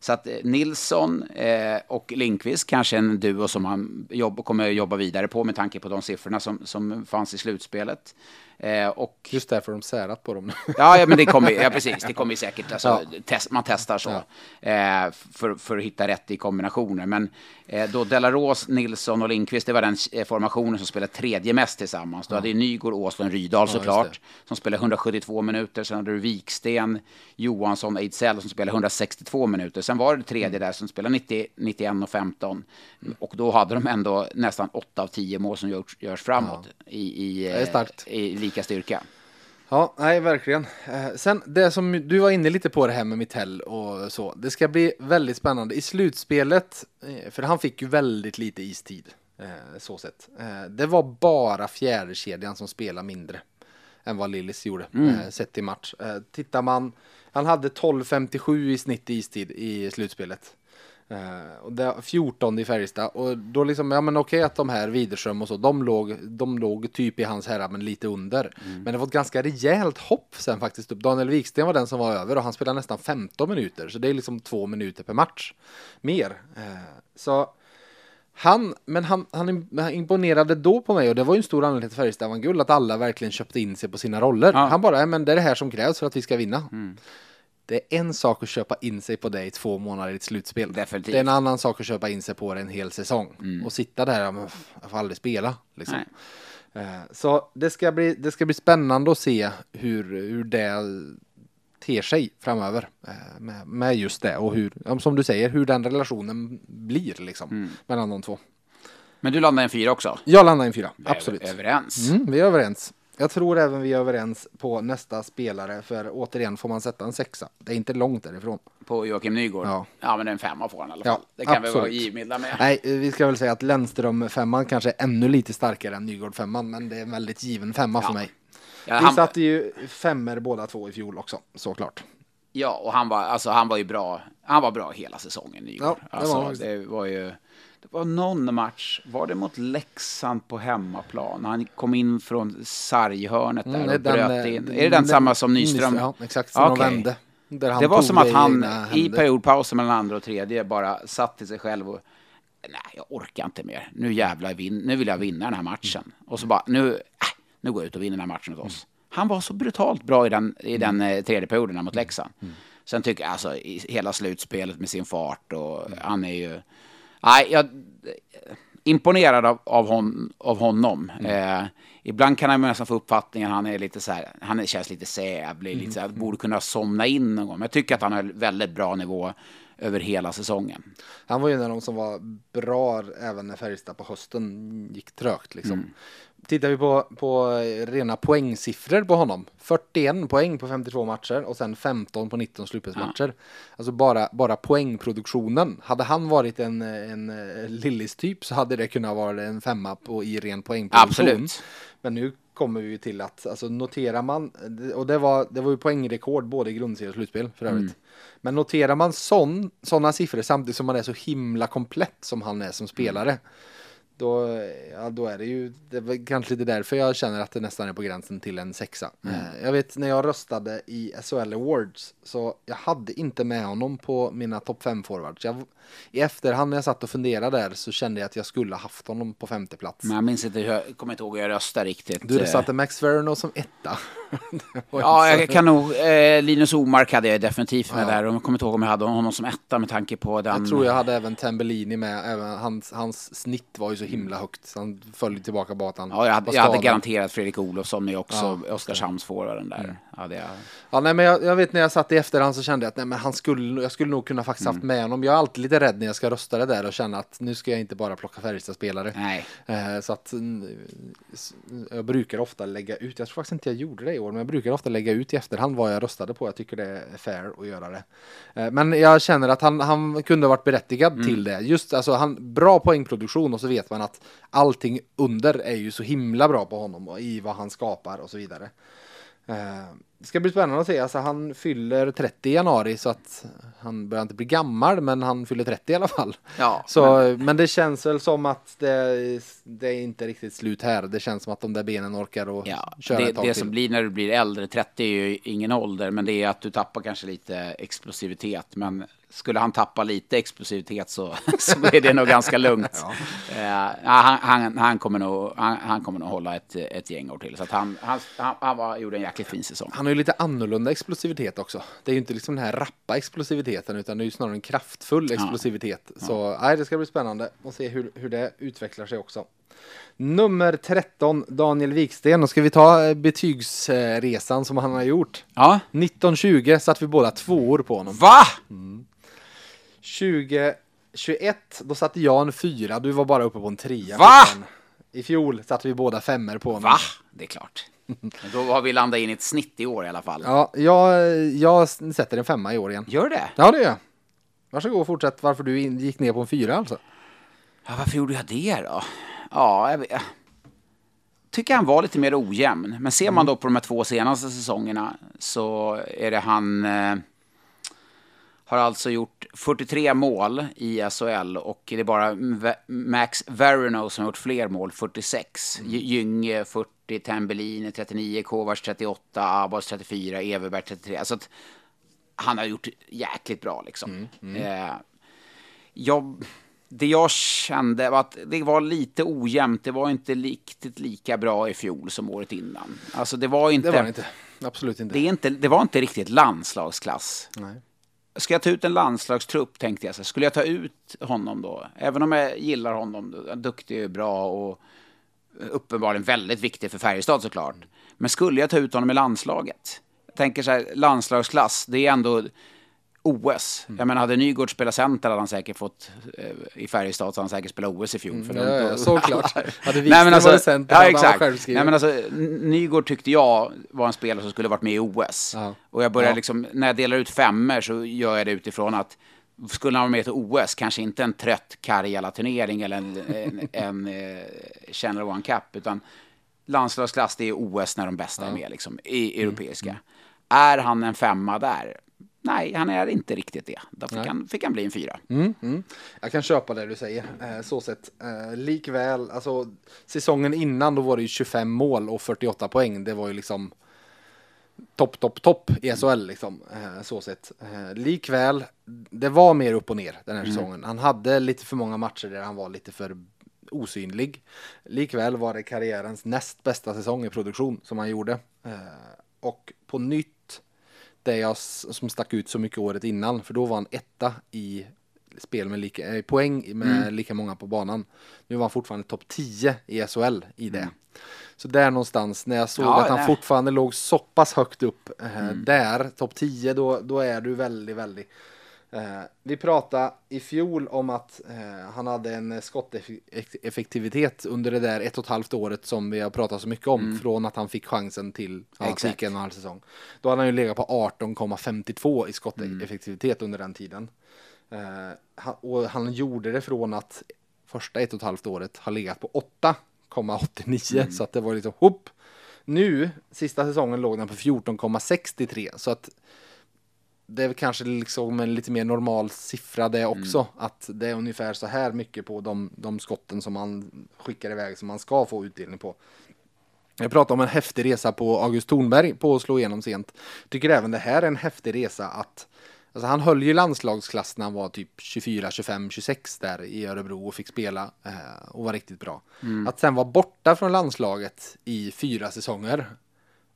Så att eh, Nilsson eh, och Lindqvist kanske en duo som han jobb, kommer att jobba vidare på med tanke på de siffrorna som, som fanns i slutspelet. Eh, och Just därför de särat på dem. Ja, ja, men det kommer ja, precis. Det kommer säkert. Alltså, Ja. test, man testar så eh, för, för att hitta rätt i kombinationer. Men eh, då Delaros, Nilsson och Lindqvist, det var den formationen som spelade tredje mest tillsammans. Då hade ju Nygård, Åslund, Rydahl såklart, som spelade 172 minuter. Sen hade du Viksten, Johansson, Ejdsell som spelade 162 minuter. Sen var det tredje där som spelade 90, 91 och 15. Och då hade de ändå nästan 8 av 10 mål som görs, görs framåt i, i, är eh, i lika styrka. Ja, nej verkligen. Eh, sen det som du var inne lite på det här med Mittell och så. Det ska bli väldigt spännande. I slutspelet, eh, för han fick ju väldigt lite istid. Så sett. Det var bara fjärdekedjan som spelade mindre än vad Lillis gjorde, eh, sett i match. Tittar man, han hade 12.57 i snitt i istid i slutspelet. Eh, och det, 14 i Färjestad och då liksom, ja men okej att de här Widerström och så, de låg, de låg typ i hans herrar men lite under. Men det var ett ganska rejält hopp sen faktiskt upp. Daniel Wiksten var den som var över och han spelade nästan 15 minuter, så det är liksom två minuter per match. Mer. Eh, så han, men han, han imponerade då på mig och det var ju en stor anledning till Färjestad vann guld, att alla verkligen köpte in sig på sina roller. Ja. Han bara, ja, men det är det här som krävs för att vi ska vinna. Det är en sak att köpa in sig på det i två månader i ett slutspel. Definitivt. Det är en annan sak att köpa in sig på det en hel säsong. Och sitta där, f- jag får aldrig spela. Liksom. Eh, Så det ska, bli, det ska bli spännande att se hur, hur det ter sig framöver. eh, Med, med just det och hur, som du säger, hur den relationen blir liksom. Mellan de två. Men du landade en fyra också? Jag landar i en fyra, absolut. Överens. Mm, vi är överens. Jag tror även vi är överens på nästa spelare, för återigen får man sätta en sexa. Det är inte långt därifrån. På Joakim Nygård? Ja. Ja, men en femma får han i alla Ja, fall. det kan vi vara absolut. givmilda med. Nej, vi ska väl säga att Lennström femman kanske är ännu lite starkare än Nygård femman, men det är en väldigt given femma för Ja. mig. Ja, Vi han, satte ju femmer båda två i fjol också, såklart. ja, och han var, alltså, han var ju bra. Han var bra hela säsongen, Nygård. Ja, det alltså, var det var ju... Det var någon match, var det mot Leksand på hemmaplan? Han kom in från sarghörnet där Mm, och den, bröt eh, in. den- är det den, samma som Nyström? Ja, exakt. Som de Okej. vände. Det var som att han i periodpausen mellan andra och tredje bara satt till sig själv och nej, jag orkar inte mer. Nu jävlar, vin, nu vill jag vinna den här matchen. Och så bara, nu, äh, nu går jag ut och vinner den här matchen åt oss. Han var så brutalt bra i den, i den eh, tredje perioden mot Leksand. Sen tycker jag alltså i hela slutspelet med sin fart och han är ju, nej, jag imponerad av, av, hon, av honom. Eh, ibland kan man nästan få uppfattningen att han är lite så här, han känns lite sävlig, lite så här, borde kunna somna in någon gång. Men jag tycker att han har väldigt bra nivå över hela säsongen. Han var ju en av de som var bra även när Färjestad på hösten gick trögt. Liksom. Mm. Tittar vi på, på rena poängsiffror på honom. 41 poäng på 52 matcher och sen 15 på 19 slutspelsmatcher. Alltså bara, bara poängproduktionen. Hade han varit en, en eh, Lillis-typ så hade det kunnat vara en femma på, i ren poängproduktion. Absolut. Men nu kommer vi till att, alltså noterar man, och det var, det var ju poängrekord både i grundserie och slutspel för övrigt. Men noterar man sådana siffror samtidigt som man är så himla komplett som han är som spelare. Då, ja, då är det ju, det kanske lite därför jag känner att det nästan är på gränsen till en sexa. Eh, Jag vet när jag röstade i SHL Awards så jag hade inte med honom på mina topp 5 forwards. Jag, I efterhand när jag satt och funderade där så kände jag att jag skulle ha haft honom på femte plats. Men jag minns inte, jag kommer inte ihåg hur jag röstade riktigt. Du Eh, satte Max Verno som etta. Ja, jag kan nog, eh, Linus Omark hade jag definitivt med Ja. där. Och jag kommer inte ihåg om jag hade honom som etta med tanke på den. jag tror jag hade även Tambellini med. Även hans, hans snitt var ju så himla högt. Så han föll ju tillbaka han Ja, jag hade, jag hade garanterat Fredrik Olofsson med också, Ja, Mm. Oskarshamnsforwarden där. Hade jag. Ja, nej, men jag, jag vet när jag satt i efterhand så kände jag att nej, men han skulle, jag skulle nog kunna faktiskt haft Mm. med honom. Jag är alltid lite rädd när jag ska rösta det där och känna att nu ska jag inte bara plocka Färjestad-spelare. Eh, så att mm, jag brukar ofta lägga ut, jag tror faktiskt inte jag gjorde det i år, men jag brukar ofta lägga ut i efterhand vad jag röstade på. Jag tycker det är fair att göra det. Eh, men jag känner att han, han kunde ha varit berättigad Mm. till det. Just alltså, han, bra poängproduktion och så vet man att allting under är ju så himla bra på honom och i vad han skapar och så vidare. Eh, Det ska bli spännande att se. Alltså, han fyller 30 i januari så att han börjar inte bli gammal men han fyller 30 i alla fall. Ja, Så, men... det känns väl som att det, det är inte riktigt slut här. Det känns som att de där benen orkar och Ja, köra det, ett tag det till. som blir när du blir äldre, 30 är ju ingen ålder, men det är att du tappar kanske lite explosivitet. Men skulle han tappa lite explosivitet så, så är det nog ganska lugnt. Ja, han, han, han, kommer nog, han, han kommer nog hålla ett, ett gäng år till. Så han, han, han, var, gjorde en jäkligt fin säsong. Han har ju lite annorlunda explosivitet också. Det är ju inte liksom den här rappa explosiviteten utan det är ju snarare en kraftfull explosivitet. Så nej, det ska bli spännande att se hur, hur det utvecklar sig också. Nummer 13, Daniel Wiksten. Och ska vi ta eh, betygsresan som han har gjort? Ja. 1920 satt vi båda tvåor på honom. Va? 2021, då satte jag en fyra, du var bara uppe på en trea. Va? I fjol satte vi båda femmer på honom. Va? Det är klart. Då har vi landat in i ett snitt i år i alla fall. Ja, jag, jag sätter en femma i år igen. Gör det? Ja, det gör jag. Varsågod och fortsätt varför du gick ner på en fyra alltså. Ja, varför gjorde jag det då? Ja, jag vet. tycker han var lite mer ojämn. Men ser man då på de här två senaste säsongerna så är det han... Eh, har alltså gjort 43 mål i SHL och det är bara Max Verino som har gjort fler mål, 46. Mm. Gynge 40, Tambellini 39, Kovacs 38, Abbas 34, Everberg 33. Alltså att han har gjort jäkligt bra liksom. Eh, jag, det jag kände var att det var lite ojämnt. Det var inte riktigt lika bra i fjol som året innan. Alltså det var inte... Det var inte. Absolut inte. Det, är inte, det var inte riktigt landslagsklass. Nej. Ska jag ta ut en landslagstrupp tänkte jag. Så skulle jag ta ut honom då? Även om jag gillar honom, duktig och bra och uppenbarligen väldigt viktig för Färjestad såklart. Men skulle jag ta ut honom i landslaget? Jag tänker så här, landslagsklass, det är ändå OS. Jag menar, hade Nygård spelat center hade han säkert fått, eh, i Färjestad så hade han säkert spelat OS i fjol. För Ja, de- ja, de- såklart. Hade Wikström alltså, varit center ja, hade han exakt. själv skrivit. Nej, men alltså, Nygård tyckte jag var en spelare som skulle varit med i OS. Ja. Och jag börjar Ja. liksom, när jag delar ut femmer så gör jag det utifrån att skulle han vara med till OS, kanske inte en trött Karjala-turnering eller en, en, en eh, Channel One Cup, utan landslagsklass, det är OS när de bästa är med, liksom, i europeiska. Är han en femma där? Nej, han är inte riktigt det. Då fick, han, fick han bli en fyra. Mm, mm. Jag kan köpa det du säger. Eh, så sett. Eh, likväl, alltså säsongen innan då var det ju 25 mål och 48 poäng. Det var ju liksom topp, topp, topp i SHL liksom. Eh, så sett. Eh, likväl, det var mer upp och ner den här säsongen. Han hade lite för många matcher där han var lite för osynlig. Likväl var det karriärens näst bästa säsong i produktion som han gjorde. Och på nytt, det jag som stack ut så mycket året innan, för då var han etta i spel med lika, eh, poäng med lika många på banan. Nu var han fortfarande topp 10 i SHL i det. Så där någonstans, när jag såg Ja, att han nej. fortfarande låg så pass högt upp eh, där, topp 10, då, då är du väldigt, väldigt Eh, vi pratade i fjol om att eh, han hade en skotteffektivitet under det där ett och ett halvt året som vi har pratat så mycket om. Från att han fick chansen till ja, Exakt. gick en och en halv säsong. Då hade han ju legat på 18,52 i skotteffektivitet under den tiden. Eh, han, och han gjorde det från att första ett och ett halvt året har legat på 8,89 så att det var liksom hopp. Nu, sista säsongen låg den på 14,63 så att det är kanske liksom en lite mer normal siffra det också. Att det är ungefär så här mycket på de, de skotten som man skickar iväg som man ska få utdelning på. Jag pratar om en häftig resa på August Thornberg på att slå igenom sent. Tycker även det här är en häftig resa att Alltså han höll ju landslagsklass när han var typ 24, 25, 26 där i Örebro och fick spela eh, och var riktigt bra. Att sen vara borta från landslaget i fyra säsonger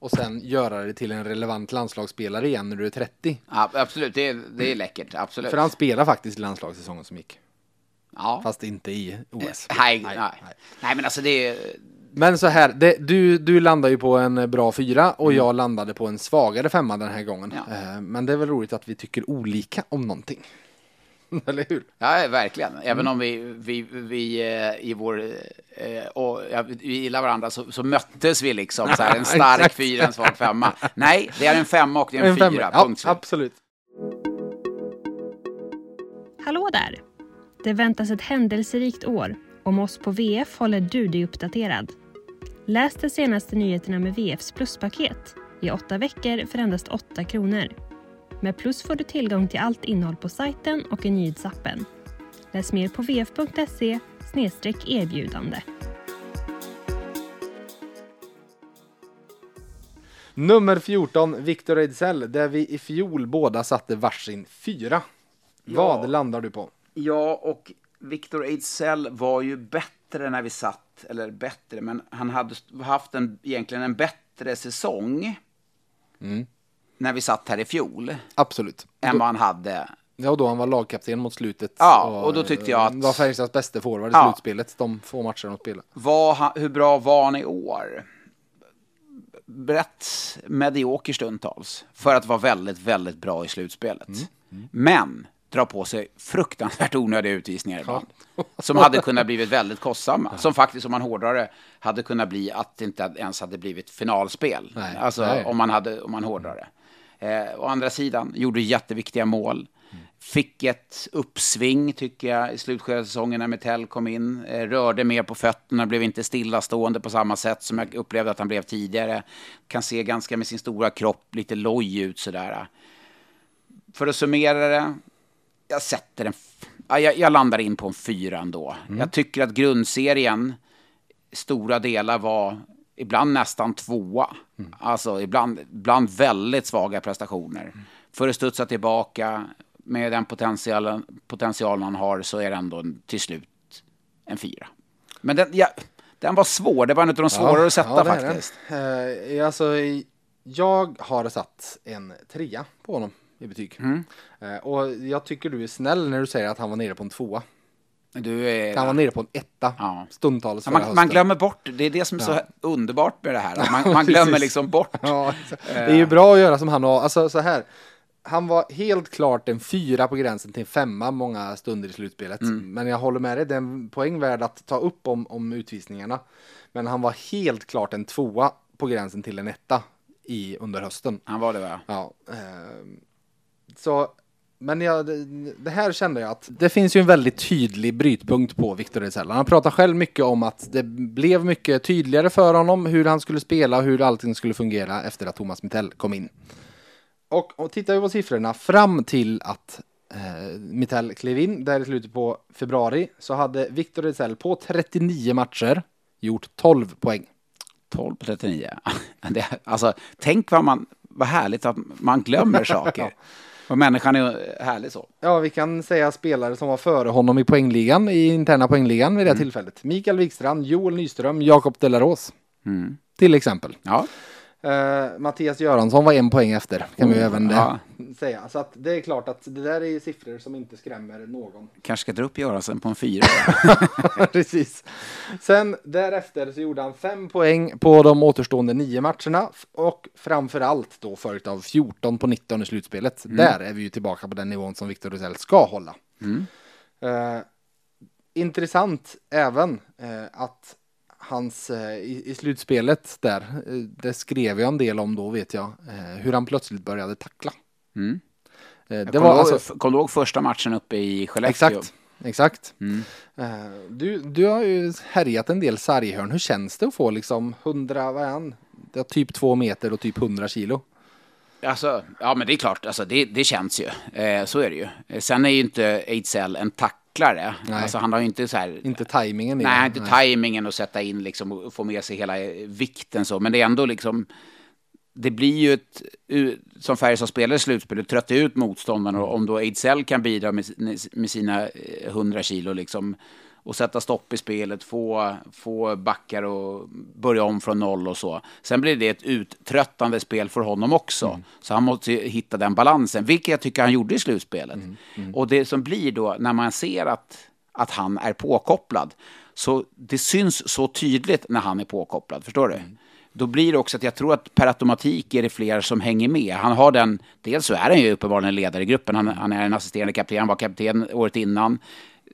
och sen göra det till en relevant landslagsspelare igen när du är 30. Ja, absolut, det är, det är läckert. Absolut. För han spelar faktiskt landslagssäsongen som gick. ja. Fast inte i OS. nej, nej, nej. men alltså det är... Men så här, det, du, du landar ju på en bra fyra och jag landade på en svagare femma den här gången. Ja. Eh, Men det är väl roligt att vi tycker olika om någonting. Eller hur? Ja, verkligen. Även Mm. om vi, vi, vi eh, i vår... eh, Och, ja, vi gillar varandra så, så möttes vi liksom. Så här, en stark fyra, en svag femma. Nej, det är en femma och det är en, femma. fyra. Ja, punkt absolut. Hallå där! Det väntas ett händelserikt år. Om oss på VF håller du dig uppdaterad. Läs de senaste nyheterna med VFs pluspaket i åtta veckor för endast 8 kronor. Med Plus får du tillgång till allt innehåll på sajten och i nyhetsappen. Läs mer på vf.se erbjudande. Nummer 14, Victor Ejdsell, där vi i fjol båda satte varsin fyra. Vad landar du på? Ja, och Victor Ejdsell var ju bättre när vi satt, eller bättre, men han hade haft en, egentligen en bättre säsong Mm. När vi satt här i fjol Absolut. än vad han hade. Ja, och då han var lagkapten mot slutet. Ja, och då tyckte jag att- eh, Var Färjestads bästa forward i Ja. slutspelet, de få matcher de spelade. Var hur bra var han i år? Rätt medioker stundtals för att vara väldigt, väldigt bra i slutspelet. Men drar på sig fruktansvärt onödiga utvisningar ibland. Som hade kunnat blivit väldigt kostsamma. Som faktiskt, om man hårdrar det, hade kunnat bli att det inte ens hade blivit finalspel. Nej. Alltså Nej. om man, hade, om man hårdrar det. Eh, å andra sidan, gjorde jätteviktiga mål. Fick ett uppsving, tycker jag, i slutskedet av säsongen när Metell kom in. Eh, rörde mer på fötterna, blev inte stillastående på samma sätt som jag upplevde att han blev tidigare. Kan se ganska med sin stora kropp lite loj ut sådär. För att summera det, jag sätter en... jag, jag landar in på en fyra ändå. Jag tycker att grundserien, stora delar var ibland nästan tvåa. Alltså ibland, ibland väldigt svaga prestationer. För att studsa tillbaka med den potentialen, potentialen han har så är det ändå en, till slut en fyra. Men den, ja, den var svår, det var en av de svårare att sätta det är faktiskt. Eh, alltså, jag har satt en trea på honom i betyg. Mm. Eh, och jag tycker du är snäll när du säger att han var nere på en tvåa. Du är, Han var nere på en etta Ja. stundtals Ja, man, man glömmer bort, det är det som är så underbart med det här. Man, man glömmer liksom bort. Ja, exakt. det är ju bra att göra som han har. Alltså så här. Han var helt klart en fyra på gränsen till en femma många stunder i slutspelet. Mm. Men jag håller med dig, det är en poäng värd att ta upp om, om utvisningarna. Men han var helt klart en tvåa på gränsen till en etta i, under hösten. Han var det va? Ja, ehm, så, men jag, det, här kände jag att det finns ju en väldigt tydlig brytpunkt på Victor Ejdsell. Han pratar själv mycket om att det blev mycket tydligare för honom hur han skulle spela och hur allting skulle fungera efter att Thomas Mittell kom in. Och, och tittar vi på siffrorna fram till att eh, Mittell klev in där i slutet på februari så hade Victor Ejdsell på 39 matcher gjort 12 poäng. 12 på 39. Det, alltså, tänk vad man, vad härligt att man glömmer saker. Och människan är härlig så. Ja, vi kan säga spelare som var före honom i poängligan, i interna poängligan vid det tillfället. Mikael Wikstrand, Joel Nyström, Jakob Delaros. Mm. Till exempel. Ja, Eh, Mattias Göransson var en poäng efter, kan vi ju även ja. säga. Så att det är klart att det där är siffror som inte skrämmer någon. kanske ska dra upp Göransson på en fyra. Precis. Sen därefter så gjorde han fem poäng på de återstående nio matcherna och framför allt då följt av 14 på 19 i slutspelet. Där är vi ju tillbaka på den nivån som Victor Rosell ska hålla. Mm. Eh, intressant även eh, att hans eh, i, i slutspelet där, eh, det skrev jag en del om då vet jag, eh, hur han plötsligt började tackla. Mm. Det Det var var alltså, Kom du ihåg första matchen uppe i Skellefteå? exakt, exakt. Mm. Du, du har ju härjat en del sarghörn. Hur känns det att få liksom 100, vad är han? Det är typ två meter och typ 100 kilo. Alltså, ja men det är klart, alltså, det, det känns ju. Eh, så är det ju. Sen är ju inte Ejdsell en tacklare. Nej. Alltså, han har ju inte så här... Inte tajmingen i Nej, inte tajmingen att sätta in liksom och få med sig hela eh, vikten så. Men det är ändå liksom... Det blir ju ett, som Färjestad spelar i slutspelet, trötta ut motståndarna och om då Ejdsell kan bidra med, med sina eh, 100 kilo liksom och sätta stopp i spelet, få, få backar och börja om från noll och så. Sen blir det ett uttröttande spel för honom också. Så han måste hitta den balansen, vilket jag tycker han gjorde i slutspelet. Och det som blir då, när man ser att, att han är påkopplad, så det syns så tydligt när han är påkopplad, förstår du? Då blir det också att jag tror att per automatik är det fler som hänger med. Han har den, dels så är han ju uppenbarligen ledare i gruppen, han, han är en assisterande kapten, han var kapten året innan.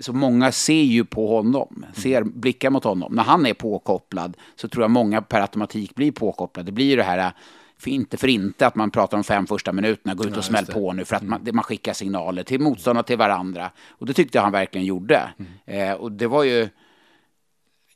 Så många ser ju på honom, ser blickar mot honom. När han är påkopplad så tror jag många per automatik blir påkopplade. Det blir ju det här, för inte för inte att man pratar om fem första minuterna, gå ut och smäll på nu för att man, det- man skickar signaler till motståndarna till varandra. Och det tyckte jag han verkligen gjorde. Eh, och det var ju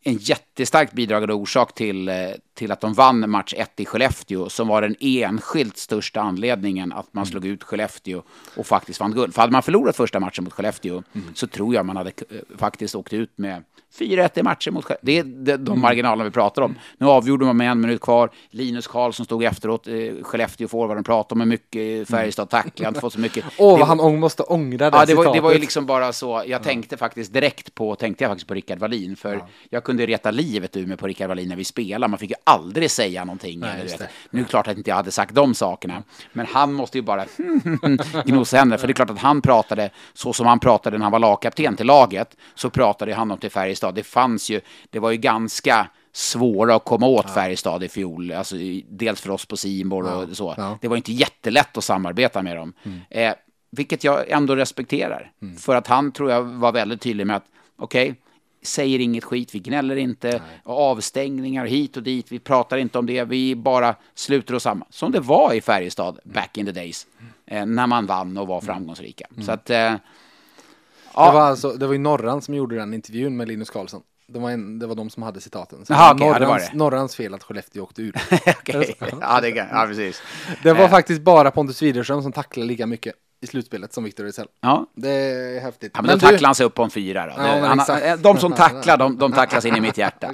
en jättestarkt bidragande orsak till, eh, till att de vann match 1 i Skellefteå, som var den enskilt största anledningen att man slog ut Skellefteå och faktiskt vann guld. För hade man förlorat första matchen mot Skellefteå så tror jag man hade eh, faktiskt åkt ut med 4-1 i matcher mot. Det är de, de marginalerna vi pratar om. Nu avgjorde man med en minut kvar. Linus Karlsson stod efteråt, eh, Skellefteå forwarden pratade med mycket, Färjestad tacklade, inte fått så mycket. Åh, vad han ång- måste ångra det Ja, det var, det var ju liksom bara så. Jag tänkte faktiskt direkt på, tänkte jag faktiskt på Rickard Wallin, för jag kunde reta livet ur mig på Rickard Wallin när vi spelade. Man fick ju aldrig säga någonting. Nej, det. Nu är det klart att inte jag hade sagt de sakerna, men han måste ju bara gnosa henne, för det är klart att han pratade så som han pratade när han var lagkapten till laget, så pratade han om till Färjestad. Det fanns ju, det var ju ganska svåra att komma åt Färjestad i fjol, alltså, dels för oss på Simor och så. ja. Det var inte jättelätt att samarbeta med dem. Mm. Eh, vilket jag ändå respekterar. För att han tror jag var väldigt tydlig med att, okej, säger inget skit, vi gnäller inte, avstängningar hit och dit, vi pratar inte om det, vi bara sluter oss samman. Som det var i Färjestad back in the days, eh, när man vann och var framgångsrika. Så att, eh, Det ja, var, alltså, det var ju Norran som gjorde den intervjun med Linus Karlsson. Det var, en, det var de som hade citaten. Så det var okej, ja, det var Norrans, det. Norrans fel att Skellefteå åkte ur. okej. ja, det kan, ja, precis. Det var Eh. faktiskt bara Pontus Widerström som tacklade lika mycket i slutspelet som Victor Rizell. Ja. Det är häftigt. Ja, men då tacklar han sig upp på en fyra. Då. Ja, men Han- de som tacklar, de, de tacklas in i mitt hjärta.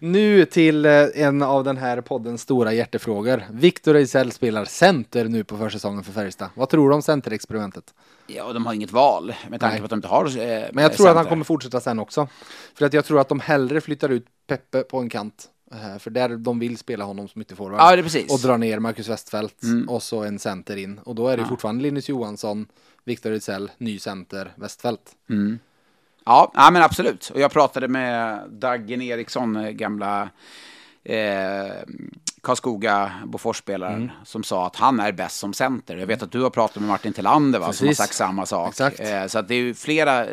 Nu till eh, en av den här poddens stora hjärtefrågor. Victor Rizell spelar center nu på försäsongen för Färjestad. Vad tror du om centerexperimentet? Ja, de har inget val med tanke på att de inte har eh, Men jag tror att han center. kommer fortsätta sen också. För att jag tror att de hellre flyttar ut Peppe på en kant. eh, För där de vill spela honom som ytterforward. Ja, det är precis. Och dra ner Marcus Westfeldt Mm. och så en center in. Och då är det Ja. fortfarande Linus Johansson, Victor Rizell, ny center, Westfeldt. Mm. Ja, ja, men absolut. Och jag pratade med Daggen Eriksson, eh, gamla eh, Karlskoga Boforsspelaren, Mm. som sa att han är bäst som center. Jag vet att du har pratat med Martin Tillander, va, som har sagt samma sak. Eh, så det är ju flera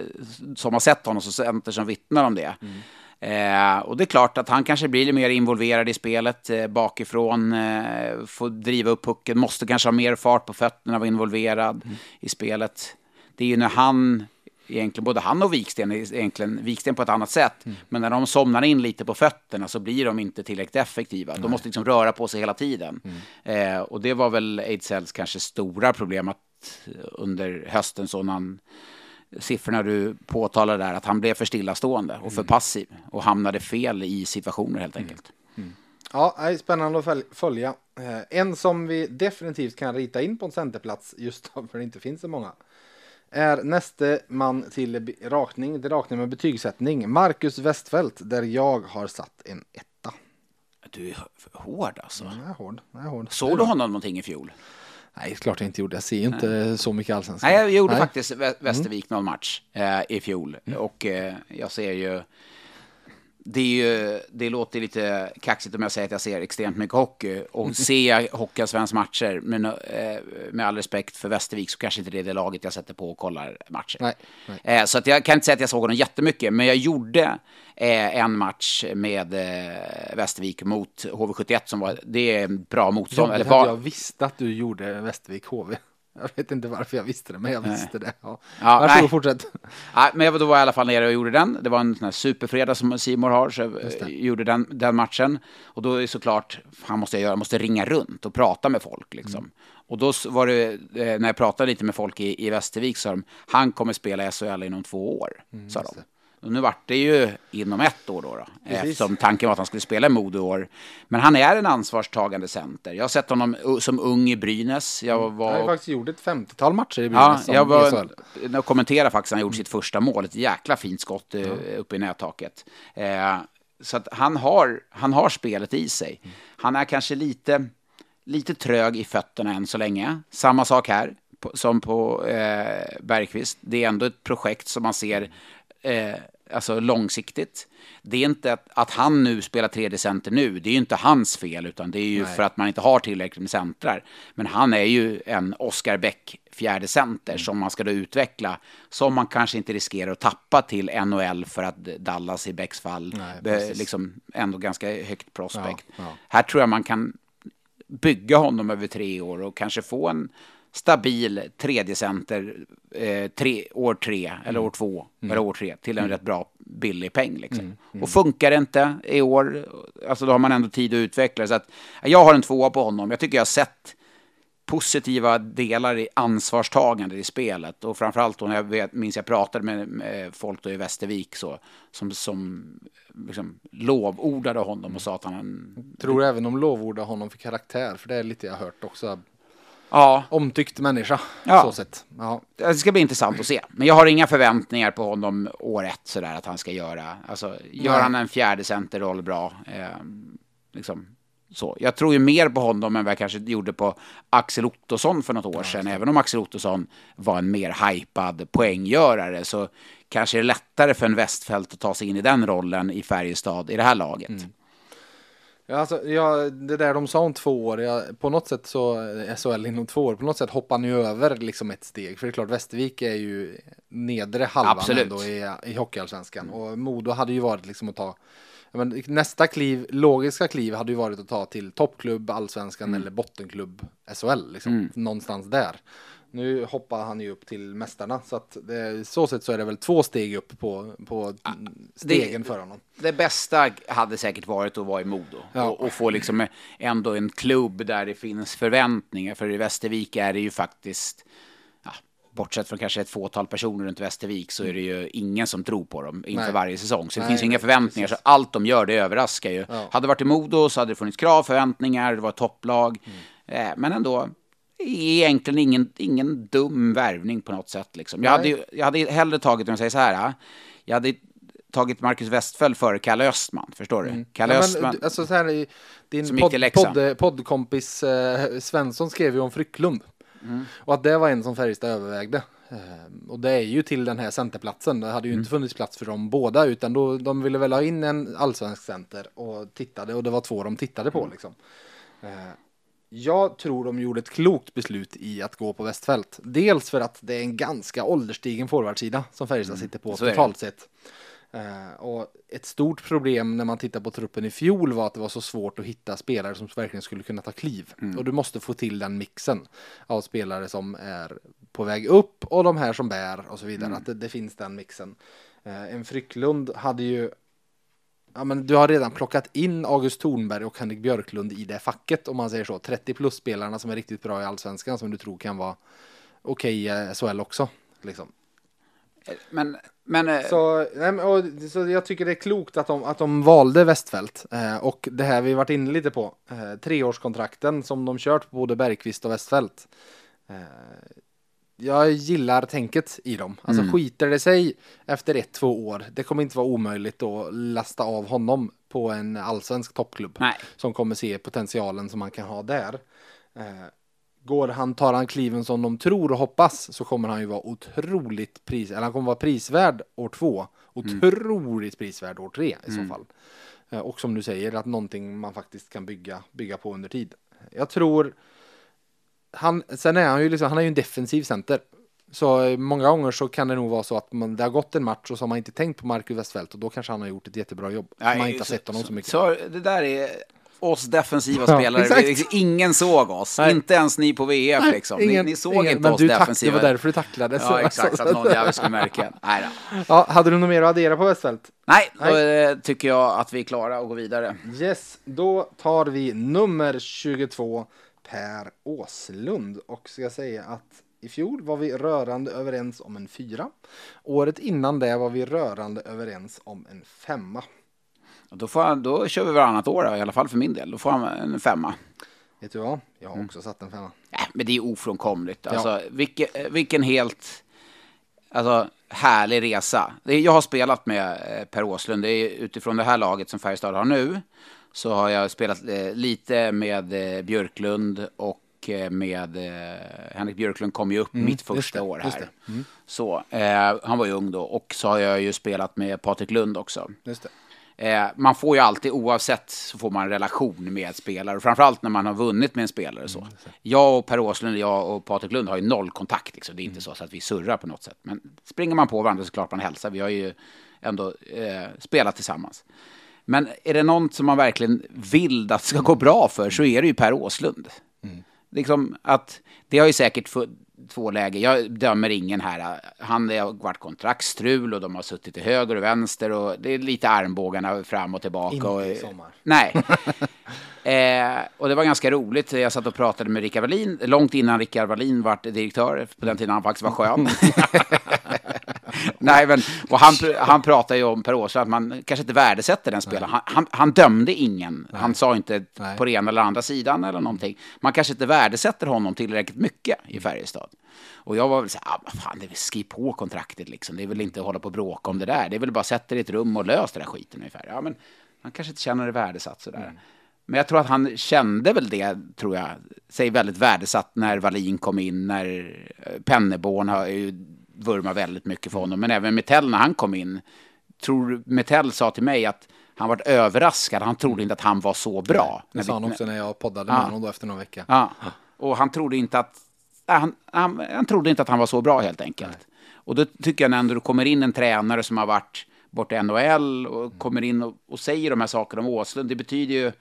som har sett honom som center som vittnar om det. Mm. Eh, och det är klart att han kanske blir lite mer involverad i spelet eh, bakifrån, eh, får driva upp pucken, måste kanske ha mer fart på fötterna, vara involverad Mm. i spelet. Det är ju när han, egentligen både han och Viksten, egentligen Viksten på ett annat sätt, Mm. men när de somnar in lite på fötterna så blir de inte tillräckligt effektiva. De måste liksom röra på sig hela tiden. Mm. Eh, och det var väl Eidsells kanske stora problem att under hösten så när han siffrorna du påtalar där, att han blev för stillastående och för Mm. passiv och hamnade fel i situationer helt enkelt. Ja, det är spännande att följ- följa. Eh, en som vi definitivt kan rita in på en centerplats just för det inte finns så många är näste man till rakning, det rakning med betygssättning, Marcus Westfält, där jag har satt en etta. Du är hård alltså. Mm, jag är hård. Jag är hård. Såg du honom någonting i fjol? Nej, klart jag inte gjorde. Jag ser ju inte Nej. så mycket allsvenskan. Nej, jag gjorde Nej. faktiskt Västervik någon match eh, i fjol. Mm. Och eh, jag ser ju det, är ju, det låter lite kaxigt om jag säger att jag ser extremt mycket hockey. Och mm. ser jag Hockeyallsvenska matcher, med, eh, med all respekt för Västervik, så kanske inte det är det laget jag sätter på och kollar matcher. Nej, nej. Eh, så att jag kan inte säga att jag såg honom jättemycket, men jag gjorde eh, en match med Västervik mot HV71 som var, det är en bra motstånd. Ja, eller var... Jag visste att du gjorde Västervik HV. Jag vet inte varför jag visste det, men jag visste det. Ja. Ja, Varsågod, fortsätt. Ja, men jag, då var jag i alla fall nere och gjorde den. Det var en sån här superfredag som Simor har, så jag gjorde den, den matchen. Och då är såklart, han måste jag göra, måste ringa runt och prata med folk liksom. Mm. Och då var det, eh, när jag pratade lite med folk i, i Västervik, sa de, han kommer spela i SHL inom två år, mm, sa de. Nu vart det ju inom ett år då, då eftersom tanken var att han skulle spela i Modo år. Men han är en ansvarstagande center. Jag har sett honom som ung i Brynäs. Jag var... Han har faktiskt gjort ett 50-tal matcher i Brynäs. Ja, jag var, jag kommenterade faktiskt han gjort sitt första mål. Ett jäkla fint skott mm. uppe i nättaket. Eh, så att han har, han har spelet i sig. Mm. Han är kanske lite, lite trög i fötterna än så länge. Samma sak här som på eh, Bergqvist. Det är ändå ett projekt som man ser eh, alltså långsiktigt. Det är inte att, att, han nu spelar tredje center nu, det är ju inte hans fel, utan det är ju Nej. för att man inte har tillräckligt med centrar. Men han är ju en Oscar Bäck fjärde center mm. som man ska då utveckla, som man kanske inte riskerar att tappa till NHL för att Dallas i Bäcks fall, Nej, liksom ändå ganska högt prospect. Ja, ja. Här tror jag man kan bygga honom över tre år och kanske få en stabil tredje center eh, tre, år tre eller år två mm. eller år tre till en mm. rätt bra billig peng. Liksom. Mm. Mm. Och funkar det inte i år, alltså då har man ändå tid att utveckla. Så att, jag har en tvåa på honom. Jag tycker jag har sett positiva delar i ansvarstagande i spelet. Och framförallt då när jag vet, minns jag pratade med, med folk i Västervik så, som, som liksom lovordade honom och sa att han... Jag tror även de lovordade honom för karaktär, för det är lite jag hört också ja. omtyckt människa. Ja. Så sett. Ja. Det ska bli intressant att se. Men jag har inga förväntningar på honom år ett sådär att han ska göra. Alltså, gör Nej. han en fjärde centerroll bra. Eh, liksom, så. Jag tror ju mer på honom än vad jag kanske gjorde på Axel Ottosson för något år sedan. Även om Axel Ottosson var en mer hypad poänggörare så kanske det är lättare för en Westfält att ta sig in i den rollen i Färjestad i det här laget. Mm. Ja, alltså, ja, det där de sa om två år, ja, på något sätt så SHL inom två år, på något sätt hoppar ni över liksom ett steg. För det är klart, Västervik är ju nedre halvan Absolut. ändå i, i Hockeyallsvenskan. Mm. Och Modo hade ju varit liksom att ta, men, nästa kliv, logiska kliv hade ju varit att ta till toppklubb, allsvenskan mm. eller bottenklubb SHL, liksom, mm. någonstans där. Nu hoppar han ju upp till mästarna så att det, så sätt så är det väl två steg upp på, på stegen det, för honom. Det bästa hade säkert varit att vara i Modo ja. och, och, få liksom ändå en klubb där det finns förväntningar. För i Västervik är det ju faktiskt, ja, bortsett från kanske ett fåtal personer runt Västervik så är det ju ingen som tror på dem inför nej. varje säsong. Så det nej, finns inga förväntningar. Precis. Så allt de gör det överraskar ju. Ja. Hade det varit i Modo så hade det funnits krav, förväntningar, det var ett topplag. Mm. Eh, men ändå egentligen ingen, ingen dum värvning på något sätt. Liksom. Jag, hade, jag hade hellre tagit, om jag säger så här, jag hade tagit Marcus Westfäll före Kalle Östman, förstår du? Mm. Kalle ja, Östman, alltså så här, din pod, podd, poddkompis eh, Svensson skrev ju om Frycklund. Mm. Och att det var en som Färjestad övervägde. Eh, och det är ju till den här centerplatsen. Det hade ju mm. inte funnits plats för dem båda, utan då, de ville väl ha in en allsvensk center och tittade, och det var två de tittade på mm. liksom. Jag tror de gjorde ett klokt beslut i att gå på Västfält. Dels för att det är en ganska ålderstigen forwardsida som Färjestad mm. sitter på totalt sett. Uh, och ett stort problem när man tittar på truppen i fjol var att det var så svårt att hitta spelare som verkligen skulle kunna ta kliv. Mm. Och du måste få till den mixen av spelare som är på väg upp och de här som bär och så vidare. Mm. Att det, det, finns den mixen. Uh, en Frycklund hade ju ja, men du har redan plockat in August Thornberg och Henrik Björklund i det facket om man säger så. 30 plus spelarna som är riktigt bra i allsvenskan som du tror kan vara okej okay i SHL också. Liksom. Men Men eh, Så, nej, så jag tycker det är klokt att de, att de valde Westfält. Eh, och det här vi varit inne lite på. Eh, treårskontrakten som de kört på både Bergqvist och Westfält. Eh, jag gillar tänket i dem. Alltså Mm. skiter det sig efter ett, två år. Det kommer inte vara omöjligt att lasta av honom på en allsvensk toppklubb. Nej. Som kommer se potentialen som man kan ha där. Eh, går han, tar han kliven som de tror och hoppas så kommer han ju vara otroligt pris, eller han kommer vara prisvärd år två. Otroligt prisvärd år tre i så fall. Eh, och som du säger, att någonting man faktiskt kan bygga, bygga på under tid. Jag tror han, sen är han ju liksom, han är ju en defensiv center. Så eh, många gånger så kan det nog vara så att man, det har gått en match och så har man inte tänkt på Marcus Westfält och då kanske han har gjort ett jättebra jobb. Nej, man inte har sett honom så mycket. Så det där är oss defensiva Ja, spelare. exakt. Ingen såg oss. Nej. Inte ens ni på VF liksom. Ingen- ni, ni såg ingen- inte oss du defensiva. det var därför du tacklade. Ja, Så- exakt. Så att någon jävel skulle märka. Nej, då. Ja, hade du något mer att addera på Westfält? Nej, då Nej. eh, tycker jag att vi är klara och går vidare. Yes, då tar vi nummer 22 Per Åslund och ska säga att i fjol var vi rörande överens om en fyra. Året innan det var vi rörande överens om en femma. Då, får han, då kör vi varannat år, då, i alla fall för min del. Då får han en femma. Vet du vad? Jag har också satt en femma. Äh, men det är ofrånkomligt. Ja. Alltså, vilken, vilken helt alltså, härlig resa. Jag har spelat med eh, Per Åslund. Det är utifrån det här laget som Färjestad har nu. Så har jag spelat eh, lite med eh, Björklund och eh, med Henrik Björklund kom ju upp mitt Mm, just första det, år här. det. Så, han var ju ung då. Och så har jag ju spelat med Patrik Lund också. Eh, man får ju alltid, oavsett, så får man en relation med spelare. Framförallt när man har vunnit med en spelare. Så. Jag och Per Åslund, jag och Patrik Lund har ju noll kontakt. Liksom. Det är inte så, så att vi surrar på något sätt. Men springer man på varandra så klart man hälsar. Vi har ju ändå eh, spelat tillsammans. Men är det någon som man verkligen vill att ska gå bra för så är det ju Per Åslund. Liksom att, det har ju säkert två läger. Jag dömer ingen här. Han har varit kontraktsstrul och de har suttit till höger och vänster och det är lite armbågarna fram och tillbaka. Inte och, i sommar. Nej. eh, och det var ganska roligt. Jag satt och pratade med Rickard Wallin långt innan Rickard Wallin var direktör. På den tiden han faktiskt var skön. Nej, men och han, han pratar ju om Per Åslund att man kanske inte värdesätter den spelaren. Han, han, han dömde ingen. Han sa inte Nej. på den ena eller andra sidan eller någonting. Man kanske inte värdesätter honom tillräckligt mycket i Färjestad. Och jag var väl så här, ah, fan, det är väl skriv på kontraktet liksom. Det är väl inte att hålla på och bråka om det där. Det är väl bara sätta dig i ett rum och lös den där skiten ungefär. Ja, men han kanske inte känner det värdesatt sådär. Men jag tror att han kände väl det, tror jag, sig väldigt värdesatt när Wallin kom in, när eh, Penneborn har ju vurmat väldigt mycket för honom, men även Metell när han kom in. Tror Metell sa till mig att han var överraskad, han trodde inte att han var så bra. Det sa han också när jag poddade Ja. med honom då efter någon vecka. Ja, och han trodde inte att nej, han, han, han trodde inte att han var så bra helt enkelt. Och då tycker jag när det kommer in en tränare som har varit borta i NHL och kommer in och, och säger de här sakerna om Åslund, det betyder ju,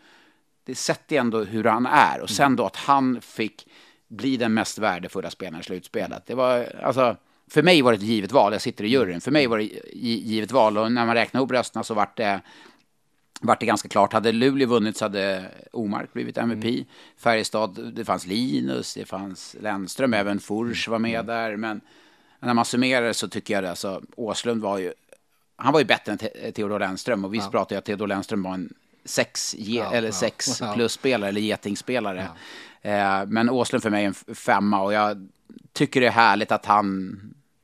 det sätter ju ändå hur han är. Och sen då att han fick bli den mest värdefulla spelaren i slutspelet. Det var, alltså, för mig var det ett givet val, jag sitter i juryn, för mig var det gi- givet val och när man räknar ihop rösterna så vart det vart det ganska klart. Hade Luleå vunnit så hade Omark blivit MVP. Färjestad, det fanns Linus, det fanns Lennström, även Furs var med där. Men när man summerar så tycker jag det, alltså Åslund var ju, han var ju bättre än Te- Theodor Lennström. Och vi pratade ju att Theodor Lennström var en sex, Ja, eller ja, sex ja. plus-spelare, eller getingspelare. Eh, men Åslund för mig är en femma och jag tycker det är härligt att han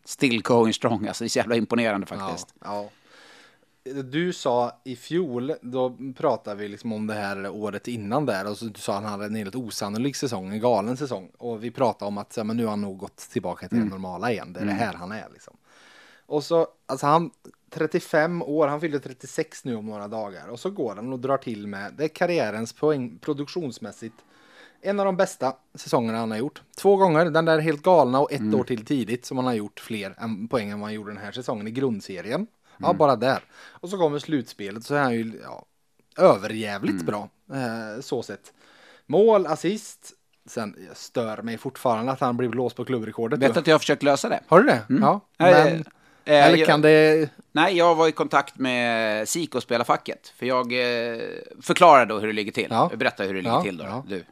still going strong. Alltså det är så jävla imponerande faktiskt. Ja, ja. Du sa i fjol, då pratade vi liksom om det här året innan där och så du sa att han hade en helt osannolik säsong, en galen säsong. Och vi pratade om att så, men nu har han nog gått tillbaka till det normala igen, det är det här han är liksom. Och så, alltså han, 35 år, han fyller 36 nu om några dagar och så går han och drar till med, det är karriärens poäng, produktionsmässigt, en av de bästa säsongerna han har gjort. Två gånger, den där helt galna och ett år till tidigt som han har gjort fler än, poäng än vad han gjorde den här säsongen i grundserien. Ja, bara där. Och så kommer slutspelet så är han ju ja, överjävligt bra. Eh, så sett. Mål, assist. Sen jag stör mig fortfarande att han blir blåst på klubbrekordet. Vet du. att jag har försökt lösa det? Har du det? Ja. Nej, Men, eh, eller jag- kan det... Nej, jag var i kontakt med SIK och spelarfacket. För jag eh, förklarade då hur det ligger till. Ja. Jag berättade hur det ligger Ja, till då. ja. Du.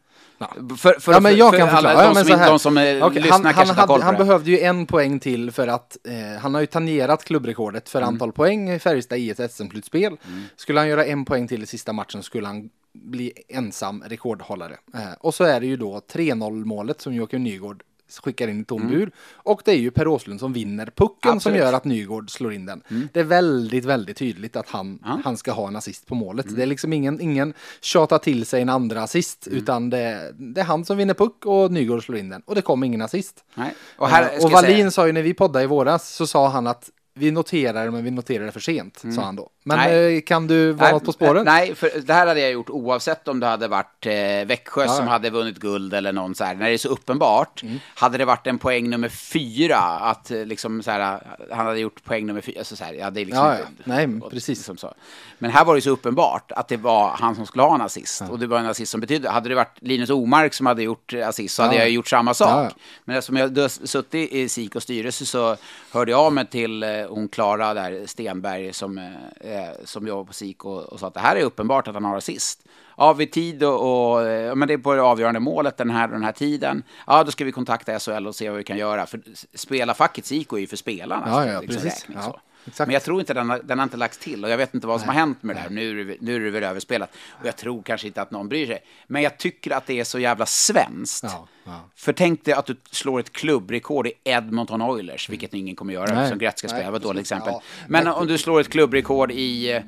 För, för, ja, men jag kan för alla förklara. Ja, de, men som, så inte- här. de som eh, Okej, lyssnar han, han, kanske hade, han det. behövde ju en poäng till för att eh, han har ju tangerat klubbrekordet för Mm. antal poäng i Färjestad i ett SM-slutspel. Skulle han göra en poäng till i sista matchen skulle han bli ensam rekordhållare. Eh, och så är det ju då 3-0 målet som Joakim Nygård skickar in i tom bur. Och det är ju Per Åslund som vinner pucken som Mm. Absolut. Mm. gör att Nygård slår in den. Det är väldigt, väldigt tydligt att han, han ska ha en assist på målet. Mm. Det är liksom ingen, ingen tjata till sig en andra assist, Mm. utan det, det är han som vinner puck och Nygård slår in den. Och det kom ingen assist. Nej. Och, här, Eh, och Wallin säga- sa ju när vi poddade i våras så sa han att vi noterar det men vi noterar det för sent, sa han då. Men Mm. Nej. eh, kan du vara något på spåren? Nej, för det här hade jag gjort oavsett om det hade varit eh, Växjö Ja, som hade vunnit guld eller någon så här. När det är så uppenbart. Mm. Hade det varit en poäng nummer fyra, att eh, liksom så här, han hade gjort poäng nummer fyra, alltså så här, ja det är liksom Ja, inte- ja. Nej, men och- precis. Liksom så. Men här var det så uppenbart att det var han som skulle ha en assist. Och det var en assist som betydde, hade det varit Linus Omark som hade gjort eh, assist så hade Ja. jag gjort samma sak. Men eftersom jag suttit i SIK och styrelse så hörde jag av mig till eh, hon Klara där, Stenberg, som, eh, eh, som jobbar på SIK och, och sa att det här är uppenbart att han har assist. Ja, vid tid och, och eh, men det är på det avgörande målet den här, den här tiden. Ja, då ska vi kontakta SHL och se vad vi kan göra. För spelarfacket SIK är ju för spelarna. Ja, ja, precis. räkning, Ja. Exakt. Men jag tror inte den har, den har inte lagts till och jag vet inte vad som har hänt med det här. Nu är det, nu är det väl överspelat. Och jag tror kanske inte att någon bryr sig. Men jag tycker att det är så jävla svenskt. Ja, ja. För tänk dig att du slår ett klubbrekord i Edmonton Oilers, vilket ingen kommer göra, Nej. som Gretzky spelar, Nej, var ett dåligt exempel. Men om du slår ett klubbrekord i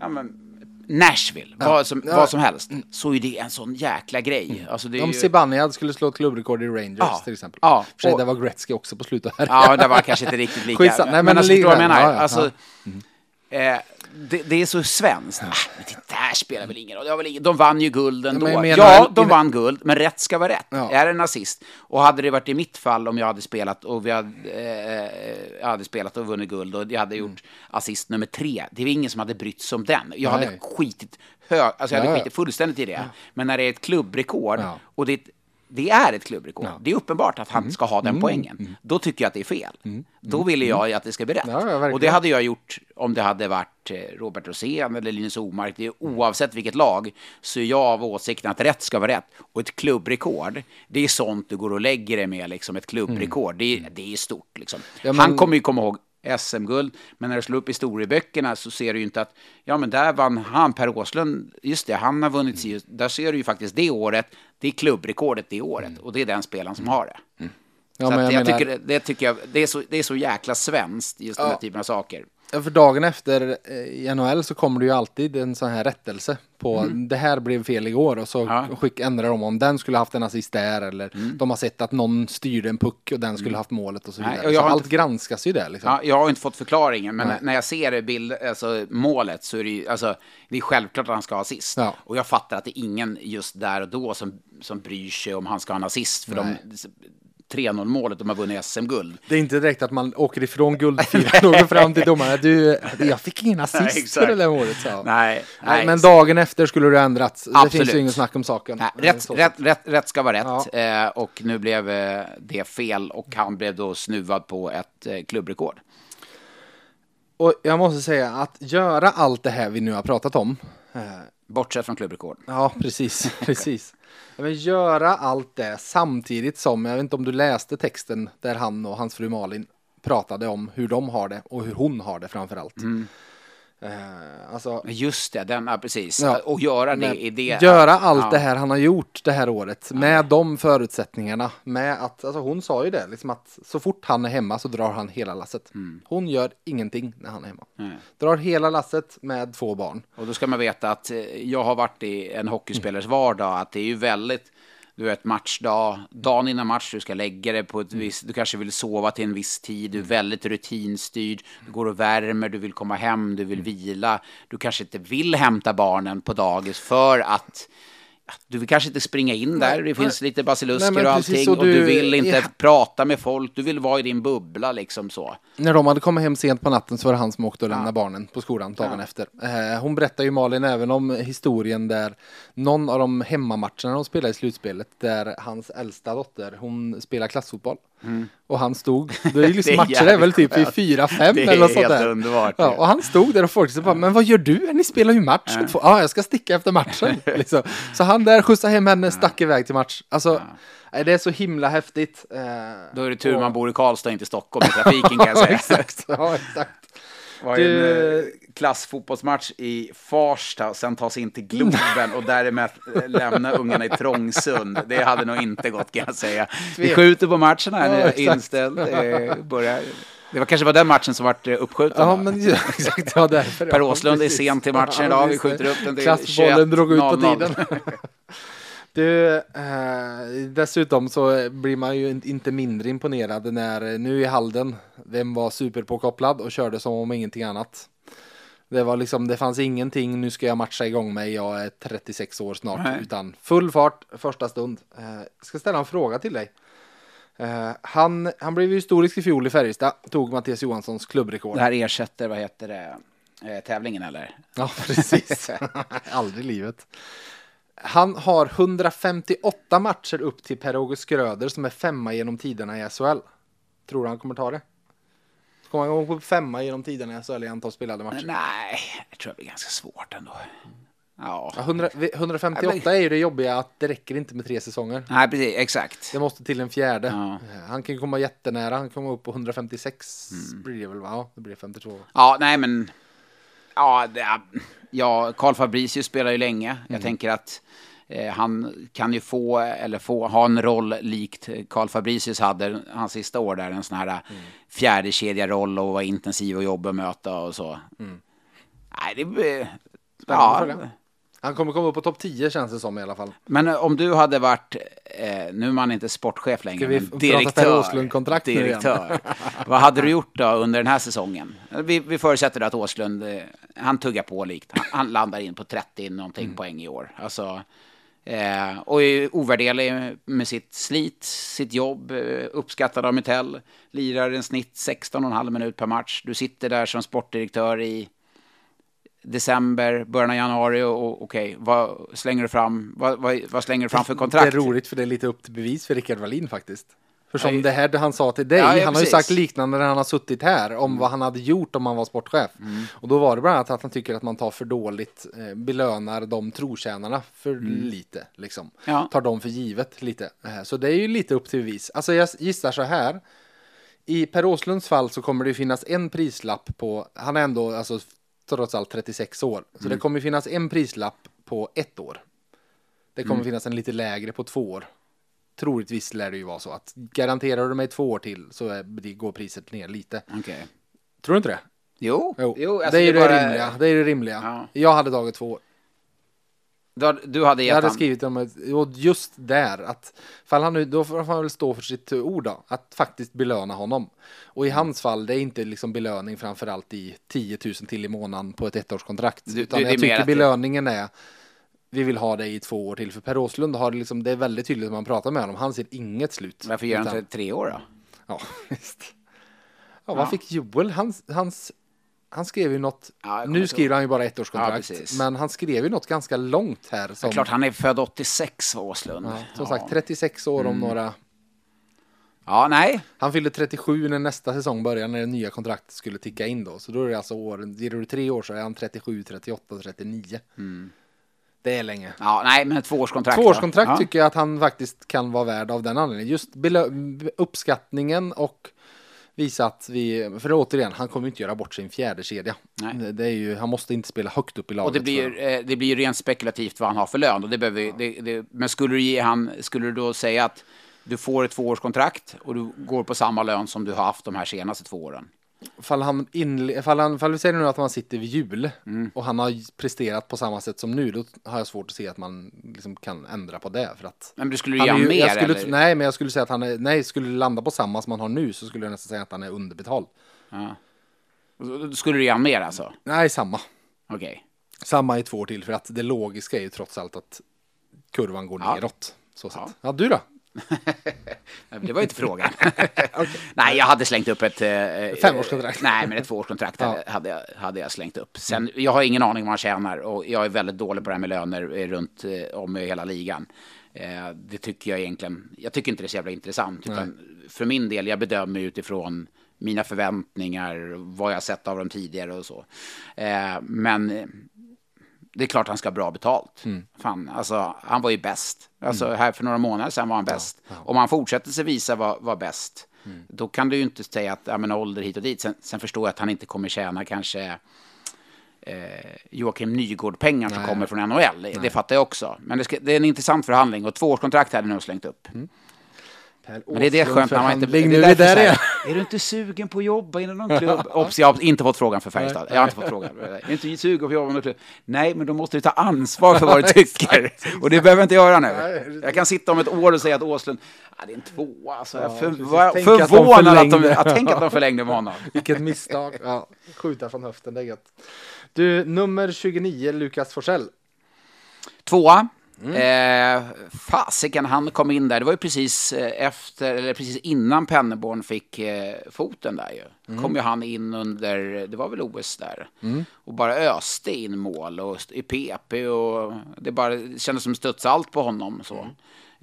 ja, men, Nashville, vad, som, Ja. Mm. vad som helst, så är det en sån jäkla grej. Alltså, det Om ju... Zibanejad skulle slå ett klubbrekord i Rangers Ja. till exempel. Ja, För sig, och- där var Gretzky också på slutet här. Ja, det var kanske inte riktigt lika. Nej, men men alltså, förstår du vad jag menar? Ja, ja, alltså, ja. Eh, det, det är så svenskt. Ah, men det där spelar väl ingen roll. Väl ingen... De vann ju guld ändå. men menar- ja, de vann guld, men rätt ska vara rätt. Ja. Är det en nazist? Och hade det varit i mitt fall om jag hade spelat och vi hade, eh, jag hade spelat och vunnit guld och jag hade gjort assist nummer tre. Det är ingen som hade brytt sig om den. Jag hade Nej. skitit hög, alltså jag hade Ja, ja. skitit fullständigt i det. Men när det är ett klubbrekord Ja. och det är ett det är ett klubbrekord. Det är uppenbart att han Mm. ska ha den poängen. Då tycker jag att det är fel. Då ville jag att det ska bli rätt. Ja, ja, och det hade jag gjort om det hade varit eh, Robert Rosén eller Linus Omark. Det är, oavsett vilket lag så är jag av åsikten att rätt ska vara rätt. Och ett klubbrekord, det är sånt du går och lägger dig med, liksom ett klubbrekord. Det, är- det är stort. Liksom. Ja, men- Han kommer ju komma ihåg SM-guld, men när du slår upp historieböckerna så ser du ju inte att, ja men där vann han, Per Åslund, just det, han har vunnit, mm. där ser du ju faktiskt det året, det är klubbrekordet det året, och det är den spelaren som har det. Ja, så men att jag jag, menar- tycker, det- det tycker jag, det är så, det är så jäkla svenskt, just den här Ja. typen av saker. För dagen efter eh, i NHL så kommer det ju alltid en sån här rättelse på det här blev fel igår och så Mm. Ja. Mm. skick, ändrar de om den skulle haft en assist där eller de har sett att någon styrde en puck och den skulle haft målet och så Nej, vidare. och jag så har allt inte- granskas ju där liksom. Ja, jag har inte fått förklaringen, men Nej. när jag ser bild, alltså, målet så är det ju, alltså, det är självklart att han ska ha assist. Ja. Och jag fattar att det är ingen just där och då som, som bryr sig om han ska ha en assist, för de 3-0 målet, de har vunnit SM-guld. Det är inte direkt att man åker ifrån guldfiran och går fram till domaren. Du, jag fick ingen assist för det där målet. Så. Nej, Nej, men dagen efter skulle det ha ändrats. Det Absolut. finns ju ingen snack om saken. Nej, Eh, rätt, rätt, rätt, rätt ska vara rätt. Ja. Eh, och nu blev eh, det fel och han blev då snuvad på ett eh, klubbrekord. Och jag måste säga att göra allt det här vi nu har pratat om. Bortsett från klubbrekord. Ja, precis, precis. Ja, Men göra allt det samtidigt som, jag vet inte om du läste texten där han och hans fru Malin pratade om hur de har det och hur hon har det framför allt. Mm. Eh, alltså, Just det, den, ja, precis. Ja. Och göra det i det. Göra allt Ja. det här han har gjort det här året med de förutsättningarna. Med att, alltså hon sa ju det, liksom att så fort han är hemma så drar han hela lasset. Mm. Hon gör ingenting när han är hemma. Nej. Drar hela lasset med två barn. Och då ska man veta att eh, jag har varit i en hockeyspelares vardag, att det är ju väldigt, du vet matchdag, dagen innan match, du ska lägga dig på ett visst, du kanske vill sova till en viss tid, du är väldigt rutinstyrd, du går och värmer, du vill komma hem, du vill vila, du kanske inte vill hämta barnen på dagis för att du vill kanske inte springa in där, det finns lite basilusker och allting, och och du du- vill inte ja. prata med folk, du vill vara i din bubbla liksom så. När de hade kommit hem sent på natten så var det han som åkte och lämnade barnen på skolan dagen efter. Eh, hon berättar ju Malin även om historien där någon av de hemmamatcherna de spelade i slutspelet där hans äldsta dotter, hon spelar klassfotboll. Och han stod, det är ju liksom Det är matcher är väl typ i jävligt fyra, fem eller något sånt där. underbart, Ja, ja. och han stod där och folk så bara, men vad gör du? Ni spelar ju match. Ja, ah, jag ska sticka efter matchen. liksom. Så han där skjutsade hem henne, stack iväg till match. Alltså, nej, det är så himla häftigt. Eh, Då är det tur och- man bor i Karlstad, inte i Stockholm i trafiken kan jag Ja, säga. exakt. Ja, exakt. Var Du- en eh, klassfotbollsmatch i Farsta och sen ta sig in till Globen och därmed eh, lämna ungarna i Trångsund. Det hade nog inte gått kan jag säga. Vi skjuter på matchen här, Ja, nu är exakt. inställd. Eh, börjar. Det var kanske var den matchen som vart eh, uppskjuten. Ja, men ja, exakt. Ja, därför. Per ja, Åslund är precis. sen till matchen Ja, idag. Vi skjuter upp den till Klassbollen drog ut på 21.00. tiden. Du, eh, dessutom så blir man ju inte mindre imponerad när eh, nu i Halden, vem var superpåkopplad och körde som om ingenting annat. Det var liksom, det fanns ingenting, nu ska jag matcha igång mig, jag är 36 år snart, Nej. utan full fart första stund. Eh, ska ställa en fråga till dig. Eh, han, han blev historisk i fjol i Färjestad, tog Mattias Johanssons klubbrekord. Det här ersätter, vad heter det, eh, tävlingen eller? Ja, precis. Aldrig i livet. Han har 158 matcher upp till Per-Åge Skröder som är femma genom tiderna i SHL. Tror du han kommer ta det? Kommer han gå upp femma genom tiderna i SHL i antal spelade matcher? Nej, jag tror det blir ganska svårt ändå. Ja, Ja, 100, 158 är ju det jobbiga att det räcker inte med tre säsonger. nej precis, exakt. Det måste till en fjärde. Ja. Eh, Han kan komma jättenära, han kommer upp på 156 blir det väl va? Ja, det blir 52. Ja, nej men... Ja, det, ja Carl Fabricius spelar ju länge. Mm. Jag tänker att eh, han kan ju få, eller få, ha en roll likt Carl Fabricius hade hans sista år där. En sån här Mm. fjärde kedja roll och vara intensiv och jobba och möta och så. Mm. Nej, det. Spännande Ja. Han kommer komma upp på topp 10 känns det som i alla fall. men eh, om du hade varit, eh, nu är man inte sportchef längre, Ska vi men direktör. Igen? direktör. Vad hade du gjort då under den här säsongen? Vi, vi förutsätter att Åslund, eh, han tuggar på likt. Han, han landar in på 30 någonting Mm. poäng i år. Alltså, eh, och är ovärderlig med sitt slit, sitt jobb, eh, uppskattad av Mitell. Lirar en snitt 16,5 minut per match. Du sitter där som sportdirektör i december, början av januari och, och okej, vad slänger du fram? Vad, vad, vad slänger du fram för kontrakt? Det är roligt för det är lite upp till bevis för Rickard Wallin faktiskt. För som Ja, det här han sa till dig, Ja, ja, han har ju precis. sagt liknande när han har suttit här om vad han hade gjort om han var sportchef. Och då var det bland annat att han tycker att man tar för dåligt, eh, belönar de trotjänarna för lite. Liksom. Ja. Tar dem för givet lite. Eh, så det är ju lite upp till bevis. Alltså jag gissar så här. I Per Åslunds fall så kommer det finnas en prislapp på, han är ändå alltså, trots allt 36 år. Så det kommer finnas en prislapp på ett år. Det kommer finnas en lite lägre på två år. Troligtvis lär det ju vara så att garanterar du mig två år till så är, det går priset ner lite. Okej. Tror du inte det? Jo, Jo, alltså det är det, bara- rimliga. Det är det rimliga. Ja. Jag hade tagit två år. Du, du hade Jag gett hade han... skrivit om ett, och just där att fall han nu, då får han väl stå för sitt ord då, att faktiskt belöna honom. Och i Mm. hans fall, det är inte liksom belöning framförallt i 10 000 till i månaden på ett ettårskontrakt. Du- utan du- jag tycker belöningen är, vi vill ha dig i två år till. För Per Åslund har liksom, det är väldigt tydligt när man pratar med honom, han ser inget slut. Varför gör han inte tre år då? Ja, visst. Ja, vad fick Joel? Hans, hans, han skrev ju något, Ja, nu skriver han ju bara Ja, ettårskontrakt, precis. men han skrev ju något ganska långt här. Som, Klart han är född 86, Åslund. ja, som Ja. sagt, 36 år Mm. om några Ja, nej. Han fyllde 37 när nästa säsong började, när det nya kontraktet skulle ticka in då. Så då är det alltså år, ger du tre år så är han 37, 38, 39. Det är länge. Ja, nej, men ett tvåårskontrakt. Tvåårskontrakt ja. tycker jag att han faktiskt kan vara värd av den anledningen. Just uppskattningen och visa att vi, för återigen, han kommer ju inte göra bort sin fjärde kedja. Nej. Det, är ju, han måste inte spela högt upp i laget. Och det blir, eh, det blir ju rent spekulativt vad han har för lön. Och det behöver, vi- det, det, men skulle du, ge han, skulle du då säga att du får ett tvåårskontrakt och du går på samma lön som du har haft de här senaste två åren? Fall, han inle- fall, han, fall vi säger nu att man sitter vid jul Mm. och han har presterat på samma sätt som nu, då har jag svårt att se att man liksom kan ändra på det. För att Men du skulle ju, mer? jag skulle, eller? Nej, men jag skulle säga att han är, nej, skulle landa på samma som han har nu så skulle jag nästan säga att han är underbetald. Ja. Skulle du han mer alltså? Nej, samma. Okej. Samma i två år till, för att det logiska är ju trots allt att kurvan går Ja. neråt. Så sett. Ja, du då? Det var inte frågan. Nej, jag hade slängt upp ett... Eh, Femårskontrakt. Nej, men ett tvåårskontrakt Ja. hade, jag, hade jag slängt upp. Sen, jag har ingen aning vad man tjänar och jag är väldigt dålig på det här med löner eh, runt eh, om i hela ligan. Eh, det tycker jag egentligen... Jag tycker inte det är så jävla intressant. För min del, jag bedömer utifrån mina förväntningar, vad jag sett av dem tidigare och så. Eh, men eh, det är klart han ska ha bra betalt. Mm. Fan, alltså, han var ju bäst. Alltså, mm. Här för några månader sedan var han bäst. Ja, ja. Om han fortsätter sig visa vara var bäst, mm. då kan du ju inte säga att ja, men, ålder hit och dit. Sen, sen förstår jag att han inte kommer tjäna kanske eh, Joakim Nygård-pengar som kommer från NHL. Nej. Det fattar jag också. Men det, ska, det, är en intressant förhandling och tvåårskontrakt hade nu slängt upp. Mm. Men det är det skönt när man inte... Det är, där är, är. är du inte sugen på att jobba inom någon klubb? Ops, jag har inte fått frågan för Färjestad. Jag har inte fått frågan. Är du inte sugen på att jobba inom någon klubb? Nej, men då måste du ta ansvar för vad du tycker. Och det behöver jag inte göra nu. Jag kan sitta om ett år och säga att Åslund, ah, det är en tvåa. Alltså, jag för, var förvånad att de, att, tänk att de förlängde med honom. Vilket misstag. Ja, skjuta från höften, det är gött. Du, nummer 29, Lukas Forsell. Tvåa. Mm. Eh, fasiken, han kom in där. Det var ju precis eh, efter, eller precis innan Penneborn fick eh, foten där ju. Mm. kom ju han in under, det var väl OS där. Mm. Och bara öste in mål och i PP och det bara det kändes som studs allt på honom så. Mm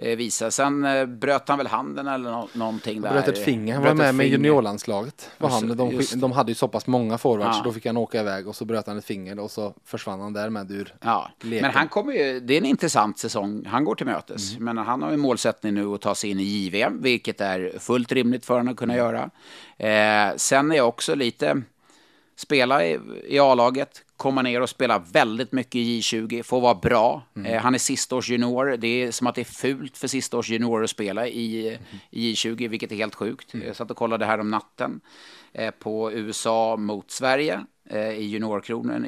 visa. Sen eh, bröt han väl handen eller no någonting där. Bröt ett finger. Han var med med juniorlandslaget. Var han. De, de hade ju så pass många forwards ja. så då fick han åka iväg och så bröt han ett finger och så försvann han därmed ur ja. leken. Men han kommer ju, det är en intressant säsong han går till mötes. Mm. Men han har en målsättning nu att ta sig in i JVM, vilket är fullt rimligt för honom att kunna mm. göra. Eh, sen är jag också lite spela i, i A-laget, komma ner och spela väldigt mycket i J20, få vara bra. Mm. Eh, han är sista års junior. Det är som att det är fult för sista års juniorer att spela i, mm. i J20, vilket är helt sjukt. Mm. Jag satt och kollade här om natten eh, på USA mot Sverige. Eh, i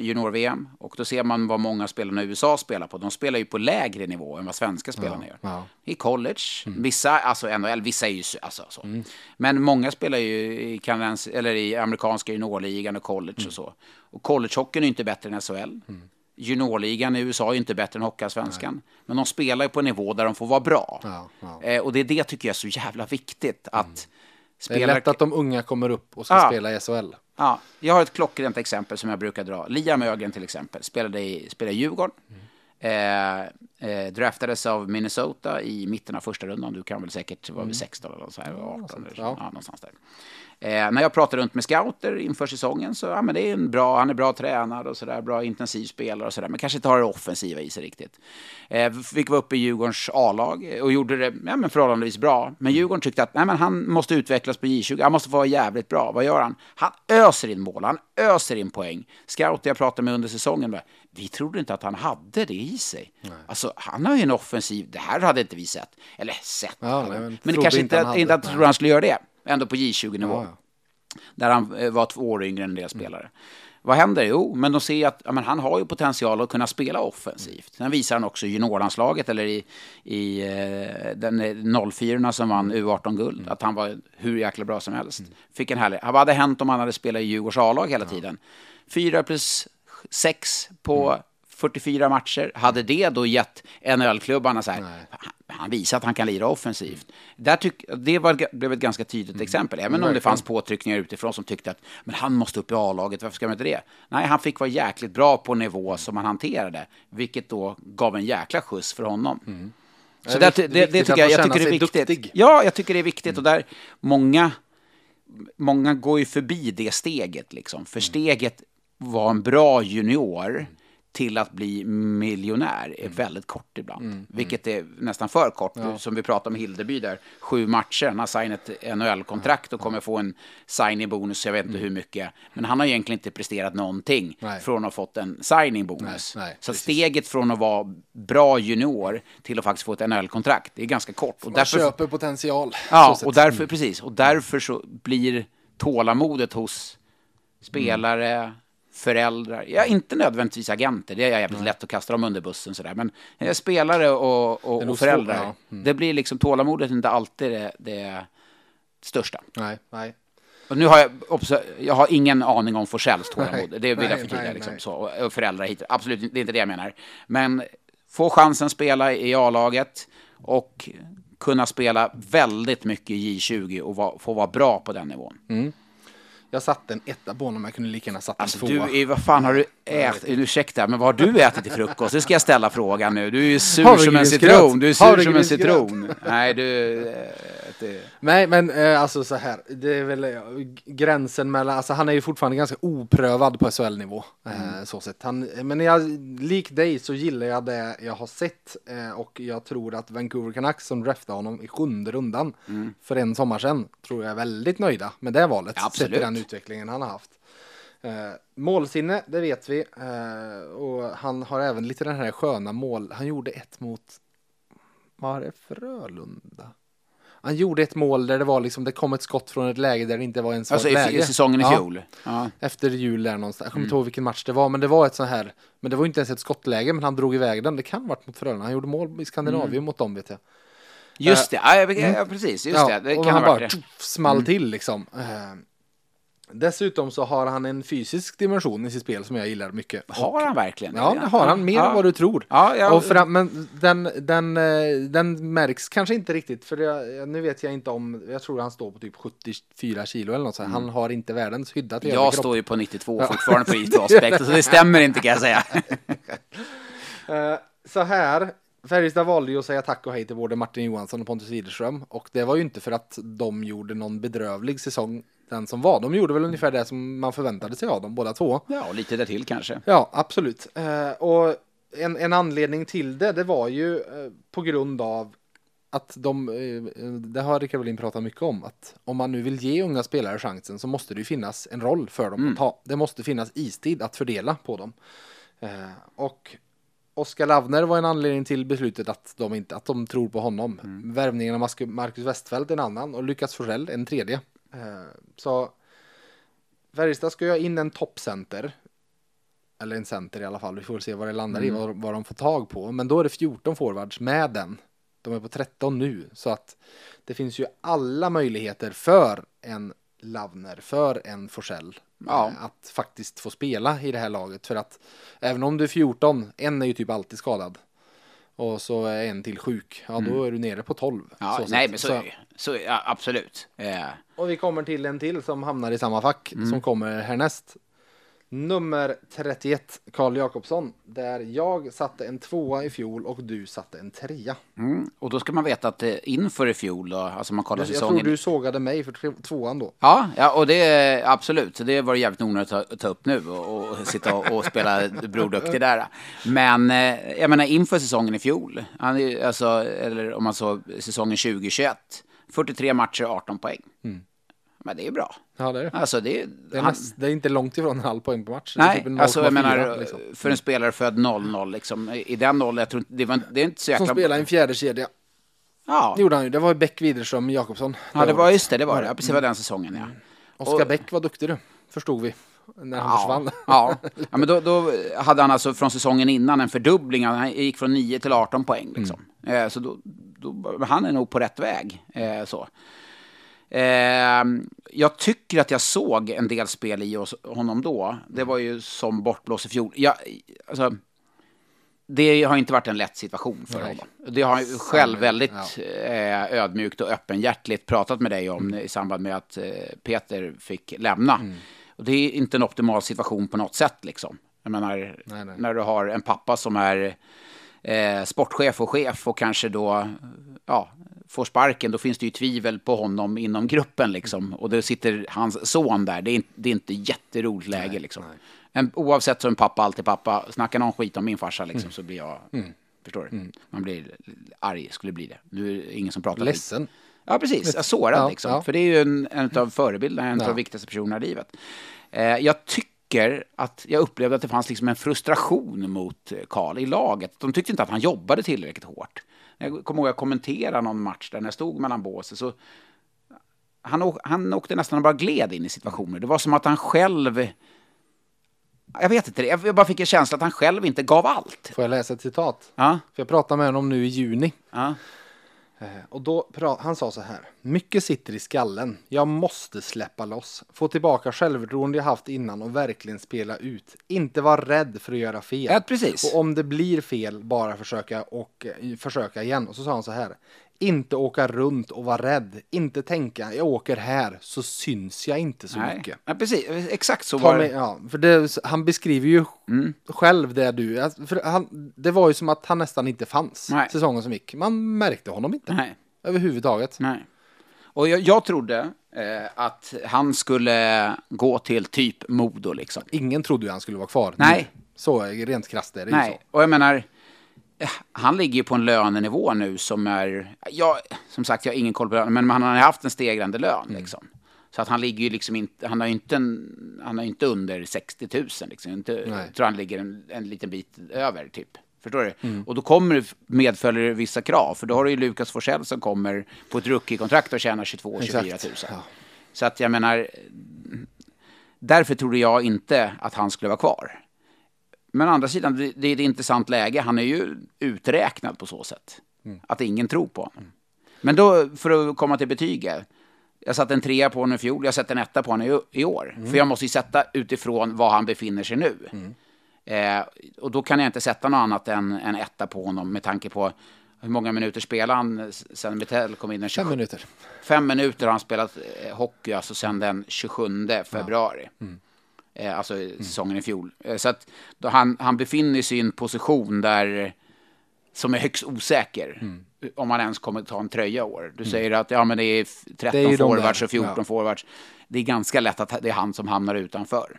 junior-VM. Och då ser man vad många spelarna i USA spelar på. De spelar ju på lägre nivå än vad svenska spelarna ja, gör. Ja. I college, mm. vissa, alltså NHL, vissa är ju alltså så. Mm. Men många spelar ju i, kanadens, eller i amerikanska juniorligan och college mm. och så. Och collegehockeyn är ju inte bättre än SHL. Mm. Juniorligan i USA är ju inte bättre än Hockeyallsvenskan. Men de spelar ju på en nivå där de får vara bra. Ja, eh, och det är det tycker jag är så jävla viktigt. att mm. spela... Det är lätt att de unga kommer upp och ska spela i SHL. Ja, jag har ett klockrent exempel som jag brukar dra. Liam Ögren till exempel, spelade i, spelade i Djurgården. Mm. Eh, eh, draftades av Minnesota i mitten av första rundan. Du kan väl säkert, var vi 16 eller så här, 18 ja, ja. någonstans där. Eh, när jag pratar runt med scouter inför säsongen så ja, men det är en bra, han är bra tränad och sådär, bra intensiv spelare och sådär, men kanske inte har det offensiva i sig riktigt. Eh, fick vara uppe i Djurgårdens A-lag och gjorde det ja, men förhållandevis bra. Men Djurgården tyckte att nej, men han måste utvecklas på J20, han måste vara jävligt bra. Vad gör han? Han öser in mål, han öser in poäng. Scouter jag pratade med under säsongen, bara, vi trodde inte att han hade det i sig. Nej. Alltså, han har ju en offensiv, det här hade inte vi sett. Eller sett, ja, nej, men, men kanske inte, inte att trodde han skulle göra det ändå på J20-nivå. Ja, ja. Där han eh, var två år yngre än en del spelare. Mm. Vad händer? Jo, men de ser att ja, men han har ju potential att kunna spela offensivt. Sen visar han också juniorlandslaget, eller i, i eh, den 04 som vann U18-guld, mm. att han var hur jäkla bra som helst. Mm. Fick en härlig... Vad hade hänt om han hade spelat i Djurgårds A-lag hela tiden? Fyra plus sex på mm. 44 matcher. Hade det då gett NHL-klubbarna så här, han visar att han kan lira offensivt. Där tyck, det var, blev ett ganska tydligt mm. exempel, även om det fanns påtryckningar utifrån som tyckte att men han måste upp i A-laget, varför ska man inte det? Nej, han fick vara jäkligt bra på nivå som han hanterade, vilket då gav en jäkla skjuts för honom. Mm. Så det, det, det, det tycker jag, jag tycker det är viktigt. Duktig. Ja, jag tycker det är viktigt mm. och där många, många går ju förbi det steget liksom, för mm. steget var en bra junior till att bli miljonär är mm. väldigt kort ibland. Mm. mm. Vilket är nästan för kort. Ja. Som vi pratade om Hildeby där. Sju matcher, han har signat ett NHL-kontrakt och kommer få en signing-bonus, jag vet inte mm. hur mycket. Men han har egentligen inte presterat någonting nej. från att ha fått en signing-bonus. Så steget från att vara bra junior till att faktiskt få ett NHL-kontrakt, det är ganska kort. Och Man därför, köper potential. Ja, och därför, mm. precis. Och därför så blir tålamodet hos spelare, föräldrar, ja inte nödvändigtvis agenter, det är jävligt Nej. lätt att kasta dem under bussen sådär, men spelare och, och, och föräldrar, ja. mm. det blir liksom tålamodet inte alltid det, det största. Nej, nej. Och nu har jag, jag har ingen aning om Forsells tålamod, det vill nej, jag förtydliga. Liksom, så, och föräldrar hit, absolut, det är inte det jag menar. Men få chansen spela i A-laget och kunna spela väldigt mycket i J20 och va, få vara bra på den nivån. Mm. Jag satte en etta på honom, jag kunde lika gärna satt en alltså, tvåa. Du, vad fan har du ätit? Ursäkta, men vad har du ätit till frukost? Det ska jag ställa frågan nu. Du är ju sur som en citron. Du är sur som en citron. Nej, du... Eh, det... Nej, men eh, alltså så här, det är väl eh, gränsen mellan, alltså han är ju fortfarande ganska oprövad på SHL-nivå. Eh, så sett. Han, men jag, lik dig så gillar jag det jag har sett och jag tror att Vancouver Canucks som draftade honom i sjunde rundan för en sommar sedan tror jag är väldigt nöjda med det valet. Ja, sett absolut. till den utvecklingen han har haft. Eh, målsinne, det vet vi. Eh, och han har även lite den här sköna mål. Han gjorde ett mot, vad var det, Frölunda? Han gjorde ett mål där det var liksom, det kom ett skott från ett läge där det inte var ens Alltså var ett läge. säsongen i Ja, fjol. Ja. efter jul där någonstans. Jag kommer Mm. inte ihåg vilken match det var, men det var ett så här. Men det var inte ens ett skottläge, men han drog iväg den. Det kan ha varit mot Frölunda. Han gjorde mål i Skandinavien Mm. mot dem vet jag. Just det, ja, ja, ja, precis. Just det, det och kan han ha bara det. small till liksom. Dessutom så har han en fysisk dimension i sitt spel som jag gillar mycket. Har han verkligen Ja, det har han. Mer ja. än vad du tror. Ja, ja. Och fram, men den, den, eh, den märks kanske inte riktigt. För jag, nu vet jag inte om, jag tror han står på typ 74 kilo eller något sånt. Han har inte världens skyddat Jag överkropp. står ju på 92 fortfarande på IT-aspekt, så det stämmer inte kan jag säga. Eh, så här, Färjestad valde ju att säga tack och hej till både Martin Johansson och Pontus Widerström. Och det var ju inte för att de gjorde någon bedrövlig säsong, den som var. De gjorde väl ungefär det som man förväntade sig av dem, båda två. Ja, lite där till kanske. Ja, absolut. Eh, och en, en anledning till det, det var ju eh, på grund av att de, eh, det har Rickard Wallin pratat mycket om, att om man nu vill ge unga spelare chansen så måste det ju finnas en roll för dem att ta. Det måste finnas istid att fördela på dem. Och Oskar Lavner var en anledning till beslutet att de inte, att de tror på honom. Värvningen av Marcus Westfeldt en annan och Lukas Forsell en tredje. Eh, så Färjestad ska ju ha in en toppcenter eller en center i alla fall. Vi får se vad det landar i, vad, vad de får tag på. Men då är det 14 forwards med den. De är på 13 nu, så att det finns ju alla möjligheter för en Lavner, för en Forsell Ja. eh, att faktiskt få spela i det här laget. För att även om du är 14, en är ju typ alltid skadad. Och så är en till sjuk, ja då är du nere på 12. Ja, så nej, men så, ju. så ja, absolut. Eh, Och vi kommer till en till som hamnar i samma fack Mm. som kommer härnäst. Nummer 31, Karl Jakobsson. Där jag satte en tvåa i fjol och du satte en trea. mm. Och då ska man veta att eh, inför i fjol, då, alltså man kollar Jag tror säsongen. du sågade mig för tvåan då. Ja, ja, och det är absolut. Det var jävligt onödigt att ta, upp nu och, och sitta och, och spela Bror Duktig där. Men eh, jag menar inför säsongen i fjol, alltså, eller om man så säsongen 2021, 43 matcher, 18 poäng. Men det är bra. Ja, det är det. Alltså det, Det är, han, näst, det är inte långt ifrån en halv poäng på match. Det är Nej, typ alltså jag 0,4 menar liksom. för en spelare född 00 liksom, i den åldern, jag tror inte, det, var, det är inte så jäkla... Som spelar i en fjärde kedja. Ja, Det gjorde han ju. Det var ju Bäck, Widerström, Jakobsson. ja, det var just det, det var det. Ja, precis, var den säsongen ja. Oskar och- Bäck var duktig du. Förstod vi. När han Ja, försvann. ja. ja men då, då hade han alltså från säsongen innan en fördubbling. Han gick från 9 till 18 poäng. Liksom. Mm. Eh, så då, då, han är nog på rätt väg. Eh, så. Eh, jag tycker att jag såg en del spel i honom då. Det var ju som bortblås i fjol. Jag, alltså, det har inte varit en lätt situation för Nej. honom. Det har ju själv väldigt Ja. eh, ödmjukt och öppenhjärtligt pratat med dig om i samband med att eh, Peter fick lämna. Och det är inte en optimal situation på något sätt liksom. Jag menar, Nej, nej. när du har en pappa som är eh, sportchef och chef och kanske då ja, får sparken, då finns det ju tvivel på honom inom gruppen liksom. Och då sitter hans son där. Det är, inte- det är inte jätteroligt läge liksom. En, oavsett så en pappa alltid pappa. Snackar någon skit om min farsa liksom, Mm. så blir jag... Förstår du? Man blir arg, skulle bli det. Nu är det ingen som pratar. Ledsen. Ja, precis. Jag sårad Ja, liksom. ja. För det är ju en, en av förebilderna, en av Ja. de viktigaste personerna i livet. Eh, jag tycker att jag upplevde att det fanns liksom en frustration mot eh, Karl i laget. De tyckte inte att han jobbade tillräckligt hårt. Jag kommer ihåg jag kommenterade någon match där när jag stod mellan båsen så han, han åkte nästan bara gled in i situationer. Det var som att han själv... Jag vet inte, jag bara fick en känsla att han själv inte gav allt. Får jag läsa ett citat? Ja, För jag pratade med honom nu i juni. ja. Eh, Och då han sa så här. Mycket sitter i skallen. Jag måste släppa loss. Få tillbaka självförtroende jag haft innan och verkligen spela ut. Inte vara rädd för att göra fel. Ja, precis. Och om det blir fel, bara försöka och eh, försöka igen. Och så sa han så här. Inte åka runt och vara rädd. Inte tänka, jag åker här så syns jag inte så Nej. mycket. Ja, precis. Exakt så Ta var med, det. ja, för det, han beskriver ju Mm. själv det du, för han, det var ju som att han nästan inte fanns Nej. säsongen som gick. Man märkte honom inte Nej, överhuvudtaget. nej. Och jag, jag trodde eh, att han skulle gå till typ Modo liksom. Ingen trodde ju han skulle vara kvar. Nej. Så rent krasst är det ju Nej, så. och jag menar, han ligger ju på en lönenivå nu som är, ja, som sagt, jag har ingen koll på lönen, men han har haft en stegrande lön Mm. liksom. Så att han ligger ju liksom inte, han har ju inte, en, han har inte under 60 000 liksom. Inte, jag tror han ligger en, en liten bit över typ. Förstår du? Mm. Och då kommer det medföljer vissa krav. För då har du ju Lukas Forsell som kommer på ett rookie-kontrakt och tjänar 22-24 000. Exakt. Ja. Så att jag menar, därför trodde jag inte att han skulle vara kvar. Men å andra sidan, det, det är ett intressant läge. Han är ju uträknad på så sätt. Att ingen tror på honom. Men då, för att komma till betyget. Jag satte en trea på honom i fjol, jag sätter en etta på honom i, i år. För jag måste ju sätta utifrån var han befinner sig nu. Eh, och då kan jag inte sätta något annat än en etta på honom med tanke på hur många minuter spelar han sen Mitell kom in den 27 Fem minuter. Fem minuter har han spelat eh, hockey, alltså sedan den 27 februari. Eh, alltså säsongen i fjol. Eh, så att han, han befinner sig i en position där som är högst osäker. Om man ens kommer ta en tröja år. Du säger att ja, men det är f- 13 Det är forwards och 14 ja. forwards. Det är ganska lätt att det är han som hamnar utanför.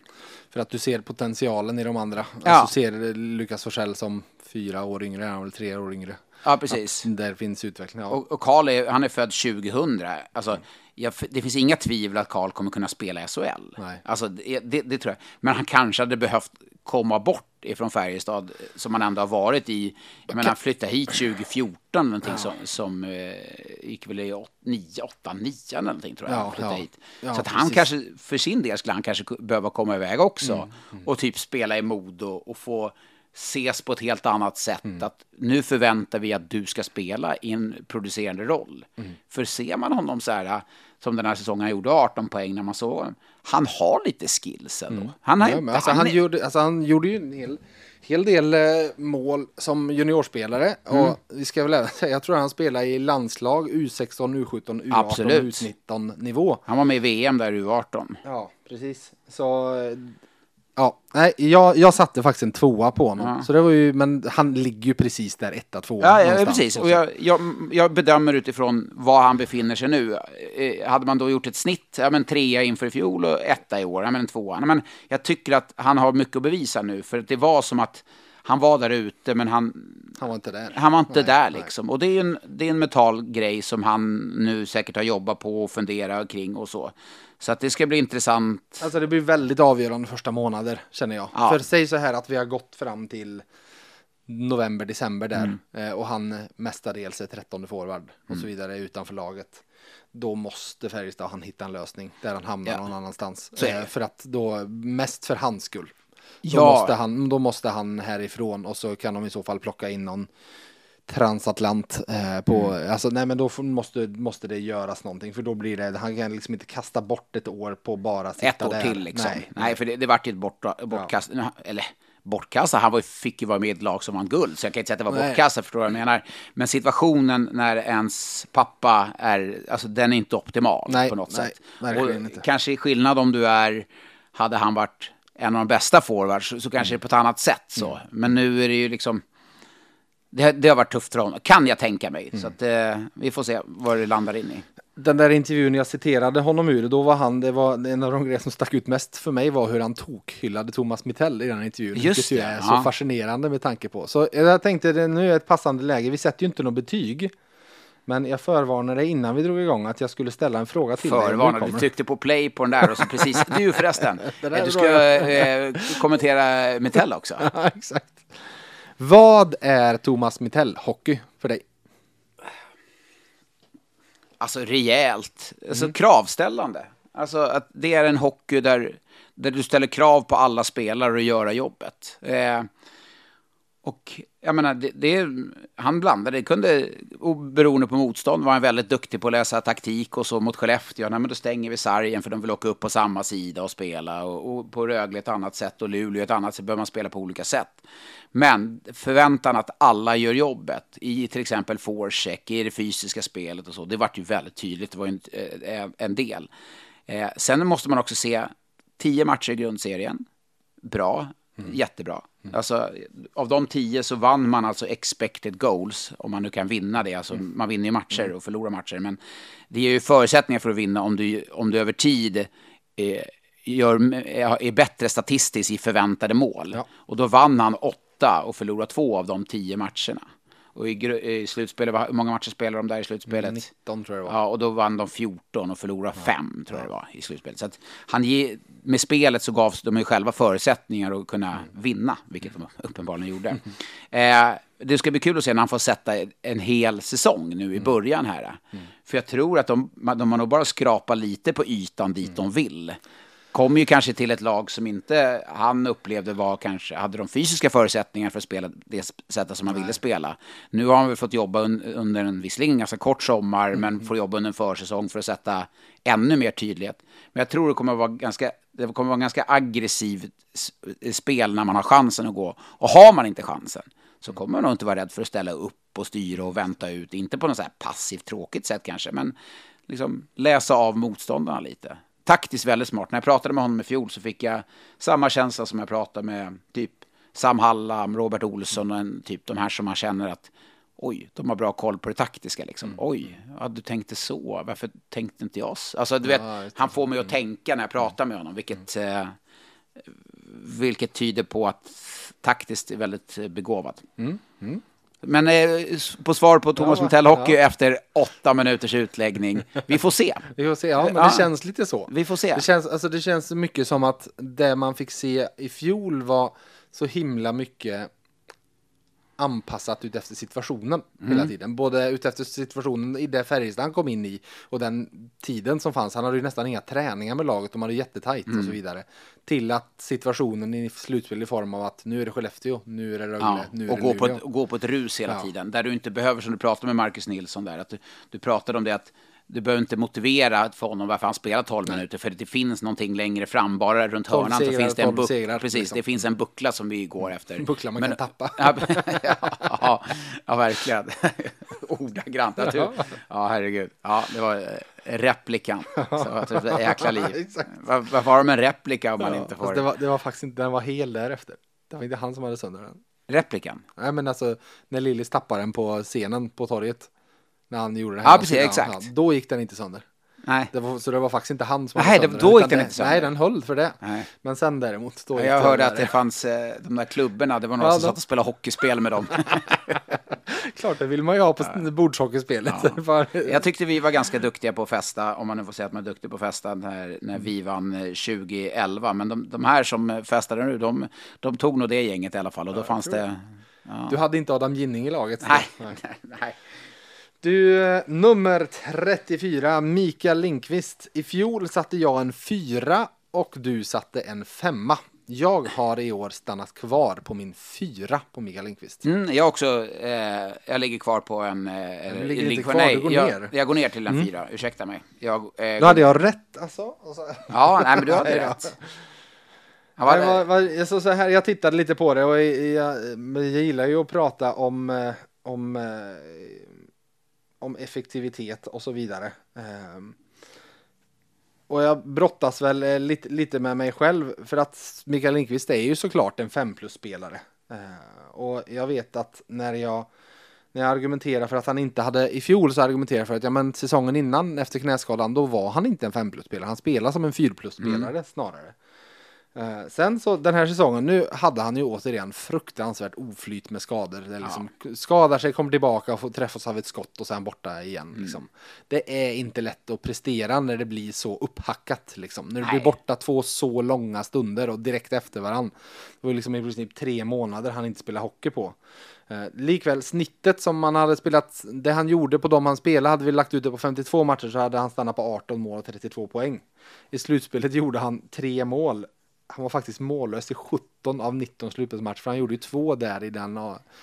För att du ser potentialen i de andra. Ja. Alltså ser Lukas Forsell som fyra år yngre, han väl tre år yngre. Ja, precis. Där finns utveckling. Ja. Och, och Karl är, han är född 2000. Alltså, jag, det finns inga tvivel att Karl kommer kunna spela i SHL. Nej. Alltså, det, det, det tror jag. Men han kanske hade behövt komma bort ifrån Färjestad som han ändå har varit i. Jag menar, han flyttade hit 2014 någonting som, som eh, gick väl i 9, 8, 9 eller någonting tror jag. Ja, ja. hit. Ja, så att han precis. Mm, kanske, för sin del skulle han kanske behöva komma iväg också. Och typ spela i Modo och få ses på ett helt annat sätt. Mm. Att nu förväntar vi att du ska spela i en producerande roll. Mm. För ser man honom så här, som den här säsongen han gjorde 18 poäng när man såg honom. Han har lite skills ändå. Han, har, Mm. Ja, men alltså, han, är- gjorde, alltså, han gjorde ju en hel, hel del eh, mål som juniorspelare. Mm. Och vi ska väl även säga, jag tror han spelar i landslag, U16, U17, U18, Absolut. U19 nivå. han var med i VM där U18. Ja, precis. Så, eh, ja, nej, jag, jag satte faktiskt en tvåa på honom. Ja. Så det var ju, men han ligger ju precis där, etta, tvåa. Ja, ja precis. Och jag, jag, jag bedömer utifrån var han befinner sig nu. Eh, Hade man då gjort ett snitt, ja men trea inför i fjol och etta i år, ja men en tvåa. Nej, Men jag tycker att han har mycket att bevisa nu, för det var som att han var där ute, men han, Han var inte där. han var inte Nej, där nej. liksom. Och det är en, det är en mental grej som han nu säkert har jobbat på och funderat kring och så. Så att det ska bli intressant. Alltså det blir väldigt avgörande första månader känner jag. Ja. För säg så här att vi har gått fram till november, december där Mm. eh, och han mestadels är 13 forward och Mm. så vidare utanför laget. Då måste Färjestad han hitta en lösning där han hamnar Ja. någon annanstans. Eh, för att då, mest för hans skull. Då, Ja. måste han, då måste han härifrån och så kan de i så fall plocka in någon transatlant eh, på, Mm. alltså nej men då får, måste, måste det göras någonting för då blir det, han kan liksom inte kasta bort ett år på bara sitta Ett år där. till liksom. Nej, Nej, för det, det vart ju ett bort, bortkast. Eller bortkastat, han var, fick ju vara med i ett lag som vann guld. Så jag kan inte säga att det var bortkastat, förstår jag menar? Men situationen när ens pappa är, alltså den är inte optimal Nej, på något nej, sätt. Och inte. Kanske i skillnad om du är, hade han varit en av de bästa forwards så, så kanske det är på ett annat sätt så. Mm. Men nu är det ju liksom, det, det har varit tufft för honom, kan jag tänka mig. Mm. Så att, eh, vi får se vad det landar in i. Den där intervjun jag citerade honom ur, då var han, det var en av de grejer som stack ut mest för mig var hur han tokhyllade Thomas Mittell i den intervjun. Just vilket det, är ja. så fascinerande med tanke på. Så jag tänkte det nu är ett passande läge, vi sätter ju inte något betyg. Men jag förvarnade innan vi drog igång att jag skulle ställa en fråga till dig. om du tryckte på play på den där och så precis, du förresten, du ska eh, kommentera Mitell också. Ja, exakt. Vad är Thomas Mittell hockey för dig? Alltså rejält, alltså Mm. kravställande. Alltså att det är en hockey där, där du ställer krav på alla spelare att göra jobbet. Eh, och jag menar, det, det, han blandade, det kunde, beroende på motstånd, var han väldigt duktig på att läsa taktik och så mot Skellefteå. Nej, men då stänger vi sargen för de vill åka upp på samma sida och spela. Och, och på Rögle ett annat sätt och Luleå ett annat sätt, behöver man spela på olika sätt. Men förväntan att alla gör jobbet i till exempel forecheck, i det fysiska spelet och så, det vart ju väldigt tydligt, det var ju en, eh, en del. Eh, sen måste man också se tio matcher i grundserien, bra, jättebra. Alltså, av de tio så vann man alltså expected goals, om man nu kan vinna det. Alltså, Man vinner ju matcher och förlorar matcher, men det ger ju förutsättningar för att vinna om du, om du över tid eh, gör, är bättre statistiskt i förväntade mål. Ja. Och då vann han åtta och förlorade två av de tio matcherna. Och i, i slutspelet, hur många matcher spelade de där i slutspelet? 19 tror jag det var. Ja, och då vann de 14 och förlorade 5, tror jag det var, i slutspelet. Så att han ge, med spelet så gavs de ju själva förutsättningar att kunna vinna, vilket de uppenbarligen gjorde. Eh, det ska bli kul att se när han får sätta en hel säsong nu i början här. För jag tror att de, de har nog bara skrapat lite på ytan dit de vill. Kommer ju kanske till ett lag som inte han upplevde var kanske, hade de fysiska förutsättningar för att spela det sättet som han ville spela. Nu har han väl fått jobba un, under en visserligen ganska kort sommar, men får jobba under en försäsong för att sätta ännu mer tydlighet. Men jag tror det kommer att vara ganska, det kommer att vara ganska aggressivt spel när man har chansen att gå. Och har man inte chansen så kommer man nog inte vara rädd för att ställa upp och styra och vänta ut. Inte på något så här passivt tråkigt sätt kanske, men liksom läsa av motståndarna lite. Taktiskt väldigt smart. När jag pratade med honom i fjol så fick jag samma känsla som jag pratade med typ Sam Hallam, Robert Olsson och en, typ de här som man känner att oj, de har bra koll på det taktiska liksom. Oj, ja, du tänkte så, varför tänkte inte jag så? Alltså du vet, Ja, han får mig att tänka när jag pratar med honom, vilket, eh, vilket tyder på att taktiskt är väldigt eh, begåvad. Men eh, på svar på Thomas Ja, Metell Hockey ja. efter åtta minuters utläggning. Vi får se. Vi får se, ja men Ja. det känns lite så. Vi får se. Det känns, alltså, det känns mycket som att det man fick se i fjol var så himla mycket anpassat utefter situationen hela Mm. tiden. Både utefter situationen i det Färjestad han kom in i och den tiden som fanns. Han hade ju nästan inga träningar med laget, de hade jättetajt Mm. och så vidare. Till att situationen i slutspel i form av att nu är det Skellefteå, nu är det Rögle, Ja, nu är och det gå på, Luleå. ett, och gå på ett rus hela Ja. tiden. Där du inte behöver, som du pratade med Marcus Nilsson där, att du, du pratade om det att du behöver inte motivera för honom varför han spelar 12 minuter, för det finns någonting längre fram, bara runt 12 hörnan så segrar, finns det en 12 buck, segrar, precis, liksom. det finns en buckla som vi går efter. En buckla man Men- kan tappa. Ja, ja, ja, verkligen. Ordagrant. Jag tror, ja, herregud. Ja, det var eh, replikan. Så, att ett jäkla liv. Varför har de en replika om man inte får... Det, var, det var faktiskt inte, den var hel därefter. Det var inte han som hade sönder den. Replikan? Nej men alltså när Lillis tappade den på scenen på torget. När han gjorde det Ja, här. precis, exakt. då gick den inte sönder. Nej. Det var, så det var faktiskt inte han som Nej, det- sönder då gick den inte sönder. Nej, den höll för det. Nej. Men sen däremot. Då Jag hörde att det fanns eh, de där klubborna, det var några Ja, som de- satt och spelade hockeyspel med dem. Klart, det vill man ju ha på ja. bordsockerspelet. För- Jag tyckte vi var ganska duktiga på att festa, om man nu får säga att man är duktig på att festa när, när vi vann eh, 2011. Men de, de här som festade nu, de, de tog nog det gänget i alla fall. Och då fanns det... Ja. Du hade inte Adam Ginning i laget. så- Nej, nej. Du, nummer 34, Mikael Linkvist. I fjol satte jag en fyra och du satte en femma. Jag har i år stannat kvar på min fyra på Mikael Lindqvist. Mm, jag också, eh, jag ligger kvar på en... Eh, eller- ligger inte kvar, nej, du går jag, ner. Mm. Jag går ner till en fyra, ursäkta mig. Jag, eh, Då hade jag rätt alltså. Ja, nej men du hade rätt. Ja, Nej, vad, vad, jag, så så här, jag tittade lite på det och jag, jag, jag gillar ju att prata om, eh, om, eh, om effektivitet och så vidare. Ehm, och jag brottas väl eh, lite, lite med mig själv för att Mikael Lindqvist är ju såklart en 5 plus-spelare. Eh, och jag vet att när jag när jag argumenterar för att han inte hade, i fjol så argumenterade jag för att ja, men säsongen innan efter knäskadan då var han inte en 5 plus-spelare, han spelade som en 4 plus-spelare snarare. Eh, sen så den här säsongen, nu hade han ju återigen fruktansvärt oflyt med skador. Det liksom, Skadar sig, kommer tillbaka och får träffas av ett skott och sen borta igen. Liksom. Det är inte lätt att prestera när det blir så upphackat. Liksom. När du blir borta två så långa stunder och direkt efter varann. Det var liksom i princip tre månader han inte spelade hockey på. Eh, likväl snittet som man hade spelat, det han gjorde på de han spelade, hade vi lagt ut det på 52 matcher så hade han stannat på 18 mål och 32 poäng. I slutspelet gjorde han tre mål. Han var faktiskt mållös i 17 av 19 slutspelsmatcher, för han gjorde ju två där i den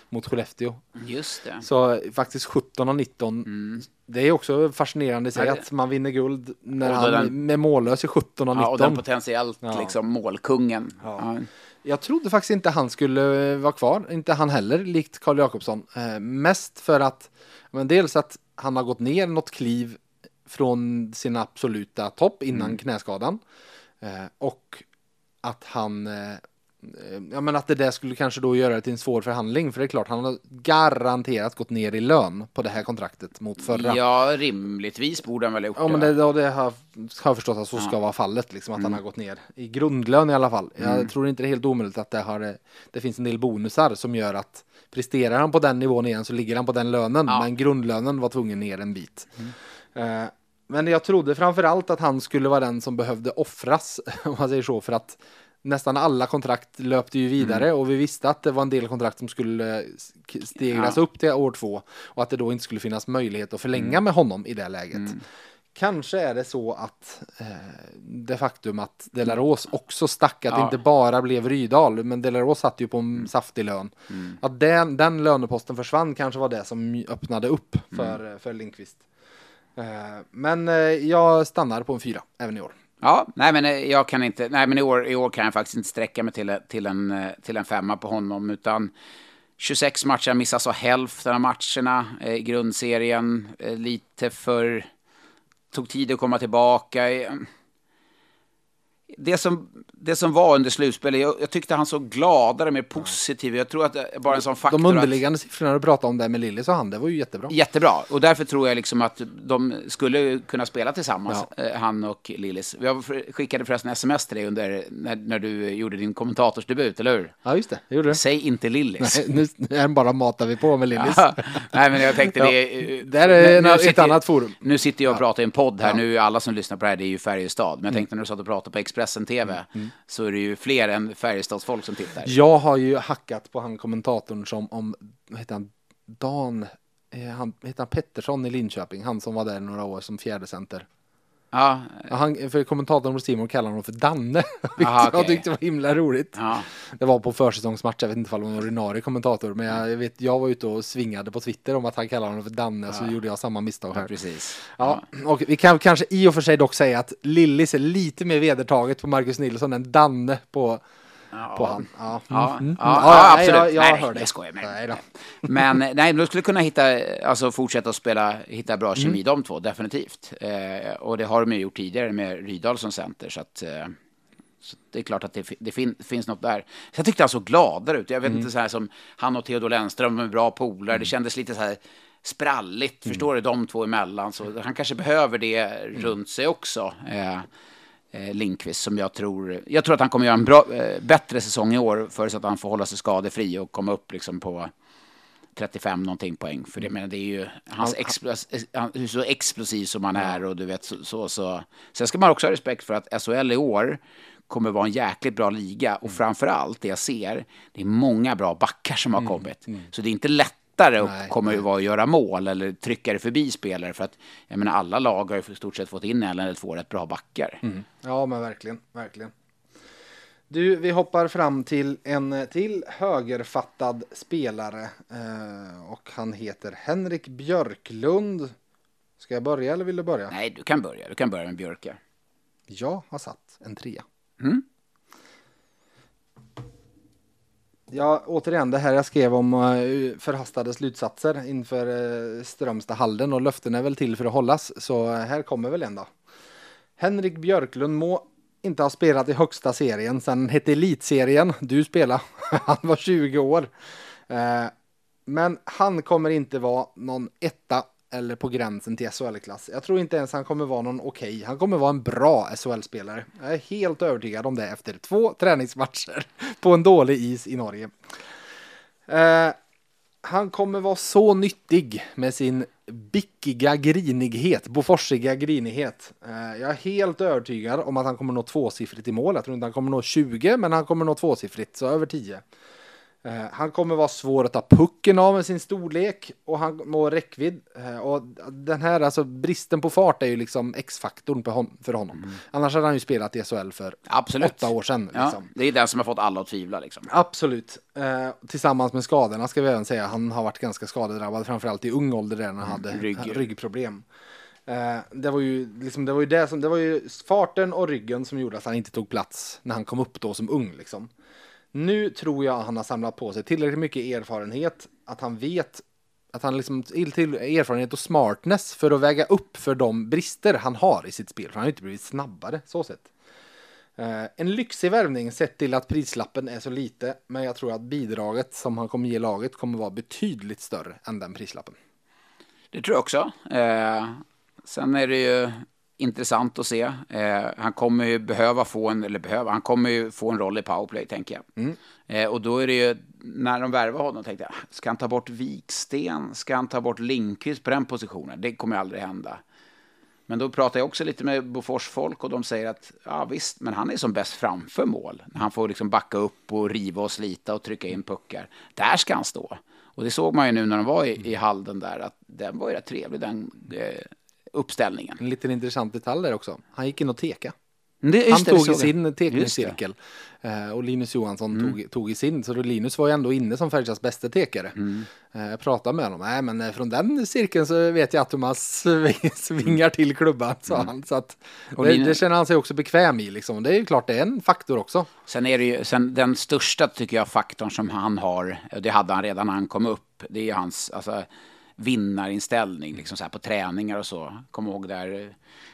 mot Skellefteå. Just det. Så faktiskt 17 av 19. Det är också fascinerande sig Ja, att man vinner guld när han den- är mållös i 17 av 19. Ja, och den potentiellt Ja. liksom målkungen. Ja. Ja. Jag trodde faktiskt inte han skulle eh, vara kvar, inte han heller, likt Karl Jakobsson. Eh, mest för att, men dels att han har gått ner något kliv från sin absoluta topp innan knäskadan. Eh, och att han, eh, eh, ja, men att det där skulle kanske då göra det till en svår förhandling. För det är klart, han har garanterat gått ner i lön på det här kontraktet mot förra. Ja, rimligtvis borde han väl ha gjort Ja, men det. det, ja, det har, har jag förstått att så ska vara fallet, liksom, att han har gått ner i grundlön i alla fall. Jag tror inte det är helt omöjligt att det, har, det finns en del bonusar som gör att presterar han på den nivån igen så ligger han på den lönen, Ja. men grundlönen var tvungen ner en bit. Eh, men jag trodde framförallt att han skulle vara den som behövde offras, om man säger så, för att nästan alla kontrakt löpte ju vidare och vi visste att det var en del kontrakt som skulle stegras Ja. upp till år två och att det då inte skulle finnas möjlighet att förlänga med honom i det läget. Kanske är det så att eh, det faktum att Delaros också stack, att det Ja. inte bara blev Rydal, men Delaros satt ju på en saftig lön. Att den, den löneposten försvann kanske var det som öppnade upp för, för Lindqvist. Eh, men eh, jag stannar på en fyra även i år. Ja, nej men eh, jag kan inte, nej men i år, i år kan jag faktiskt inte sträcka mig till, till, en, till en femma på honom, utan 26 matcher missar så hälften av matcherna i grundserien, lite för, tog tid att komma tillbaka. Det som, det som var under slutspelet, jag, jag tyckte han såg gladare, mer positiv. Jag tror att det bara en sån faktor De att- underliggande siffrorna du pratade om där med Lillis och han, det var ju jättebra. Jättebra, och därför tror jag liksom att de skulle kunna spela tillsammans, eh, han och Lillis. Jag skickade förresten sms till dig under, när, när du gjorde din kommentatorsdebut, eller hur? Ja, just det, det gjorde det. Säg inte Lillis. Nej, nu bara matar vi på med Lillis. Ja, Nej, men jag tänkte Ja, det... eh, där är nu ett sitter- annat forum. Nu sitter jag och pratar i en podd här, Ja. Mm. nu alla som lyssnar på det här, det är ju Färjestad. Men jag tänkte när du satt och pratade på Expressen TV, så är det ju fler än Färjestadsfolk som tittar. Jag har ju hackat på han kommentatorn som om, vad heter han, Dan, eh, han, heter han Pettersson i Linköping, han som var där några år som fjärde center. Ja, Ja, Han, för kommentatorn på Simon kallar honom för Danne, Aha, jag okej. tyckte var himla roligt. ja. Det var på försäsongsmatch, jag vet inte om det var en ordinarie kommentator, men jag, vet, jag var ute och svingade på Twitter om att han kallade honom för Danne, så gjorde jag samma misstag ja här. precis. Ja, och vi kan kanske i och för sig dock säga att Lillis är lite mer vedertaget på Marcus Nilsson än Danne på, på han. Ja, Ja, Mm. ja, Ja, ja, nej, absolut. jag- jag nej, nej, jag skojar. Nej då. men nej, de skulle kunna hitta, alltså fortsätta att spela, hitta bra kemi Mm. de två, definitivt. Eh, och det har de ju gjort tidigare med Rydahl som center, så att eh, så det är klart att det, det fin, finns något där. Så jag tyckte han såg gladare ut. Jag vet Mm. inte så här som han och Theodor Lennström är bra polare. Det kändes lite så här spralligt, Mm. förstår du, de två emellan. Så han kanske behöver det Mm. runt sig också. Eh, eh, Lindqvist som jag tror, jag tror att han kommer göra en bra, eh, bättre säsong i år förutsatt att han får hålla sig skadefri och komma upp liksom på 35 någonting poäng. För det, men det är ju hans han så explosiv som han är och du vet så, så, så. Sen ska man också ha respekt för att SHL i år kommer vara en jäkligt bra liga och framför allt det jag ser, det är många bra backar som har kommit. Så det är inte lättare att Nej, komma vara att göra mål eller trycka det förbi spelare för att jag menar alla lag har ju i stort sett fått in en eller två rätt bra backar. Ja, men verkligen, verkligen. Du, vi hoppar fram till en till högerfattad spelare eh, och han heter Henrik Björklund. Ska jag börja eller vill du börja? Nej, du kan börja. Du kan börja med Björka. Jag har satt en trea. Mm. Ja, återigen det här jag skrev om eh, förhastade slutsatser inför uh, och löften är väl till för att hållas. Så eh, här kommer väl en då. Henrik Björklund må inte ha spelat i högsta serien sen hette Elitserien. Du spelade. han var 20 år. Men han kommer inte vara någon etta eller på gränsen till SHL-klass. Jag tror inte ens han kommer vara någon okej. Han kommer vara en bra SHL-spelare. Jag är helt övertygad om det efter två träningsmatcher på en dålig is i Norge. Eh, han kommer vara så nyttig med sin bickiga grinighet, boforsiga grinighet. Eh, jag är helt övertygad om att han kommer nå tvåsiffrigt i mål. Jag tror inte han kommer nå 20, men han kommer nå tvåsiffrigt, så över 10. Eh, han kommer vara svår att ta pucken av med sin storlek och han må räckvidd. Eh, och den här alltså bristen på fart är ju liksom X-faktorn hon- för honom. Annars hade han ju spelat i SHL för Absolut. åtta år sedan. Ja, Liksom. det är den som har fått alla att tvivla liksom. Absolut. Eh, tillsammans med skadorna ska vi även säga. Han har varit ganska skadedrabbad, framförallt i ung ålder där när han hade rygg. ryggproblem. Eh, det, var ju, liksom, det var ju det som, det var ju farten och ryggen som gjorde att han inte tog plats när han kom upp då som ung. Liksom. Nu tror jag han har samlat på sig tillräckligt mycket erfarenhet att han vet att han liksom till till erfarenhet och smartness för att väga upp för de brister han har i sitt spel. För han har ju inte blivit snabbare så sett. Eh, en lyxig värvning sett till att prislappen är så lite, men jag tror att bidraget som han kommer ge laget kommer vara betydligt större än den prislappen. Det tror jag också. Eh, sen är det ju intressant att se. Eh, han kommer ju behöva få en, eller behöva, han kommer ju få en roll i powerplay tänker jag. Mm. Eh, och då är det ju, när de värvar honom tänkte jag, ska han ta bort Viksten? Ska han ta bort Lindqvist på den positionen? Det kommer aldrig hända. Men då pratar jag också lite med Bofors folk och de säger att ja visst, men han är som bäst framför mål. Han får liksom backa upp och riva och slita och trycka in puckar. Där ska han stå. Och det såg man ju nu när de var i, i Halden där, att den var ju rätt trevlig den eh, uppställningen. En liten intressant detalj där också. Han gick in och teka. Det, Han det, det tog i sin tekningscirkel eh, och Linus Johansson Mm. tog, tog i sin. Så Linus var ju ändå inne som Färjestads bästa tekare. Mm. Eh, jag pratade med honom. Nej, men eh, från den cirkeln så vet jag att Thomas svingar till klubban, sa han. Så att Mm. Det, Linus- det känner han sig också bekväm i. Liksom. Det är ju klart, det är en faktor också. Sen är det ju, sen den största tycker jag faktorn som han har, det hade han redan när han kom upp, det är hans alltså, vinnarinställning, liksom så här på träningar och så. Kom ihåg där, eh,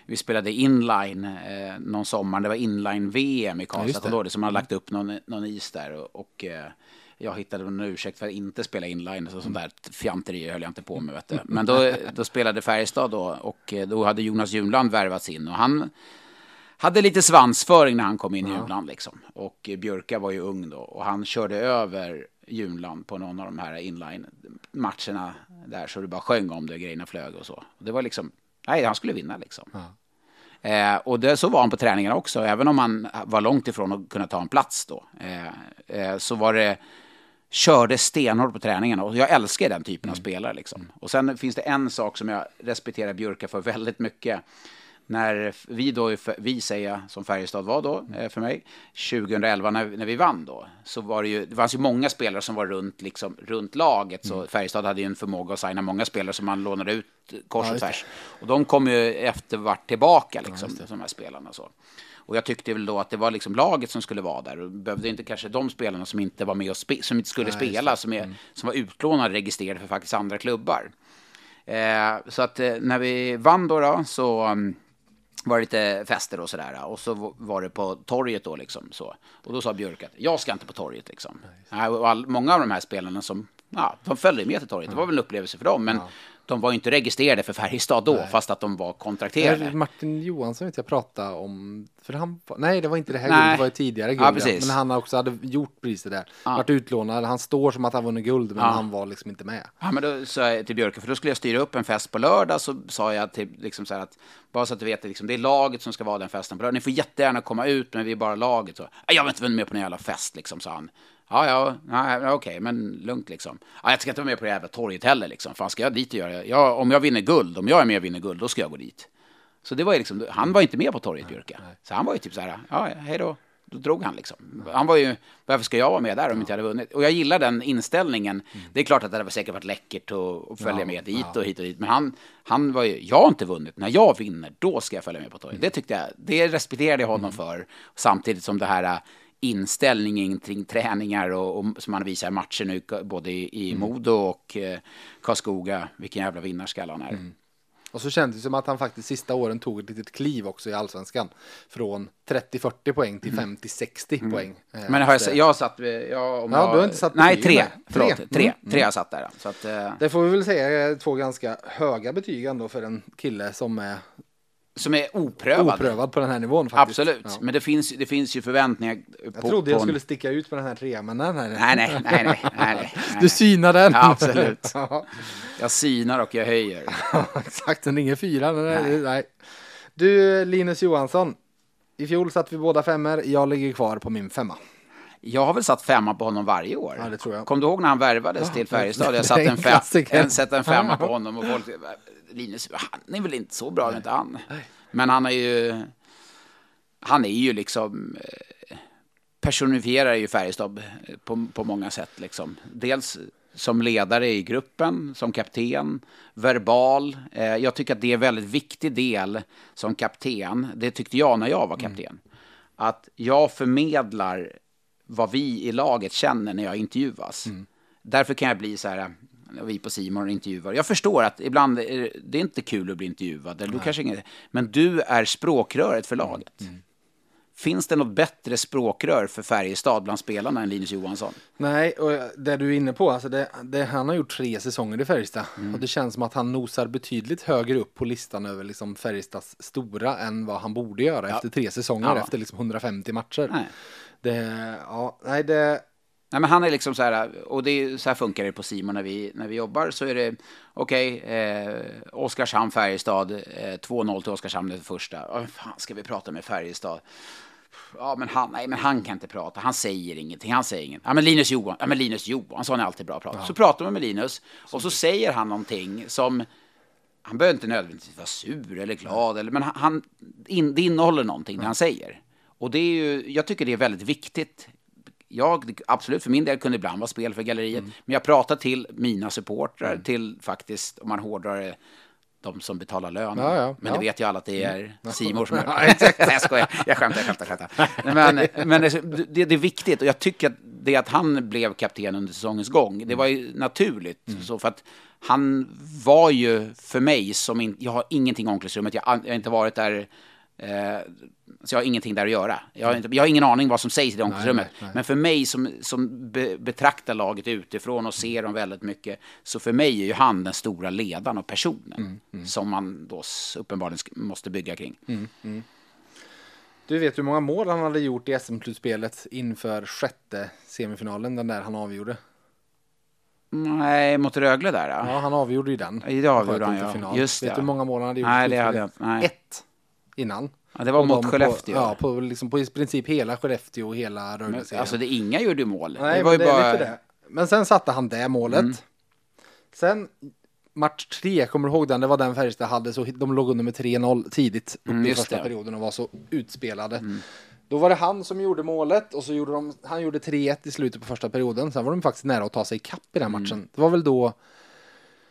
vi spelade inline eh, någon sommar, det var inline-VM i Karlstad, ja, det, som hade lagt upp någon, någon is där och, och eh, jag hittade någon ursäkt för att inte spela inline, så sånt där fjanteri höll jag inte på med. Vet du. Men då, då spelade Färjestad då och eh, då hade Jonas Junland värvats in och han hade lite svansföring när han kom in i Junland liksom. Och Björka var ju ung då och han körde över Junland på någon av de här inline-matcherna där så det bara sjöng om det, grejerna flög och så. Och det var liksom, nej, han skulle vinna liksom. Eh, och det, så var han på träningarna också, även om han var långt ifrån att kunna ta en plats då. Eh, eh, så var det, körde stenhårt på träningarna och jag älskar den typen av spelare liksom. Och sen finns det en sak som jag respekterar Björka för väldigt mycket. När vi då, vi säger jag, som Färjestad var då eh, för mig, 2011 när, när vi vann då, så var det ju, det fanns ju många spelare som var runt, liksom, runt laget, så Färjestad hade ju en förmåga att signa många spelare som man lånade ut kors och tvärs. Och de kom ju efter vart tillbaka, liksom, de här spelarna. Så. Och jag tyckte väl då att det var liksom laget som skulle vara där och behövde inte kanske de spelarna som inte var med och som inte skulle spela, som, är, som var utlånade registrerade för faktiskt andra klubbar. Eh, så att eh, när vi vann då, då så um, var det lite fester och sådär. Och så var det på torget då liksom så. Och då sa Björk att jag ska inte på torget liksom. Och all, många av de här spelarna som, ja, de följde med till torget. Det var väl en upplevelse för dem. Men de var ju inte registrerade för Färjestad då, fast att de var kontrakterade. Där Martin Johansson vet jag pratade om, för han, nej det var inte det här Nej. guldet, det var ett tidigare Ja, guld. precis. men han också hade gjort priset där. Ja. Vart utlånad, han står som att han vunnit guld, men Ja. han var liksom inte med. Ja, men då sa jag till Björke, för då skulle jag styra upp en fest på lördag, så sa jag till, liksom så här att, bara så att du vet, liksom, det är laget som ska vara den festen på lördag. Ni får jättegärna komma ut, men vi är bara laget. Så, "Ja, jag vill inte vara med på någon jävla fest, liksom, sa han. Ja, ja, nej, ja, okej, men lugnt liksom. Ja, jag ska inte vara med på det jävla torget heller, liksom. Fan, ska jag dit och göra? Ja, om jag vinner guld, om jag är med och vinner guld, då ska jag gå dit. Så det var ju liksom, han var inte med på torget, Björke. Så han var ju typ så här, ja, hej då. Då drog han liksom. Han var ju, varför ska jag vara med där om inte jag hade vunnit? Och jag gillar den inställningen. Det är klart att det hade säkert varit läckert att, följa med dit och hit och dit. Men han, han var ju, jag har inte vunnit. När jag vinner, då ska jag följa med på torget. Det tyckte jag, det respekterade jag honom för. Samtidigt som det här inställningen kring träningar och, och som han visar i matcher nu, både i, i Modo och eh, Karlskoga, vilken jävla vinnarskalle han är. Och så kändes det som att han faktiskt sista åren tog ett litet kliv också i allsvenskan. Från 30-40 poäng till 50-60 poäng. Eh, Mm. Men har jag, eh, jag satt, jag, om Ja, jag, du har inte satt Nej, tre. Förlåt, Tre. tre. Mm. Tre, jag satt där. Så att, eh, Det får vi väl säga är två ganska höga betyg ändå för en kille som är som är oprövad. oprövad på den här nivån faktiskt. Absolut, Ja. men det finns, det finns ju förväntningar på... Jag trodde jag på en- skulle sticka ut på den här trean, men nej, nej, Nej, nej, nej, nej, nej, nej, nej. Du synar den. Ja, absolut. ja, Jag synar och jag höjer. exakt, den ringer fyra. men Nej. Nej. Du, Linus Johansson. I fjol satt vi båda femmer. Jag ligger kvar på min femma. Jag har väl satt femma på honom varje år. Ja, det tror jag. Kom du ihåg när han värvades till Färjestad? Jag satt är en fem, en, satt en femma på honom och folk... Linus, han är väl inte så bra, inte han? Men han är ju... Han är ju liksom... eh, Personifierar ju Färjestad på, på många sätt liksom. Dels som ledare i gruppen, som kapten, verbal. Eh, jag tycker att det är en väldigt viktig del som kapten. Det tyckte jag när jag var kapten. Att jag förmedlar vad vi i laget känner när jag intervjuas. Därför kan jag bli så här, vi på Simon intervjuar. Jag förstår att ibland är det, är inte kul att bli intervjuad. Eller du kanske inget, men du är språkröret för laget. Finns det något bättre språkrör för Färjestad bland spelarna än Linus Johansson? Nej, och det du är inne på, alltså det, det, han har gjort tre säsonger i Färjestad. Mm. Och det känns som att han nosar betydligt högre upp på listan över liksom Färjestads stora än vad han borde göra efter tre säsonger, Ja. efter liksom 150 matcher. Nej. Det, ja, nej, det, Nej, men han är liksom så här, och det är, så här funkar det på Simon när vi, när vi jobbar, så är det okej, eh, Oskarshamn, Färjestad, eh, 2-0 till Oskarshamn det första. Vad fan ska vi prata med Färjestad? Ja, men han, nej, men han kan inte prata, han säger ingenting, han säger inget. Ja, men Linus, Johan, ja, men Linus Johansson är alltid bra att prata. Så pratar man med Linus, och så säger han någonting som, han behöver inte nödvändigtvis vara sur eller glad, eller, men han, han, in, det innehåller någonting det han säger. Och det är ju, jag tycker det är väldigt viktigt jag, absolut, för min del kunde det ibland vara spel för galleriet. Men jag pratar till mina supportrar, till faktiskt, om man hårdrar det, de som betalar lön. Ja, ja, men ja. det vet ju alla att det är Simor som Nej, jag skojar. Jag skämtar, jag skämtar, skämtar. Men, men det, det, det är viktigt och jag tycker att det att han blev kapten under säsongens gång, det var ju naturligt. Så för att han var ju för mig som in, jag har ingenting i omklädningsrummet, jag, har- jag har inte varit där Eh, så jag har ingenting där att göra. Jag har, inte, jag har ingen aning vad som sägs i det omklädningsrummet. Men för mig som, som be, betraktar laget utifrån och ser dem väldigt mycket, så för mig är ju han den stora ledaren och personen som man då uppenbarligen måste bygga kring. Du vet hur många mål han hade gjort i SM-slutspelet inför sjätte semifinalen, den där han avgjorde. Nej, mot Rögle där ja. Ja, han avgjorde ju den. Ja, det avgjorde han, ja. final. Just vet det. du hur många mål han hade gjort? Nej, det hade jag inte. Ett innan. Ja, det var Och mot de Skellefteå. På, ja, på, liksom, på i princip hela Skellefteå och hela Rögle-serien. alltså det, inga gjorde mål. Nej, det var ju det bara... det. Men sen satte han det målet. Mm. Sen match tre, kommer du ihåg den? Det var den Färjestad hade, så de låg under med 3-0 tidigt upp Mm, i första det. perioden och var så utspelade. Då var det han som gjorde målet och så gjorde de, han gjorde 3-1 i slutet på första perioden. Sen var de faktiskt nära att ta sig ikapp i den Mm. matchen. Det var väl då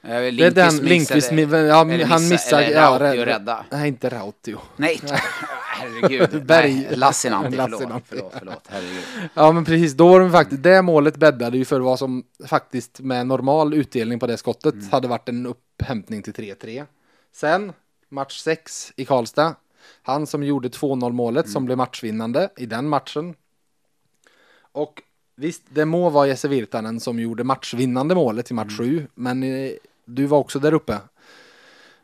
Eh, det är den missade- ja, han missa- missar, eller ja, Rautio rädd- rädda. Nej, inte Rautio. Nej, herregud. Berg. Nej, Lassinantti, förlåt. Förlåt, förlåt, herregud. Ja men precis, då var de faktiskt, det målet bäddade ju för vad som faktiskt med normal utdelning på det skottet Mm. hade varit en upphämtning till 3-3. Sen, match 6 i Karlstad. Han som gjorde 2-0 målet Mm. som blev matchvinnande i den matchen. Och visst, det må vara Jesse Virtanen som gjorde matchvinnande målet i match Mm. 7, men eh, du var också där uppe.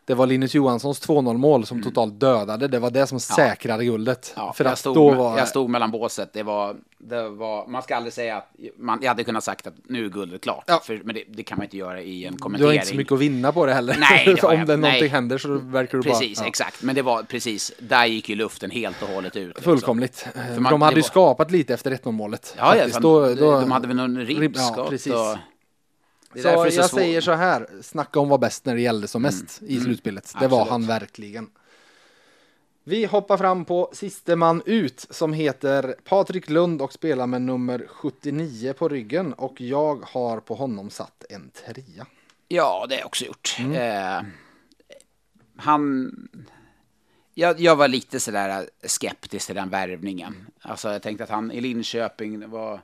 Det var Linus Johanssons 2-0 mål som totalt dödade, det var det som säkrade guldet. Mm. Ja, för jag, stod, då var... jag stod mellan båset. Det var, det var, man ska aldrig säga att... Man, jag hade kunnat sagt att nu är guldet klart. Ja. För, men det, det kan man inte göra i en Du kommentering. har inte så mycket att vinna på det heller. Nej, det Om jag det någonting Nej. händer så verkar du Precis, bara... ja, exakt. Men det var precis, där gick ju luften helt och hållet ut. liksom. Fullkomligt. För man- de hade ju var- skapat lite efter 1-0 målet. Ja, ja Då- då- de hade väl någon Rib- ribbskott. Ja, precis. och, det är Så därför jag det är så säger så här, snacka om vad bäst när det gällde som mest i slutspelet. Det var Absolut. han verkligen. Vi hoppar fram på siste man ut som heter Patrik Lund och spelar med nummer 79 på ryggen och jag har på honom satt en trea. Ja, det har jag också gjort. Mm. Eh, han... Jag, jag var lite sådär skeptisk till den värvningen. Alltså jag tänkte att han i Linköping det var...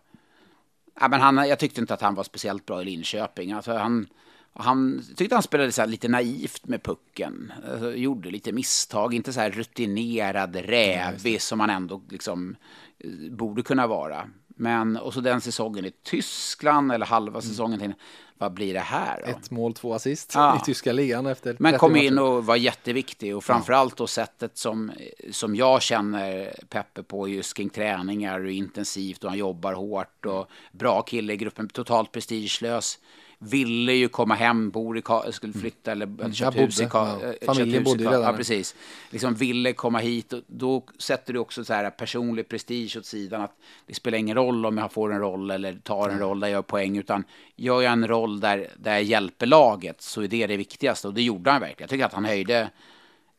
Ja, men han, jag tyckte inte att han var speciellt bra i Linköping. Alltså han, han tyckte han spelade så lite naivt med pucken. Alltså, gjorde lite misstag, inte så här rutinerad, rävig som han ändå liksom eh, borde kunna vara. Men, och så den säsongen i Tyskland, eller halva säsongen till, vad blir det här då? Ett mål, två assist Ja. i tyska ligan efter Men 30 kom in och var jätteviktig och framförallt då sättet som, som jag känner Peppe på just kring träningar och intensivt och han jobbar hårt och bra kille i gruppen, totalt prestigelös. Ville ju komma hem, bor i, Ka- skulle flytta eller hade köpt jag hus i Ka- ja. eh, köpt Familjen bodde redan Ja, precis. Liksom ville komma hit och då sätter du också så här personlig prestige åt sidan att det spelar ingen roll om jag får en roll eller tar en roll där jag gör poäng utan gör jag en roll där, där jag hjälper laget så är det det viktigaste och det gjorde han verkligen. Jag tycker att han höjde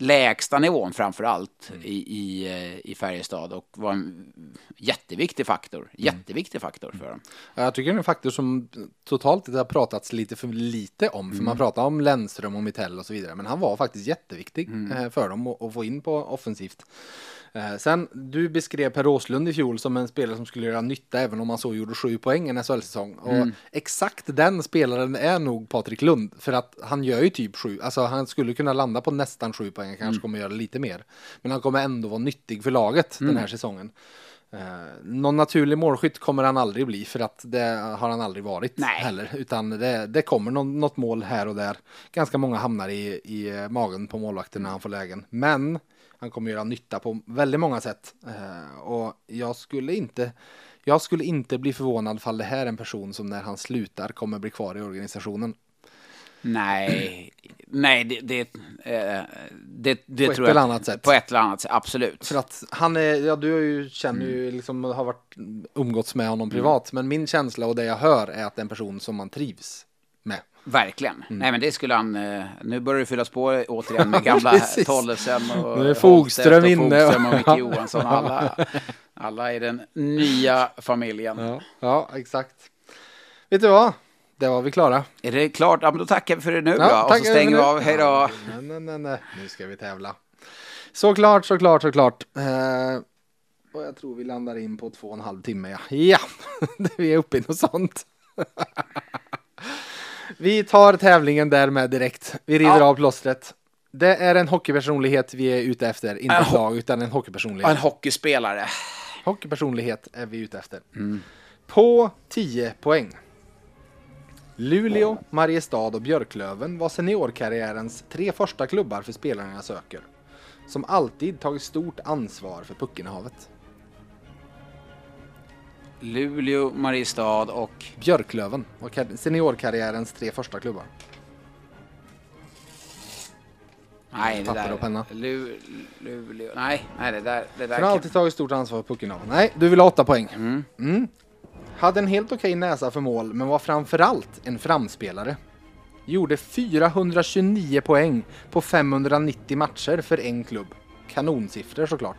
lägsta nivån framför allt Mm. i, i, eh, i Färjestad och var en jätteviktig faktor. Mm. Jätteviktig faktor för dem. Ja, Jag tycker det är en faktor som totalt det har pratats lite för lite om. För Mm. man pratar om Lennström och Mitell och så vidare. Men han var faktiskt jätteviktig Mm. eh, för dem att få in på offensivt. Eh, sen, du beskrev Per Åslund i fjol som en spelare som skulle göra nytta även om han så gjorde sju poäng en SHL-säsong. Och Mm. exakt den spelaren är nog Patrik Lund. För att han gör ju typ sju, alltså han skulle kunna landa på nästan sju poäng, han kanske Mm. kommer göra lite mer. Men han kommer ändå vara nyttig för laget den Mm. här säsongen. Eh, någon naturlig målskytt kommer han aldrig bli för att det har han aldrig varit Nej. heller. Utan det, det kommer någon, något mål här och där. Ganska många hamnar i, i magen på målvakten när han får lägen. Men han kommer göra nytta på väldigt många sätt. Eh, och jag skulle inte jag skulle inte bli förvånad fall det här är en person som när han slutar kommer bli kvar i organisationen. Nej, nej, det, det, eh, det, det På ett tror jag. eller annat sätt. På ett eller annat sätt, absolut. För att han är, ja du har ju, känner Mm. ju liksom, har varit umgåtts med honom privat. Men min känsla och det jag hör är att det är en person som man trivs. Verkligen. Mm. Nej, men det skulle han... Eh, nu börjar det fyllas på återigen med gamla. Tollesen och Nu är Fogström och inne. Fogström och Micke Johansson. Alla, alla i den nya familjen. Ja, ja exakt. Vet du vad? Det var vi klara. Är det klart? Ja, men då tackar vi för det nu Ja, då. Och så stänger vi av. Hej då. Nej, nej, nej, nej. Nu ska vi tävla. Såklart, såklart, såklart. Eh, och jag tror vi landar in på två och en halv timme. Ja, ja. vi är uppe i något sånt. Vi tar tävlingen därmed direkt. Vi river Ja. av plåstret. Det är en hockeypersonlighet vi är ute efter. Inte En ho- lag, utan en Och en hockeypersonlighet. hockeyspelare. Hockeypersonlighet är vi ute efter. På 10 poäng. Luleå, Mariestad och Björklöven var seniorkarriärens tre första klubbar för spelarna jag söker. Som alltid tagit stort ansvar för puckinnehavet. Luleå, Mariestad och... Björklöven var kar- seniorkarriärens tre första klubbar. Nej, det där... och penna. Lu, Luleå... Nej, nej, det där... Det där Som alltid tagit stort ansvar för puckinnehavet. Nej, du vill ha 8 poäng. Mm. Mm. Hade en helt okej näsa för mål, men var framförallt en framspelare. Gjorde 429 poäng på 590 matcher för en klubb. Kanonsiffror såklart.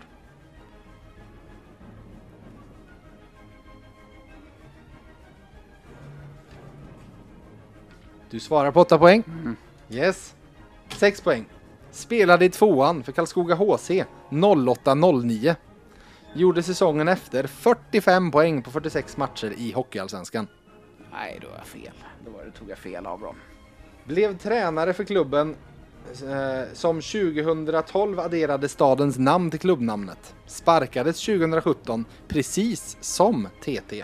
Du svarar på 8 poäng. Yes. 6 poäng. Spelade i tvåan för Karlskoga HC 08-09. Gjorde säsongen efter 45 poäng på 46 matcher i Hockeyallsvenskan. Nej, då var jag fel. Då var det, tog jag fel av dem. Blev tränare för klubben eh, som 2012 adderade stadens namn till klubbnamnet. Sparkades 2017 precis som TT.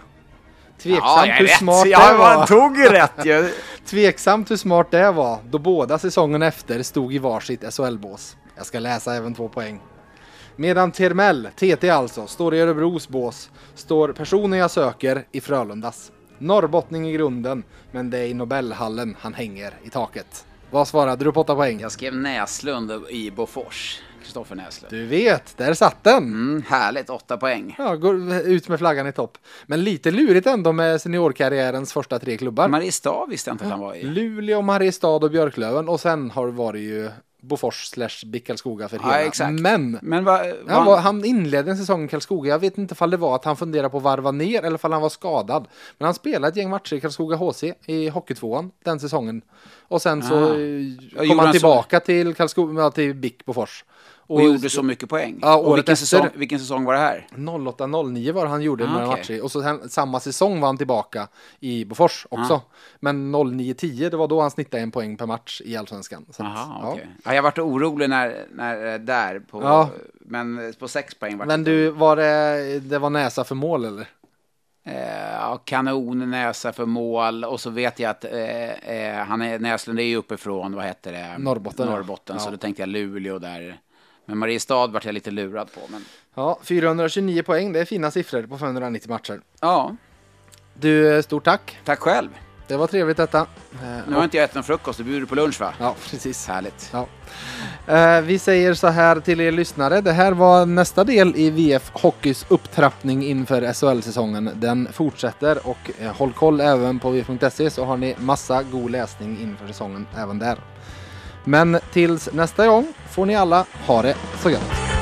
Tveksamt är hur rätt. smart ja, det var. man tog ju rätt ju. Tveksamt hur smart det var då båda säsongen efter stod i varsitt SHL-bås. Jag ska läsa även två poäng. Medan Termell, TT alltså, står i Örebros bås står personen jag söker i Frölundas. Norrbottning i grunden, men det är i Nobelhallen han hänger i taket. Vad svarade du på 8 poäng? Jag skrev Näslund i Bofors. Kristoffer Näslund. Du vet, där satt den! Mm, härligt, åtta poäng. Ja, går ut med flaggan i topp. Men lite lurigt ändå med seniorkarriärens första tre klubbar. Mariestad visste jag inte att han var i. Luleå, Mariestad och Björklöven och sen har det varit ju Bofors slash BIK Karlskoga för Ja, hela. exakt. Men Men vad... han, var, han inledde en säsong i Karlskoga. Jag vet inte ifall det var att han funderade på att varva ner eller ifall han var skadad. Men han spelade ett gäng matcher i Karlskoga HC i Hockeytvåan den säsongen. Och sen så Ah. eh, kom han så- tillbaka till Karlskoga, till BIK Bofors. Och gjorde så mycket poäng. Ja, och vilken efter. säsong, vilken säsong var det här? 08-09 var det han gjorde Ah, några okej. matcher. Och så sen, samma säsong var han tillbaka i Bofors också. Ah. Men 09-10, det var då han snittade en poäng per match i Allsvenskan. Så att, Jaha, ja. Ja, jag vart orolig när, när eh, där på... Ja. Men på sex poäng vart Men det- du, var det, det var näsa för mål eller? Eh, kanon, näsa för mål och så vet jag att eh, eh, han är, Näslund är ju uppifrån, vad heter det? Norrbotten, ja. Norrbotten, så Ja. då tänkte jag Luleå där. Men Mariestad vart jag lite lurad på. Men... Ja, 429 poäng, det är fina siffror på 590 matcher. Ja, Du, eh, stort tack. tack själv. Det var trevligt detta. Eh, Nu har inte jag ätit någon frukost, du bjuder på lunch va? Ja, precis. Härligt. Ja. Eh, vi säger så här till er lyssnare. Det här var nästa del i VF Hockeys upptrappning inför SHL-säsongen. Den fortsätter och eh, håll koll även på VF.se så har ni massa god läsning inför säsongen även där. Men tills nästa gång får ni alla ha det så gött.